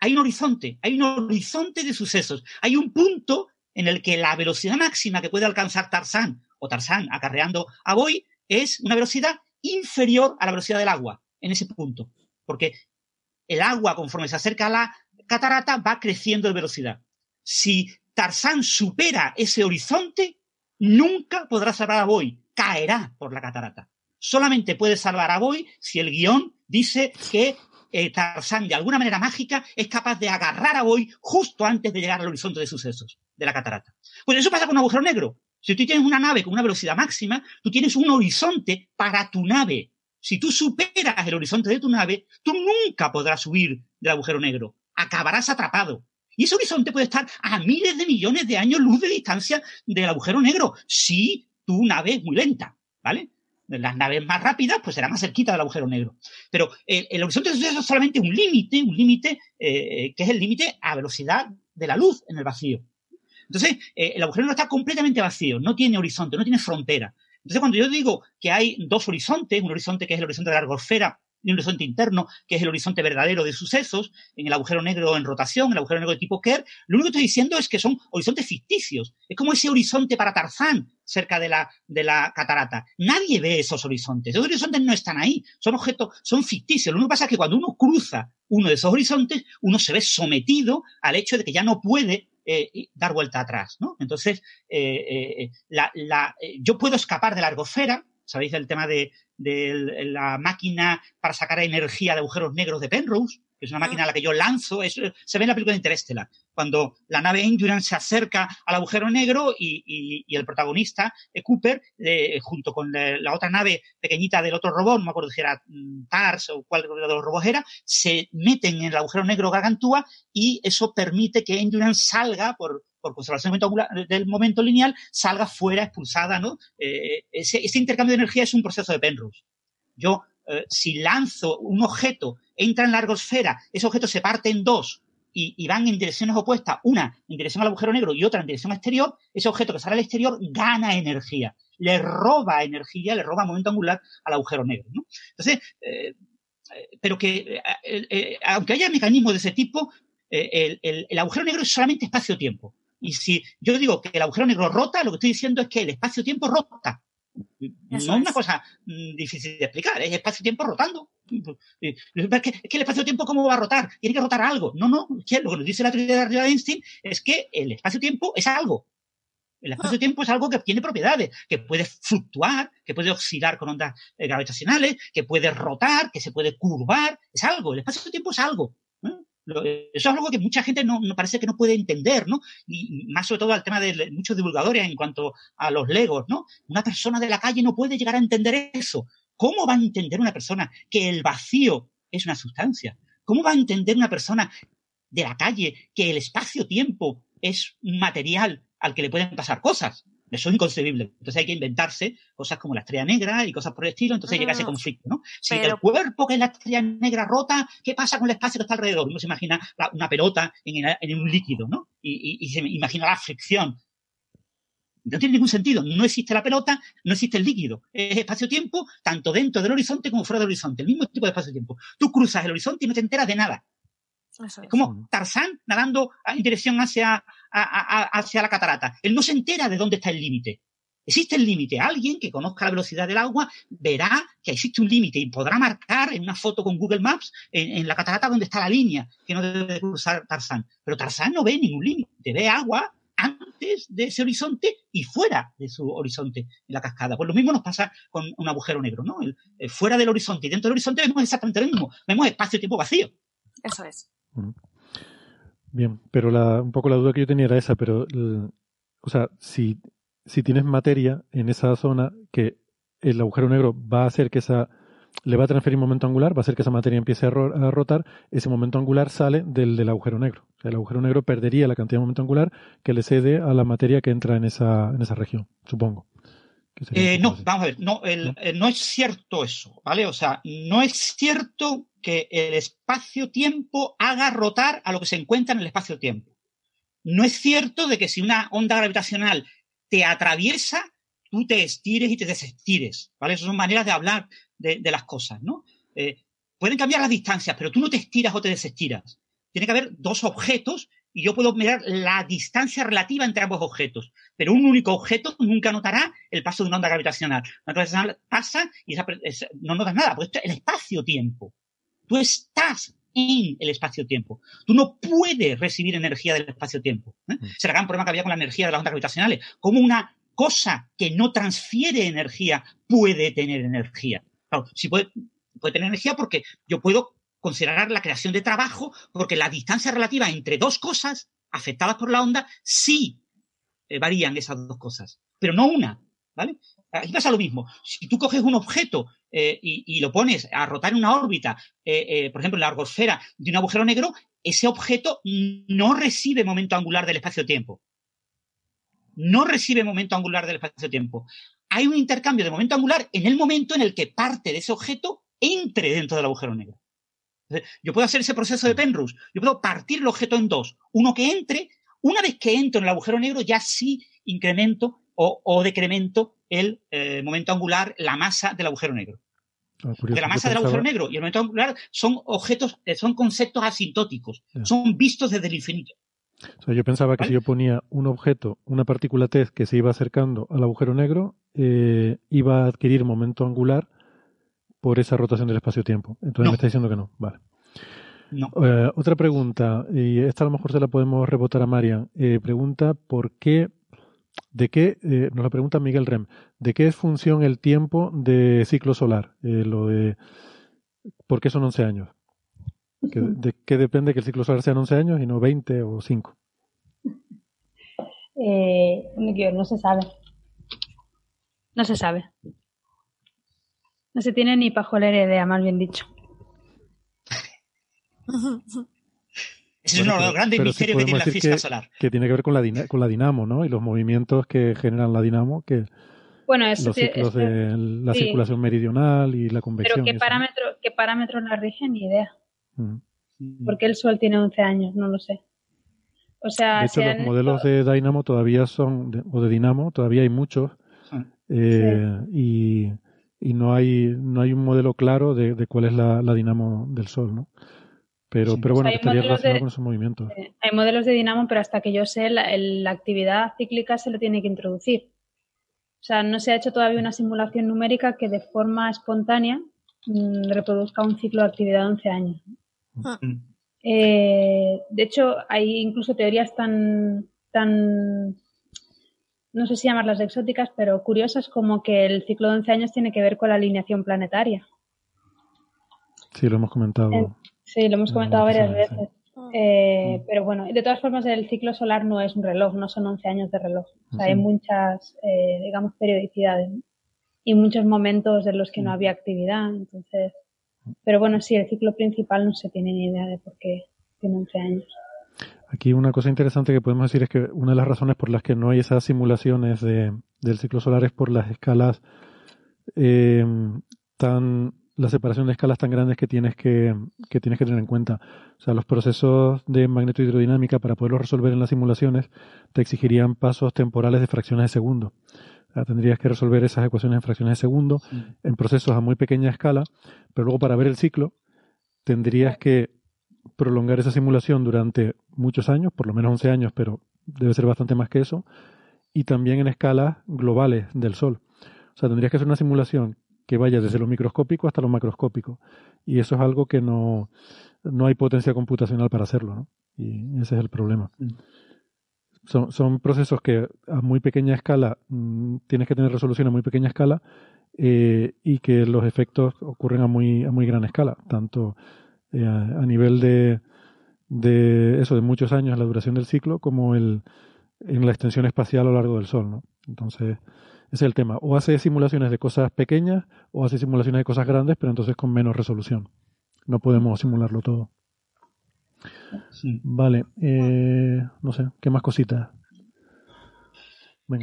Hay un horizonte, hay un horizonte de sucesos. Hay un punto en el que la velocidad máxima que puede alcanzar Tarzán o Tarzán acarreando a Boy es una velocidad inferior a la velocidad del agua en ese punto, porque el agua, conforme se acerca a la catarata, va creciendo de velocidad. Si Tarzán supera ese horizonte, nunca podrá salvar a Boy, caerá por la catarata. Solamente puede salvar a Boy si el guion dice que eh, Tarzán, de alguna manera mágica, es capaz de agarrar a Boy justo antes de llegar al horizonte de sucesos de la catarata. Pues eso pasa con un agujero negro. Si tú tienes una nave con una velocidad máxima, tú tienes un horizonte para tu nave si tú superas el horizonte de tu nave, tú nunca podrás subir del agujero negro. Acabarás atrapado. Y ese horizonte puede estar a miles de millones de años luz de distancia del agujero negro, si tu nave es muy lenta, ¿vale? Las naves más rápidas, pues será más cerquita del agujero negro. Pero el, horizonte de sucesos es solamente un límite, un límite eh, que es el límite a velocidad de la luz en el vacío. Entonces, eh, el agujero negro está completamente vacío, no tiene horizonte, no tiene frontera. Entonces, cuando yo digo que hay dos horizontes, un horizonte que es el horizonte de la largosfera y un horizonte interno, que es el horizonte verdadero de sucesos, en el agujero negro en rotación, el agujero negro de tipo Kerr, lo único que estoy diciendo es que son horizontes ficticios. Es como ese horizonte para Tarzán cerca de la, de la catarata. Nadie ve esos horizontes. Esos horizontes no están ahí. Son objetos, son ficticios. Lo único que pasa es que cuando uno cruza uno de esos horizontes, uno se ve sometido al hecho de que ya no puede eh, dar vuelta atrás, ¿no? Entonces, eh, eh, la, yo puedo escapar de la ergosfera, ¿sabéis el tema de, de, la máquina para sacar energía de agujeros negros de Penrose? que es una máquina a la que yo lanzo, eso se ve en la película de Interstellar, cuando la nave Endurance se acerca al agujero negro y, el protagonista, eh, Cooper, eh, junto con la, otra nave pequeñita del otro robot, no me acuerdo si era mm, TARS o cuál de los robots era, se meten en el agujero negro gargantúa y eso permite que Endurance salga por, por conservación del momento lineal, salga fuera, expulsada, ¿no? Eh, ese, intercambio de energía es un proceso de Penrose. Yo, eh, si lanzo un objeto, entra en la ergosfera, ese objeto se parte en dos y, van en direcciones opuestas, una en dirección al agujero negro y otra en dirección exterior, ese objeto que sale al exterior gana energía, le roba energía, le roba momento angular al agujero negro. Entonces, eh, pero que aunque haya mecanismos de ese tipo, el, el, agujero negro es solamente espacio-tiempo. Y si yo digo que el agujero negro rota, lo que estoy diciendo es que el espacio-tiempo rota. no es una cosa mm, difícil de explicar, es espacio-tiempo rotando. Es que, el espacio-tiempo, ¿cómo va a rotar? Tiene que rotar algo. No, no, lo que nos dice la teoría de Einstein es que el espacio-tiempo es algo. El espacio-tiempo es algo que tiene propiedades, que puede fluctuar, que puede oscilar con ondas eh, gravitacionales, que puede rotar, que se puede curvar. Es algo. El espacio-tiempo es algo. Eso es algo que mucha gente no, parece que no puede entender, ¿no? Y más sobre todo al tema de muchos divulgadores en cuanto a los legos, ¿no? Una persona de la calle no puede llegar a entender eso. ¿Cómo va a entender una persona que el vacío es una sustancia? ¿Cómo va a entender una persona de la calle que el espacio-tiempo es un material al que le pueden pasar cosas? Eso es inconcebible. Entonces hay que inventarse cosas como la estrella negra y cosas por el estilo, entonces llega ese conflicto, ¿no? Si el cuerpo que es la estrella negra rota, ¿qué pasa con el espacio que está alrededor? Uno se imagina una pelota en, un líquido, ¿no? Y, se imagina la fricción. No tiene ningún sentido. No existe la pelota, no existe el líquido. Es espacio-tiempo, tanto dentro del horizonte como fuera del horizonte. El mismo tipo de espacio-tiempo. Tú cruzas el horizonte y no te enteras de nada. Es como Tarzán nadando en dirección hacia, hacia la catarata. Él no se entera de dónde está el límite. Existe el límite. Alguien que conozca la velocidad del agua verá que existe un límite y podrá marcar en una foto con Google Maps en, la catarata donde está la línea que no debe cruzar Tarzán. Pero Tarzán no ve ningún límite. Ve agua antes de ese horizonte y fuera de su horizonte en la cascada. Pues lo mismo nos pasa con un agujero negro, ¿no? Eh, fuera del horizonte y dentro del horizonte vemos exactamente lo mismo. Vemos espacio-tiempo vacío. Eso es. Bien, pero la, un poco la duda que yo tenía era esa, pero, o sea, si, si tienes materia en esa zona que el agujero negro va a hacer que esa, le va a transferir momento angular, va a hacer que esa materia empiece a, rotar, ese momento angular sale del, del agujero negro. el agujero negro perdería la cantidad de momento angular que le cede a la materia que entra en esa, en esa región, supongo. Eh, no, vamos a ver, no, eh, ¿No? es cierto eso, ¿vale? O sea, no es cierto que el espacio-tiempo haga rotar a lo que se encuentra en el espacio-tiempo. No es cierto de que si una onda gravitacional te atraviesa, tú te estires y te desestires, ¿vale? Esas son maneras de hablar de, las cosas, ¿no? Eh, pueden cambiar las distancias, pero tú no te estiras o te desestiras. Tiene que haber dos objetos y yo puedo mirar la distancia relativa entre ambos objetos. Pero un único objeto nunca notará el paso de una onda gravitacional. Una onda gravitacional pasa y no notas nada, porque esto es el espacio-tiempo. Tú estás en el espacio-tiempo. Tú no puedes recibir energía del espacio-tiempo. ¿eh? Mm. Será el gran problema que había con la energía de las ondas gravitacionales. Como una cosa que no transfiere energía puede tener energía. Claro, si puede, puede tener energía porque yo puedo considerar la creación de trabajo, porque la distancia relativa entre dos cosas afectadas por la onda sí eh, varían esas dos cosas, pero no una, ¿vale? Aquí pasa lo mismo. Si tú coges un objeto eh, y, lo pones a rotar en una órbita, eh, por ejemplo, en la argosfera de un agujero negro, ese objeto no recibe momento angular del espacio-tiempo. No recibe momento angular del espacio-tiempo. Hay un intercambio de momento angular en el momento en el que parte de ese objeto entre dentro del agujero negro. Yo puedo hacer ese proceso de Penrose. Yo puedo partir el objeto en dos. Uno que entre. Una vez que entro en el agujero negro, ya sí incremento o, decremento el eh, momento angular, la masa del agujero negro. Ah, de la masa del agujero negro y el momento angular son objetos, eh, son conceptos asintóticos, son vistos desde el infinito. yo pensaba que si yo ponía un objeto, una partícula test que se iba acercando al agujero negro, eh, iba a adquirir momento angular por esa rotación del espacio-tiempo. Entonces me está diciendo que no. Vale. Eh, otra pregunta, y esta a lo mejor se la podemos rebotar a Marian. Eh, pregunta por qué, de qué, eh, nos la pregunta Miguel Rem, ¿de qué es función el tiempo de ciclo solar? lo de, ¿Por qué son 11 años? ¿De qué depende que el ciclo solar sean 11 años y no 20 o 5? no se sabe. No se sabe. No se tiene ni pajolera idea, más bien dicho. Ese es uno de los grandes misterios que tiene la física solar. Que tiene que ver con la, con la dinamo, ¿no? Y los movimientos que generan la dinamo, que bueno, los ciclos de la circulación meridional y la convección. Pero ¿qué, parámetro, ¿qué parámetros la rigen? Ni idea. Mm. Porque el Sol tiene 11 años, no lo sé. O sea, de hecho, los modelos de Dynamo todavía son, o de Dinamo, todavía hay muchos. Eh, y, y, no hay no hay un modelo claro de, de cuál es la, la, dinamo del Sol, ¿no? Pero, pero bueno, estaría relacionado con esos movimientos. hay modelos de dinamo, pero hasta que yo sé, la, la, actividad cíclica se lo tiene que introducir. O sea, no se ha hecho todavía una simulación numérica que de forma espontánea mm, reproduzca un ciclo de actividad de 11 años. Ah. Eh, de hecho, hay incluso teorías tan, tan, no sé si llamarlas exóticas, pero curiosas como que el ciclo de 11 años tiene que ver con la alineación planetaria. Sí, lo hemos comentado. sí, lo hemos comentado varias veces. Eh, mm. pero bueno, de todas formas, el ciclo solar no es un reloj, no son 11 años de reloj. O sea, hay muchas, eh, digamos, periodicidades y muchos momentos en los que no mm. había actividad. Entonces, pero bueno, sí, el ciclo principal no se tiene ni idea de por qué tiene 11 años. Aquí una cosa interesante que podemos decir es que una de las razones por las que no hay esas simulaciones de, del ciclo solar es por las escalas eh, tan la separación de escalas tan grandes que tienes que, que tienes que tener en cuenta. O sea, los procesos de magnetohidrodinámica para poderlos resolver en las simulaciones te exigirían pasos temporales de fracciones de segundo tendrías que resolver esas ecuaciones en fracciones de segundo, en procesos a muy pequeña escala, pero luego para ver el ciclo tendrías que prolongar esa simulación durante muchos años, por lo menos 11 años, pero debe ser bastante más que eso, y también en escalas globales del Sol. O sea, tendrías que hacer una simulación que vaya desde lo microscópico hasta lo macroscópico. Y eso es algo que no, no hay potencia computacional para hacerlo, ¿no? Y ese es el problema. Son, son procesos que a muy pequeña escala mm, tienes que tener resolución a muy pequeña escala eh, y que los efectos ocurren a muy, a muy gran escala, tanto eh, a, nivel de, de eso, de muchos años, la duración del ciclo, como el, en la extensión espacial a lo largo del Sol. ¿no? Entonces, ese es el tema. O hace simulaciones de cosas pequeñas o hace simulaciones de cosas grandes, pero entonces con menos resolución. No podemos simularlo todo. Vale, eh, no sé, ¿qué más cositas?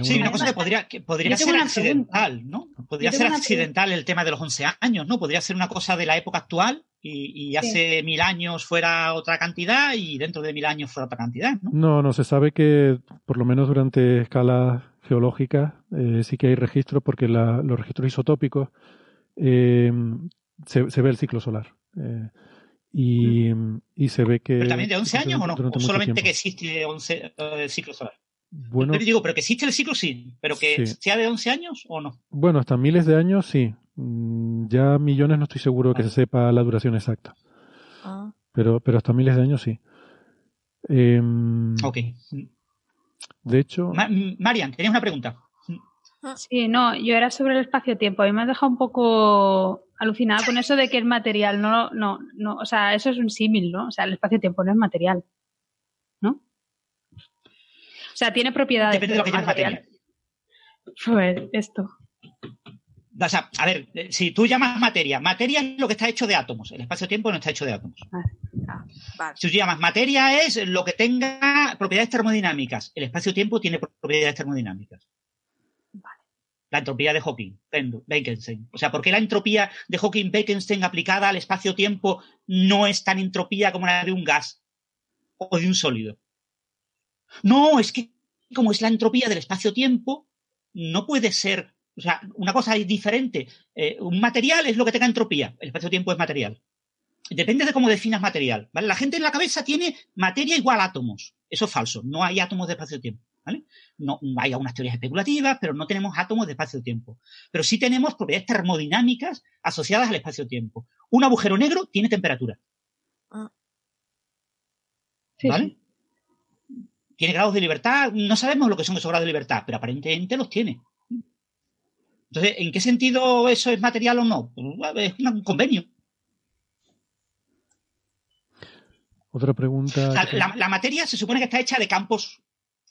sí, una cosa que podría, podría ser accidental, ¿no? Podría ser accidental el tema de los 11 años, ¿no? Podría ser una cosa de la época actual y, hace mil años fuera otra cantidad y dentro de mil años fuera otra cantidad, ¿no? No, no, se sabe que por lo menos durante escalas geológicas eh, sí que hay registros porque los registros isotópicos eh, se, se, ve el ciclo solar. Eh, y, y, se ve que... ¿Pero también de 11 años o no? ¿O solamente que existe 11, el eh, ciclo solar? Bueno, Yo digo, pero que existe el ciclo sí, pero que sea de 11 años o no. Bueno, hasta miles de años sí. Mm, ya millones no estoy seguro que se sepa la duración exacta. Ah. Pero, pero hasta miles de años sí. Eh, ok. De hecho... Marian, tenías una pregunta. Sí, no, yo era sobre el espacio-tiempo. A mí me ha dejado un poco alucinada con eso de que el material no, no, no, o sea, eso es un símil, ¿no? O sea, el espacio-tiempo no es material, sea, tiene propiedades. Depende de lo que llamas material. Pues esto. O sea, a ver, eh, si tú llamas materia, materia es lo que está hecho de átomos. El espacio-tiempo no está hecho de átomos. Ah, ah, si tú llamas materia es lo que tenga propiedades termodinámicas. El espacio-tiempo tiene propiedades termodinámicas la entropía de Hawking-Bekenstein. O sea, ¿por qué la entropía de Hawking-Bekenstein aplicada al espacio-tiempo no es tan entropía como la de un gas o de un sólido? No, es que como es la entropía del espacio-tiempo, no puede ser, o sea, una cosa es diferente. Eh, un material es lo que tenga entropía, el espacio-tiempo es material. Depende de cómo definas material. ¿vale? La gente en la cabeza tiene materia igual a átomos. Eso es falso. No hay átomos de espacio-tiempo. No, hay algunas teorías especulativas, pero no tenemos átomos de espacio-tiempo. Pero sí tenemos propiedades termodinámicas asociadas al espacio-tiempo. Un agujero negro tiene temperatura. Ah. ¿Vale? Tiene grados de libertad. No sabemos lo que son esos grados de libertad, pero aparentemente los tiene. Entonces, ¿en qué sentido eso es material o no? Pues, es un convenio. Otra pregunta. la, materia se supone que está hecha de campos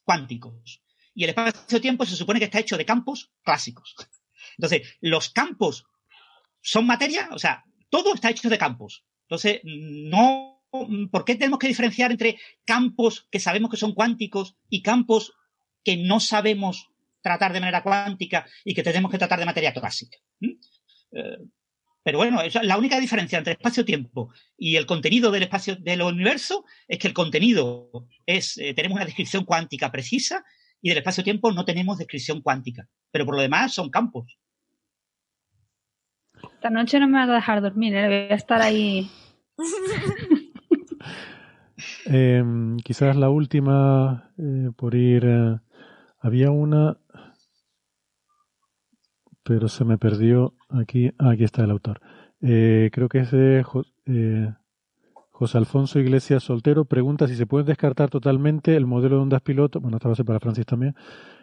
cuánticos. Y el espacio-tiempo se supone que está hecho de campos clásicos. Entonces, los campos son materia, o sea, todo está hecho de campos. Entonces, no ¿por qué tenemos que diferenciar entre campos que sabemos que son cuánticos y campos que no sabemos tratar de manera cuántica y que tenemos que tratar de materia clásica? ¿Mm? Eh, pero bueno, la única diferencia entre espacio-tiempo y el contenido del espacio del universo es que el contenido es, eh, tenemos una descripción cuántica precisa y del espacio-tiempo no tenemos descripción cuántica. Pero por lo demás son campos. Esta noche no me vas a dejar dormir, ¿eh? voy a estar ahí. Em, quizás la última, eh, por ir. Eh, había una. Pero se me perdió aquí. Ah, aquí está el autor. creo que es de José Alfonso Iglesias Soltero. Pregunta si se puede descartar totalmente el modelo de ondas piloto. Bueno, esta va a ser para Francis también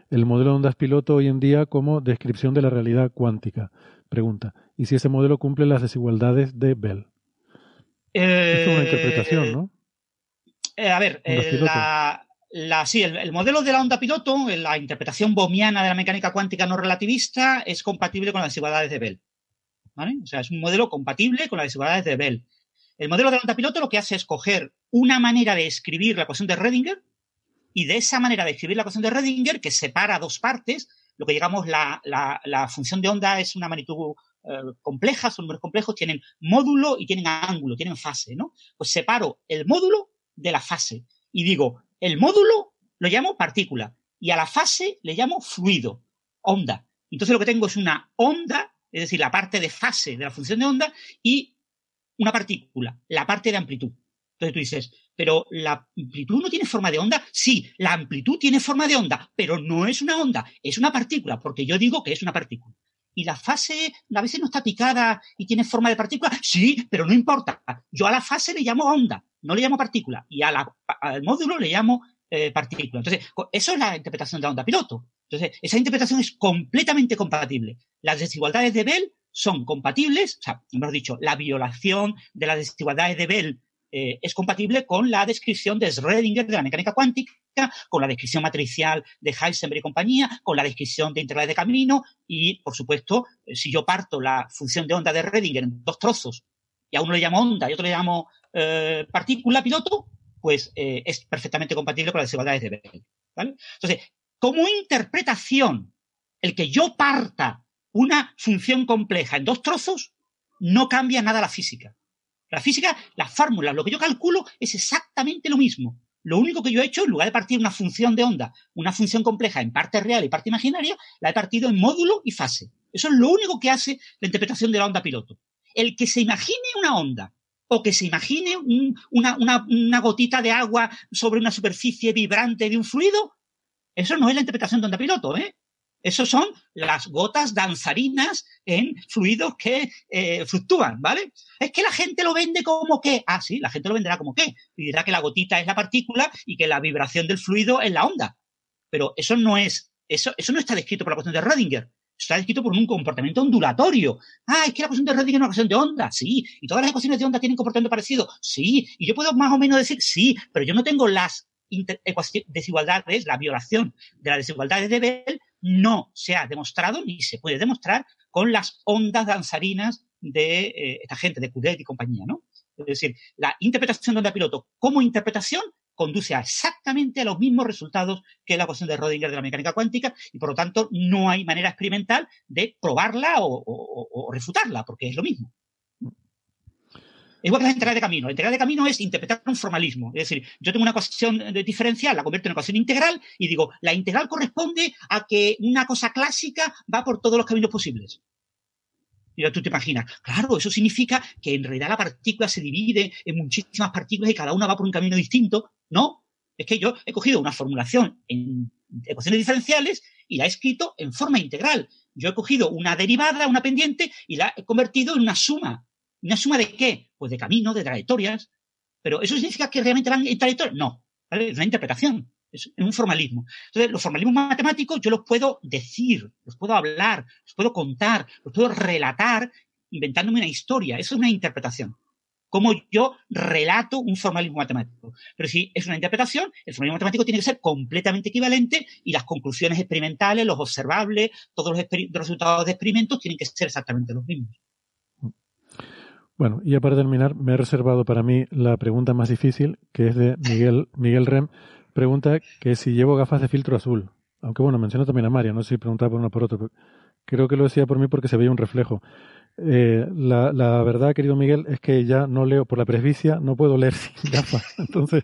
el modelo de ondas piloto hoy en día como descripción de la realidad cuántica. Pregunta, ¿y si ese modelo cumple las desigualdades de Bell? es una interpretación, ¿no? Eh, a ver, eh, la, sí, el, modelo de la onda piloto, la interpretación bohmiana de la mecánica cuántica no relativista, es compatible con las desigualdades de Bell. ¿Vale? O sea, es un modelo compatible con las desigualdades de Bell. El modelo de la onda piloto lo que hace es coger una manera de escribir la ecuación de Redinger, y de esa manera de escribir la ecuación de Redinger, que separa dos partes, lo que digamos la, la, función de onda es una magnitud eh, compleja, son números complejos, tienen módulo y tienen ángulo, tienen fase, ¿no? Pues separo el módulo de la fase y digo, el módulo lo llamo partícula y a la fase le llamo fluido, onda. Entonces lo que tengo es una onda, es decir, la parte de fase de la función de onda y una partícula, la parte de amplitud. Entonces tú dices, pero la amplitud no tiene forma de onda. Sí, la amplitud tiene forma de onda, pero no es una onda, es una partícula, porque yo digo que es una partícula. Y la fase a veces no está picada y tiene forma de partícula. Sí, pero no importa. Yo a la fase le llamo onda, no le llamo partícula. Y a la, al módulo le llamo eh, partícula. Entonces, eso es la interpretación de la onda piloto. Entonces, esa interpretación es completamente compatible. Las desigualdades de Bell son compatibles, o sea, hemos dicho, la violación de las desigualdades de Bell eh, es compatible con la descripción de Schrödinger de la mecánica cuántica, con la descripción matricial de Heisenberg y compañía, con la descripción de integrales de camino y, por supuesto, eh, si yo parto la función de onda de Schrödinger en dos trozos y a uno le llamo onda y a otro le llamo eh, partícula piloto, pues es perfectamente compatible con las desigualdades de Bell. Entonces, como interpretación, el que yo parta una función compleja en dos trozos no cambia nada la física. La física, las fórmulas, lo que yo calculo es exactamente lo mismo. Lo único que yo he hecho, en lugar de partir una función de onda, una función compleja en parte real y parte imaginaria, la he partido en módulo y fase. Eso es lo único que hace la interpretación de la onda piloto. El que se imagine una onda o que se imagine una, una, gotita de agua sobre una superficie vibrante de un fluido, eso no es la interpretación de onda piloto, ¿eh? Esos son las gotas danzarinas en fluidos que eh, fluctúan, ¿vale? Es que la gente lo vende como que, ah, sí, la gente lo venderá como que, y dirá que la gotita es la partícula y que la vibración del fluido es la onda. Pero eso no es, eso, eso no está descrito por la cuestión de Rödinger. Está descrito por un comportamiento ondulatorio. Ah, es que la ecuación de Rödinger es una ecuación de onda. Sí. ¿Y todas las ecuaciones de onda tienen comportamiento parecido? Sí. Y yo puedo más o menos decir sí, pero yo no tengo las desigualdades, la violación de las desigualdades de Bell no se ha demostrado ni se puede demostrar con las ondas danzarinas de eh, esta gente, de Coudet y compañía, ¿no? Es decir, la interpretación de onda piloto como interpretación conduce a exactamente a los mismos resultados que la ecuación de Rödinger de la mecánica cuántica y por lo tanto no hay manera experimental de probarla o refutarla porque es lo mismo. Igual que la integral de camino. La integral de camino es interpretar un formalismo. Es decir, yo tengo una ecuación diferencial, la convierto en una ecuación integral y digo, la integral corresponde a que una cosa clásica va por todos los caminos posibles. Y tú te imaginas, claro, eso significa que en realidad la partícula se divide en muchísimas partículas y cada una va por un camino distinto. No, es que yo he cogido una formulación en ecuaciones diferenciales y la he escrito en forma integral. Yo he cogido una derivada, una pendiente, y la he convertido en una suma. ¿Una suma de qué? Pues de camino, de trayectorias. Pero ¿eso significa que realmente van en trayectorias? No. Es una interpretación. Es un formalismo. Entonces, los formalismos matemáticos yo los puedo decir, los puedo hablar, los puedo contar, los puedo relatar inventándome una historia. Eso es una interpretación. Como yo relato un formalismo matemático. Pero si es una interpretación, el formalismo matemático tiene que ser completamente equivalente y las conclusiones experimentales, los observables, todos los resultados de experimentos tienen que ser exactamente los mismos. Bueno, y ya para terminar, me he reservado para mí la pregunta más difícil, que es de Miguel, Miguel Rem. Pregunta que si llevo gafas de filtro azul. Aunque bueno, menciona también a María, no sé si preguntaba por uno o por otro. creo que lo decía por mí porque se veía un reflejo. Eh, la, la, verdad, querido Miguel, es que ya no leo por la presbicia, no puedo leer sin gafas. Entonces,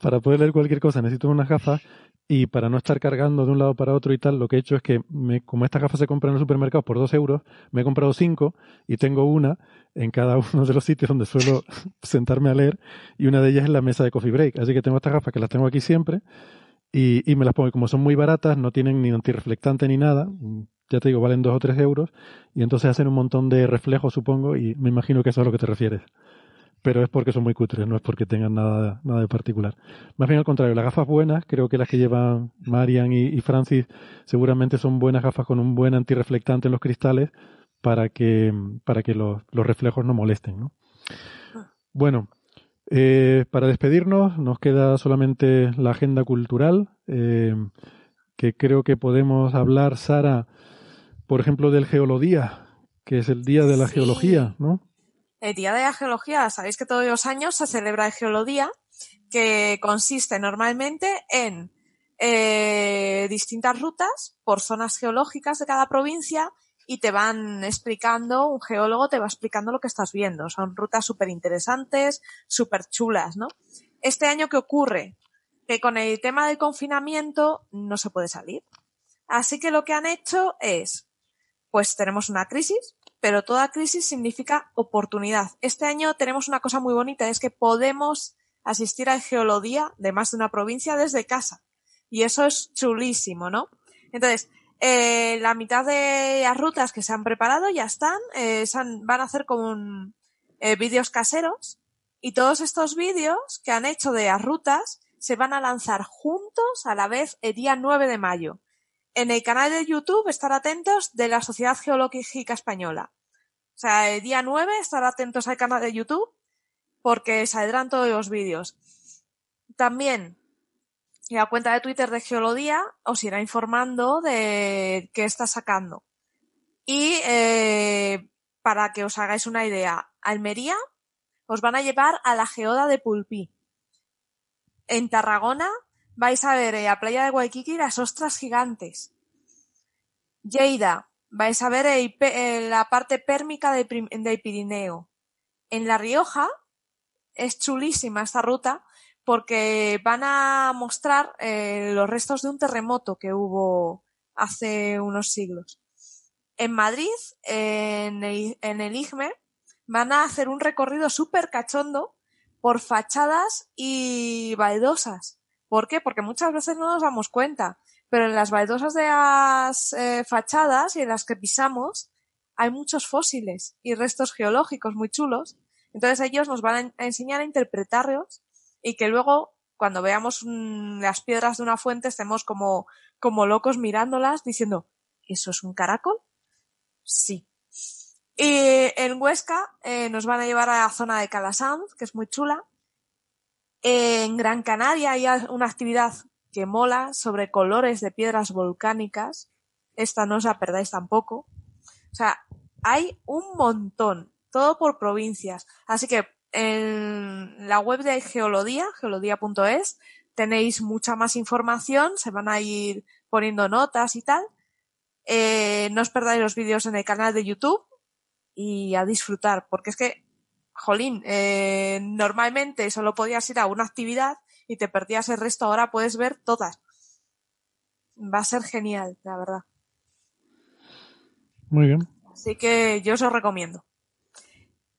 para poder leer cualquier cosa necesito unas gafas y para no estar cargando de un lado para otro y tal, lo que he hecho es que, me, como estas gafas se compran en el supermercado por dos euros, me he comprado cinco y tengo una en cada uno de los sitios donde suelo sentarme a leer y una de ellas es la mesa de coffee break. Así que tengo estas gafas que las tengo aquí siempre y, y me las pongo. como son muy baratas, no tienen ni antirreflectante ni nada, ya te digo, valen dos o tres euros y entonces hacen un montón de reflejos, supongo, y me imagino que eso es a lo que te refieres pero es porque son muy cutres, no es porque tengan nada, nada de particular. Más bien al contrario, las gafas buenas, creo que las que llevan Marian y, Francis seguramente son buenas gafas con un buen antirreflectante en los cristales para que, para que los, los reflejos no molesten. ¿no? Bueno, eh, para despedirnos nos queda solamente la agenda cultural, eh, que creo que podemos hablar, Sara, por ejemplo, del Geolodía, que es el Día de la Geología, ¿no? El Día de la Geología, sabéis que todos los años se celebra el Geolodía, que consiste normalmente en eh, distintas rutas por zonas geológicas de cada provincia y te van explicando, un geólogo te va explicando lo que estás viendo. Son rutas súper interesantes, súper chulas, ¿no? Este año, ¿qué ocurre? Que con el tema del confinamiento no se puede salir. Así que lo que han hecho es, pues tenemos una crisis, pero toda crisis significa oportunidad. Este año tenemos una cosa muy bonita, es que podemos asistir al geología de más de una provincia desde casa. Y eso es chulísimo, ¿no? Entonces, eh, la mitad de las rutas que se han preparado ya están, eh, van a hacer como eh, vídeos caseros y todos estos vídeos que han hecho de las rutas se van a lanzar juntos a la vez el día 9 de mayo en el canal de YouTube estar atentos de la Sociedad Geológica Española. O sea, el día 9 estar atentos al canal de YouTube porque saldrán todos los vídeos. También la cuenta de Twitter de Geología os irá informando de qué está sacando. Y eh, para que os hagáis una idea, Almería os van a llevar a la geoda de Pulpí. En Tarragona vais a ver en la playa de Waikiki las ostras gigantes. Lleida, vais a ver la parte pérmica del, Pirineo. En La Rioja es chulísima esta ruta porque van a mostrar eh, los restos de un terremoto que hubo hace unos siglos. En Madrid, en el, en el IGME, van a hacer un recorrido súper cachondo por fachadas y baldosas ¿Por qué? Porque muchas veces no nos damos cuenta, pero en las baldosas de las eh, fachadas y en las que pisamos hay muchos fósiles y restos geológicos muy chulos. Entonces ellos nos van a, enseñar a interpretarlos y que luego cuando veamos las piedras de una fuente estemos como, como locos mirándolas diciendo, ¿eso es un caracol? Sí. Y en Huesca eh, nos van a llevar a la zona de Calasanz, que es muy chula, en Gran Canaria hay una actividad que mola sobre colores de piedras volcánicas. Esta no os la perdáis tampoco. O sea, hay un montón, todo por provincias. Así que en la web de Geolodía, geolodía.es, tenéis mucha más información, se van a ir poniendo notas y tal. Eh, no os perdáis los vídeos en el canal de YouTube y a disfrutar, porque es que jolín, eh, normalmente solo podías ir a una actividad y te perdías el resto, ahora puedes ver todas. Va a ser genial, la verdad. Muy bien. Así que yo os lo recomiendo.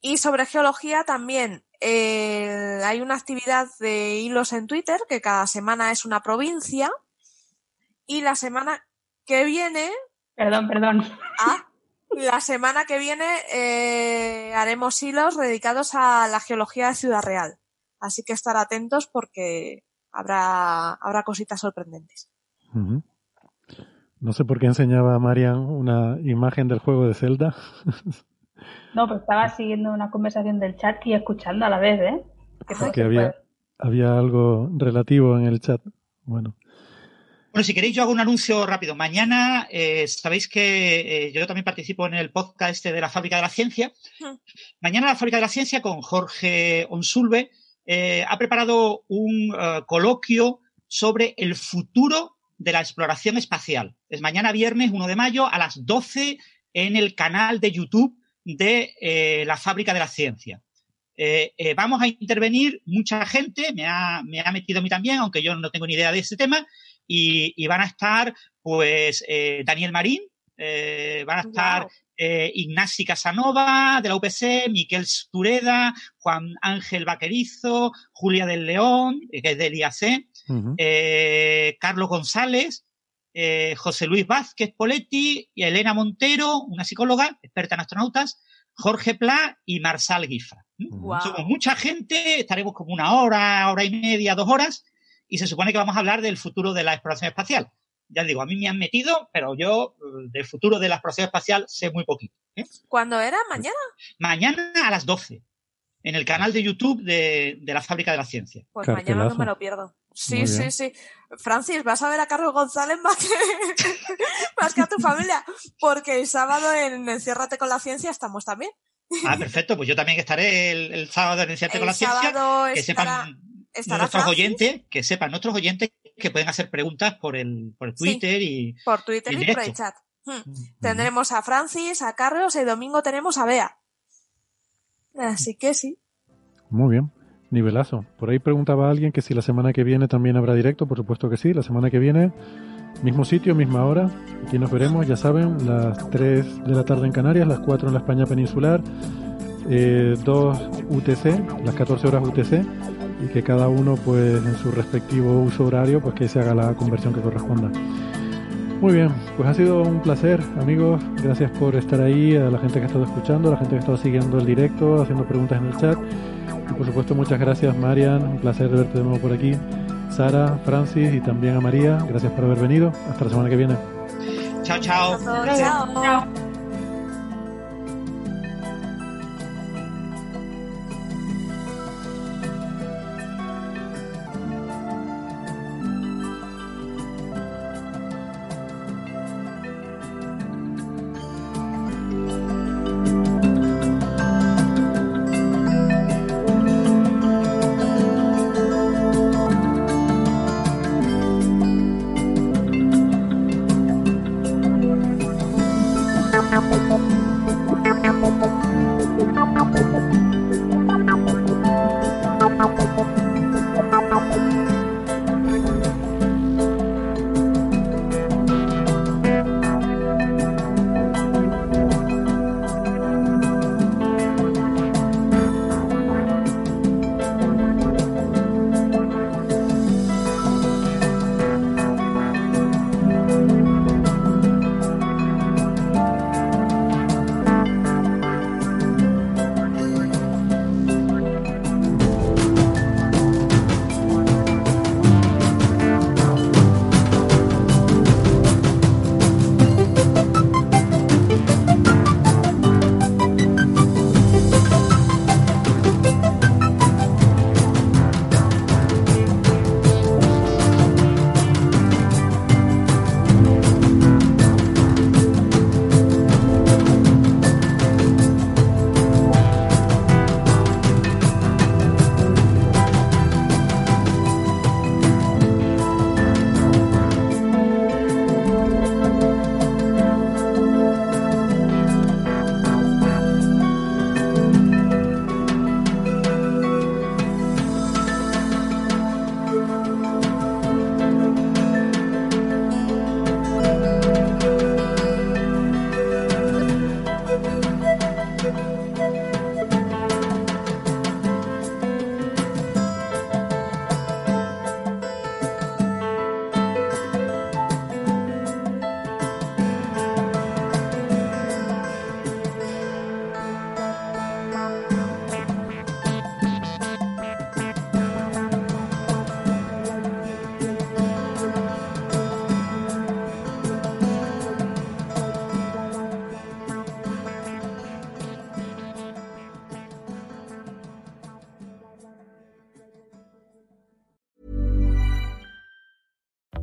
Y sobre geología también eh, hay una actividad de hilos en Twitter que cada semana es una provincia y la semana que viene. Perdón, perdón. Ah, la semana que viene eh, haremos hilos dedicados a la geología de Ciudad Real. Así que estar atentos porque habrá, habrá cositas sorprendentes. No sé por qué enseñaba a Marian una imagen del juego de Zelda. no, pero estaba siguiendo una conversación del chat y escuchando a la vez, ¿eh? Que, había, había algo relativo en el chat. Bueno. Bueno, si queréis, yo hago un anuncio rápido. Mañana, eh, sabéis que eh, yo también participo en el podcast este de la Fábrica de la Ciencia. Mañana la Fábrica de la Ciencia con Jorge Onsulve eh, ha preparado un coloquio sobre el futuro de la exploración espacial. Es mañana viernes 1 de mayo a las 12 en el canal de YouTube de la Fábrica de la Ciencia. vamos a intervenir mucha gente, me ha, me ha metido a mí también, aunque yo no tengo ni idea de este tema, y, van a estar pues eh, Daniel Marín, eh, van a estar eh, Ignasi Casanova de la UPC, Miquel Tureda, Juan Ángel Vaquerizo, Julia del León, que es del IAC, Carlos González, José Luis Vázquez Poletti y Elena Montero, una psicóloga experta en astronautas, Jorge Pla y Marsal Guifra. Somos mucha gente, estaremos como una hora, hora y media, dos horas, y se supone que vamos a hablar del futuro de la exploración espacial. Ya digo, a mí me han metido, pero yo eh, del futuro de la exploración espacial sé muy poquito. ¿eh? ¿Cuándo era? ¿Mañana? Mañana a las 12, en el canal de YouTube de, la Fábrica de la Ciencia. Pues mañana no me lo pierdo. Sí, sí, sí. Francis, vas a ver a Carlos González más que, más que a tu familia, porque el sábado en Enciérrate con la Ciencia estamos también. Ah, perfecto, pues yo también estaré el, sábado en Enciérrate con la Ciencia. Que sepan nuestros oyentes, que sepan nuestros oyentes que pueden hacer preguntas por el, por Twitter y por Twitter y, por el chat. Hmm. Tendremos a Francis, a Carlos y el domingo tenemos a Bea. Así que sí. Muy bien. Nivelazo. Por ahí preguntaba alguien que si la semana que viene también habrá directo. Por supuesto que sí. La semana que viene, mismo sitio, misma hora. Aquí nos veremos, ya saben, las 3 de la tarde en Canarias, las 4 en la España peninsular, eh, 2 UTC, las 14 horas UTC y que cada uno pues en su respectivo uso horario pues que se haga la conversión que corresponda. Muy bien, pues ha sido un placer amigos, gracias por estar ahí, a la gente que ha estado escuchando, a la gente que ha estado siguiendo el directo, haciendo preguntas en el chat y por supuesto muchas gracias Marian, un placer de verte de nuevo por aquí, Sara, Francis y también a María, gracias por haber venido, hasta la semana que viene. Chao, chao. chao. chao.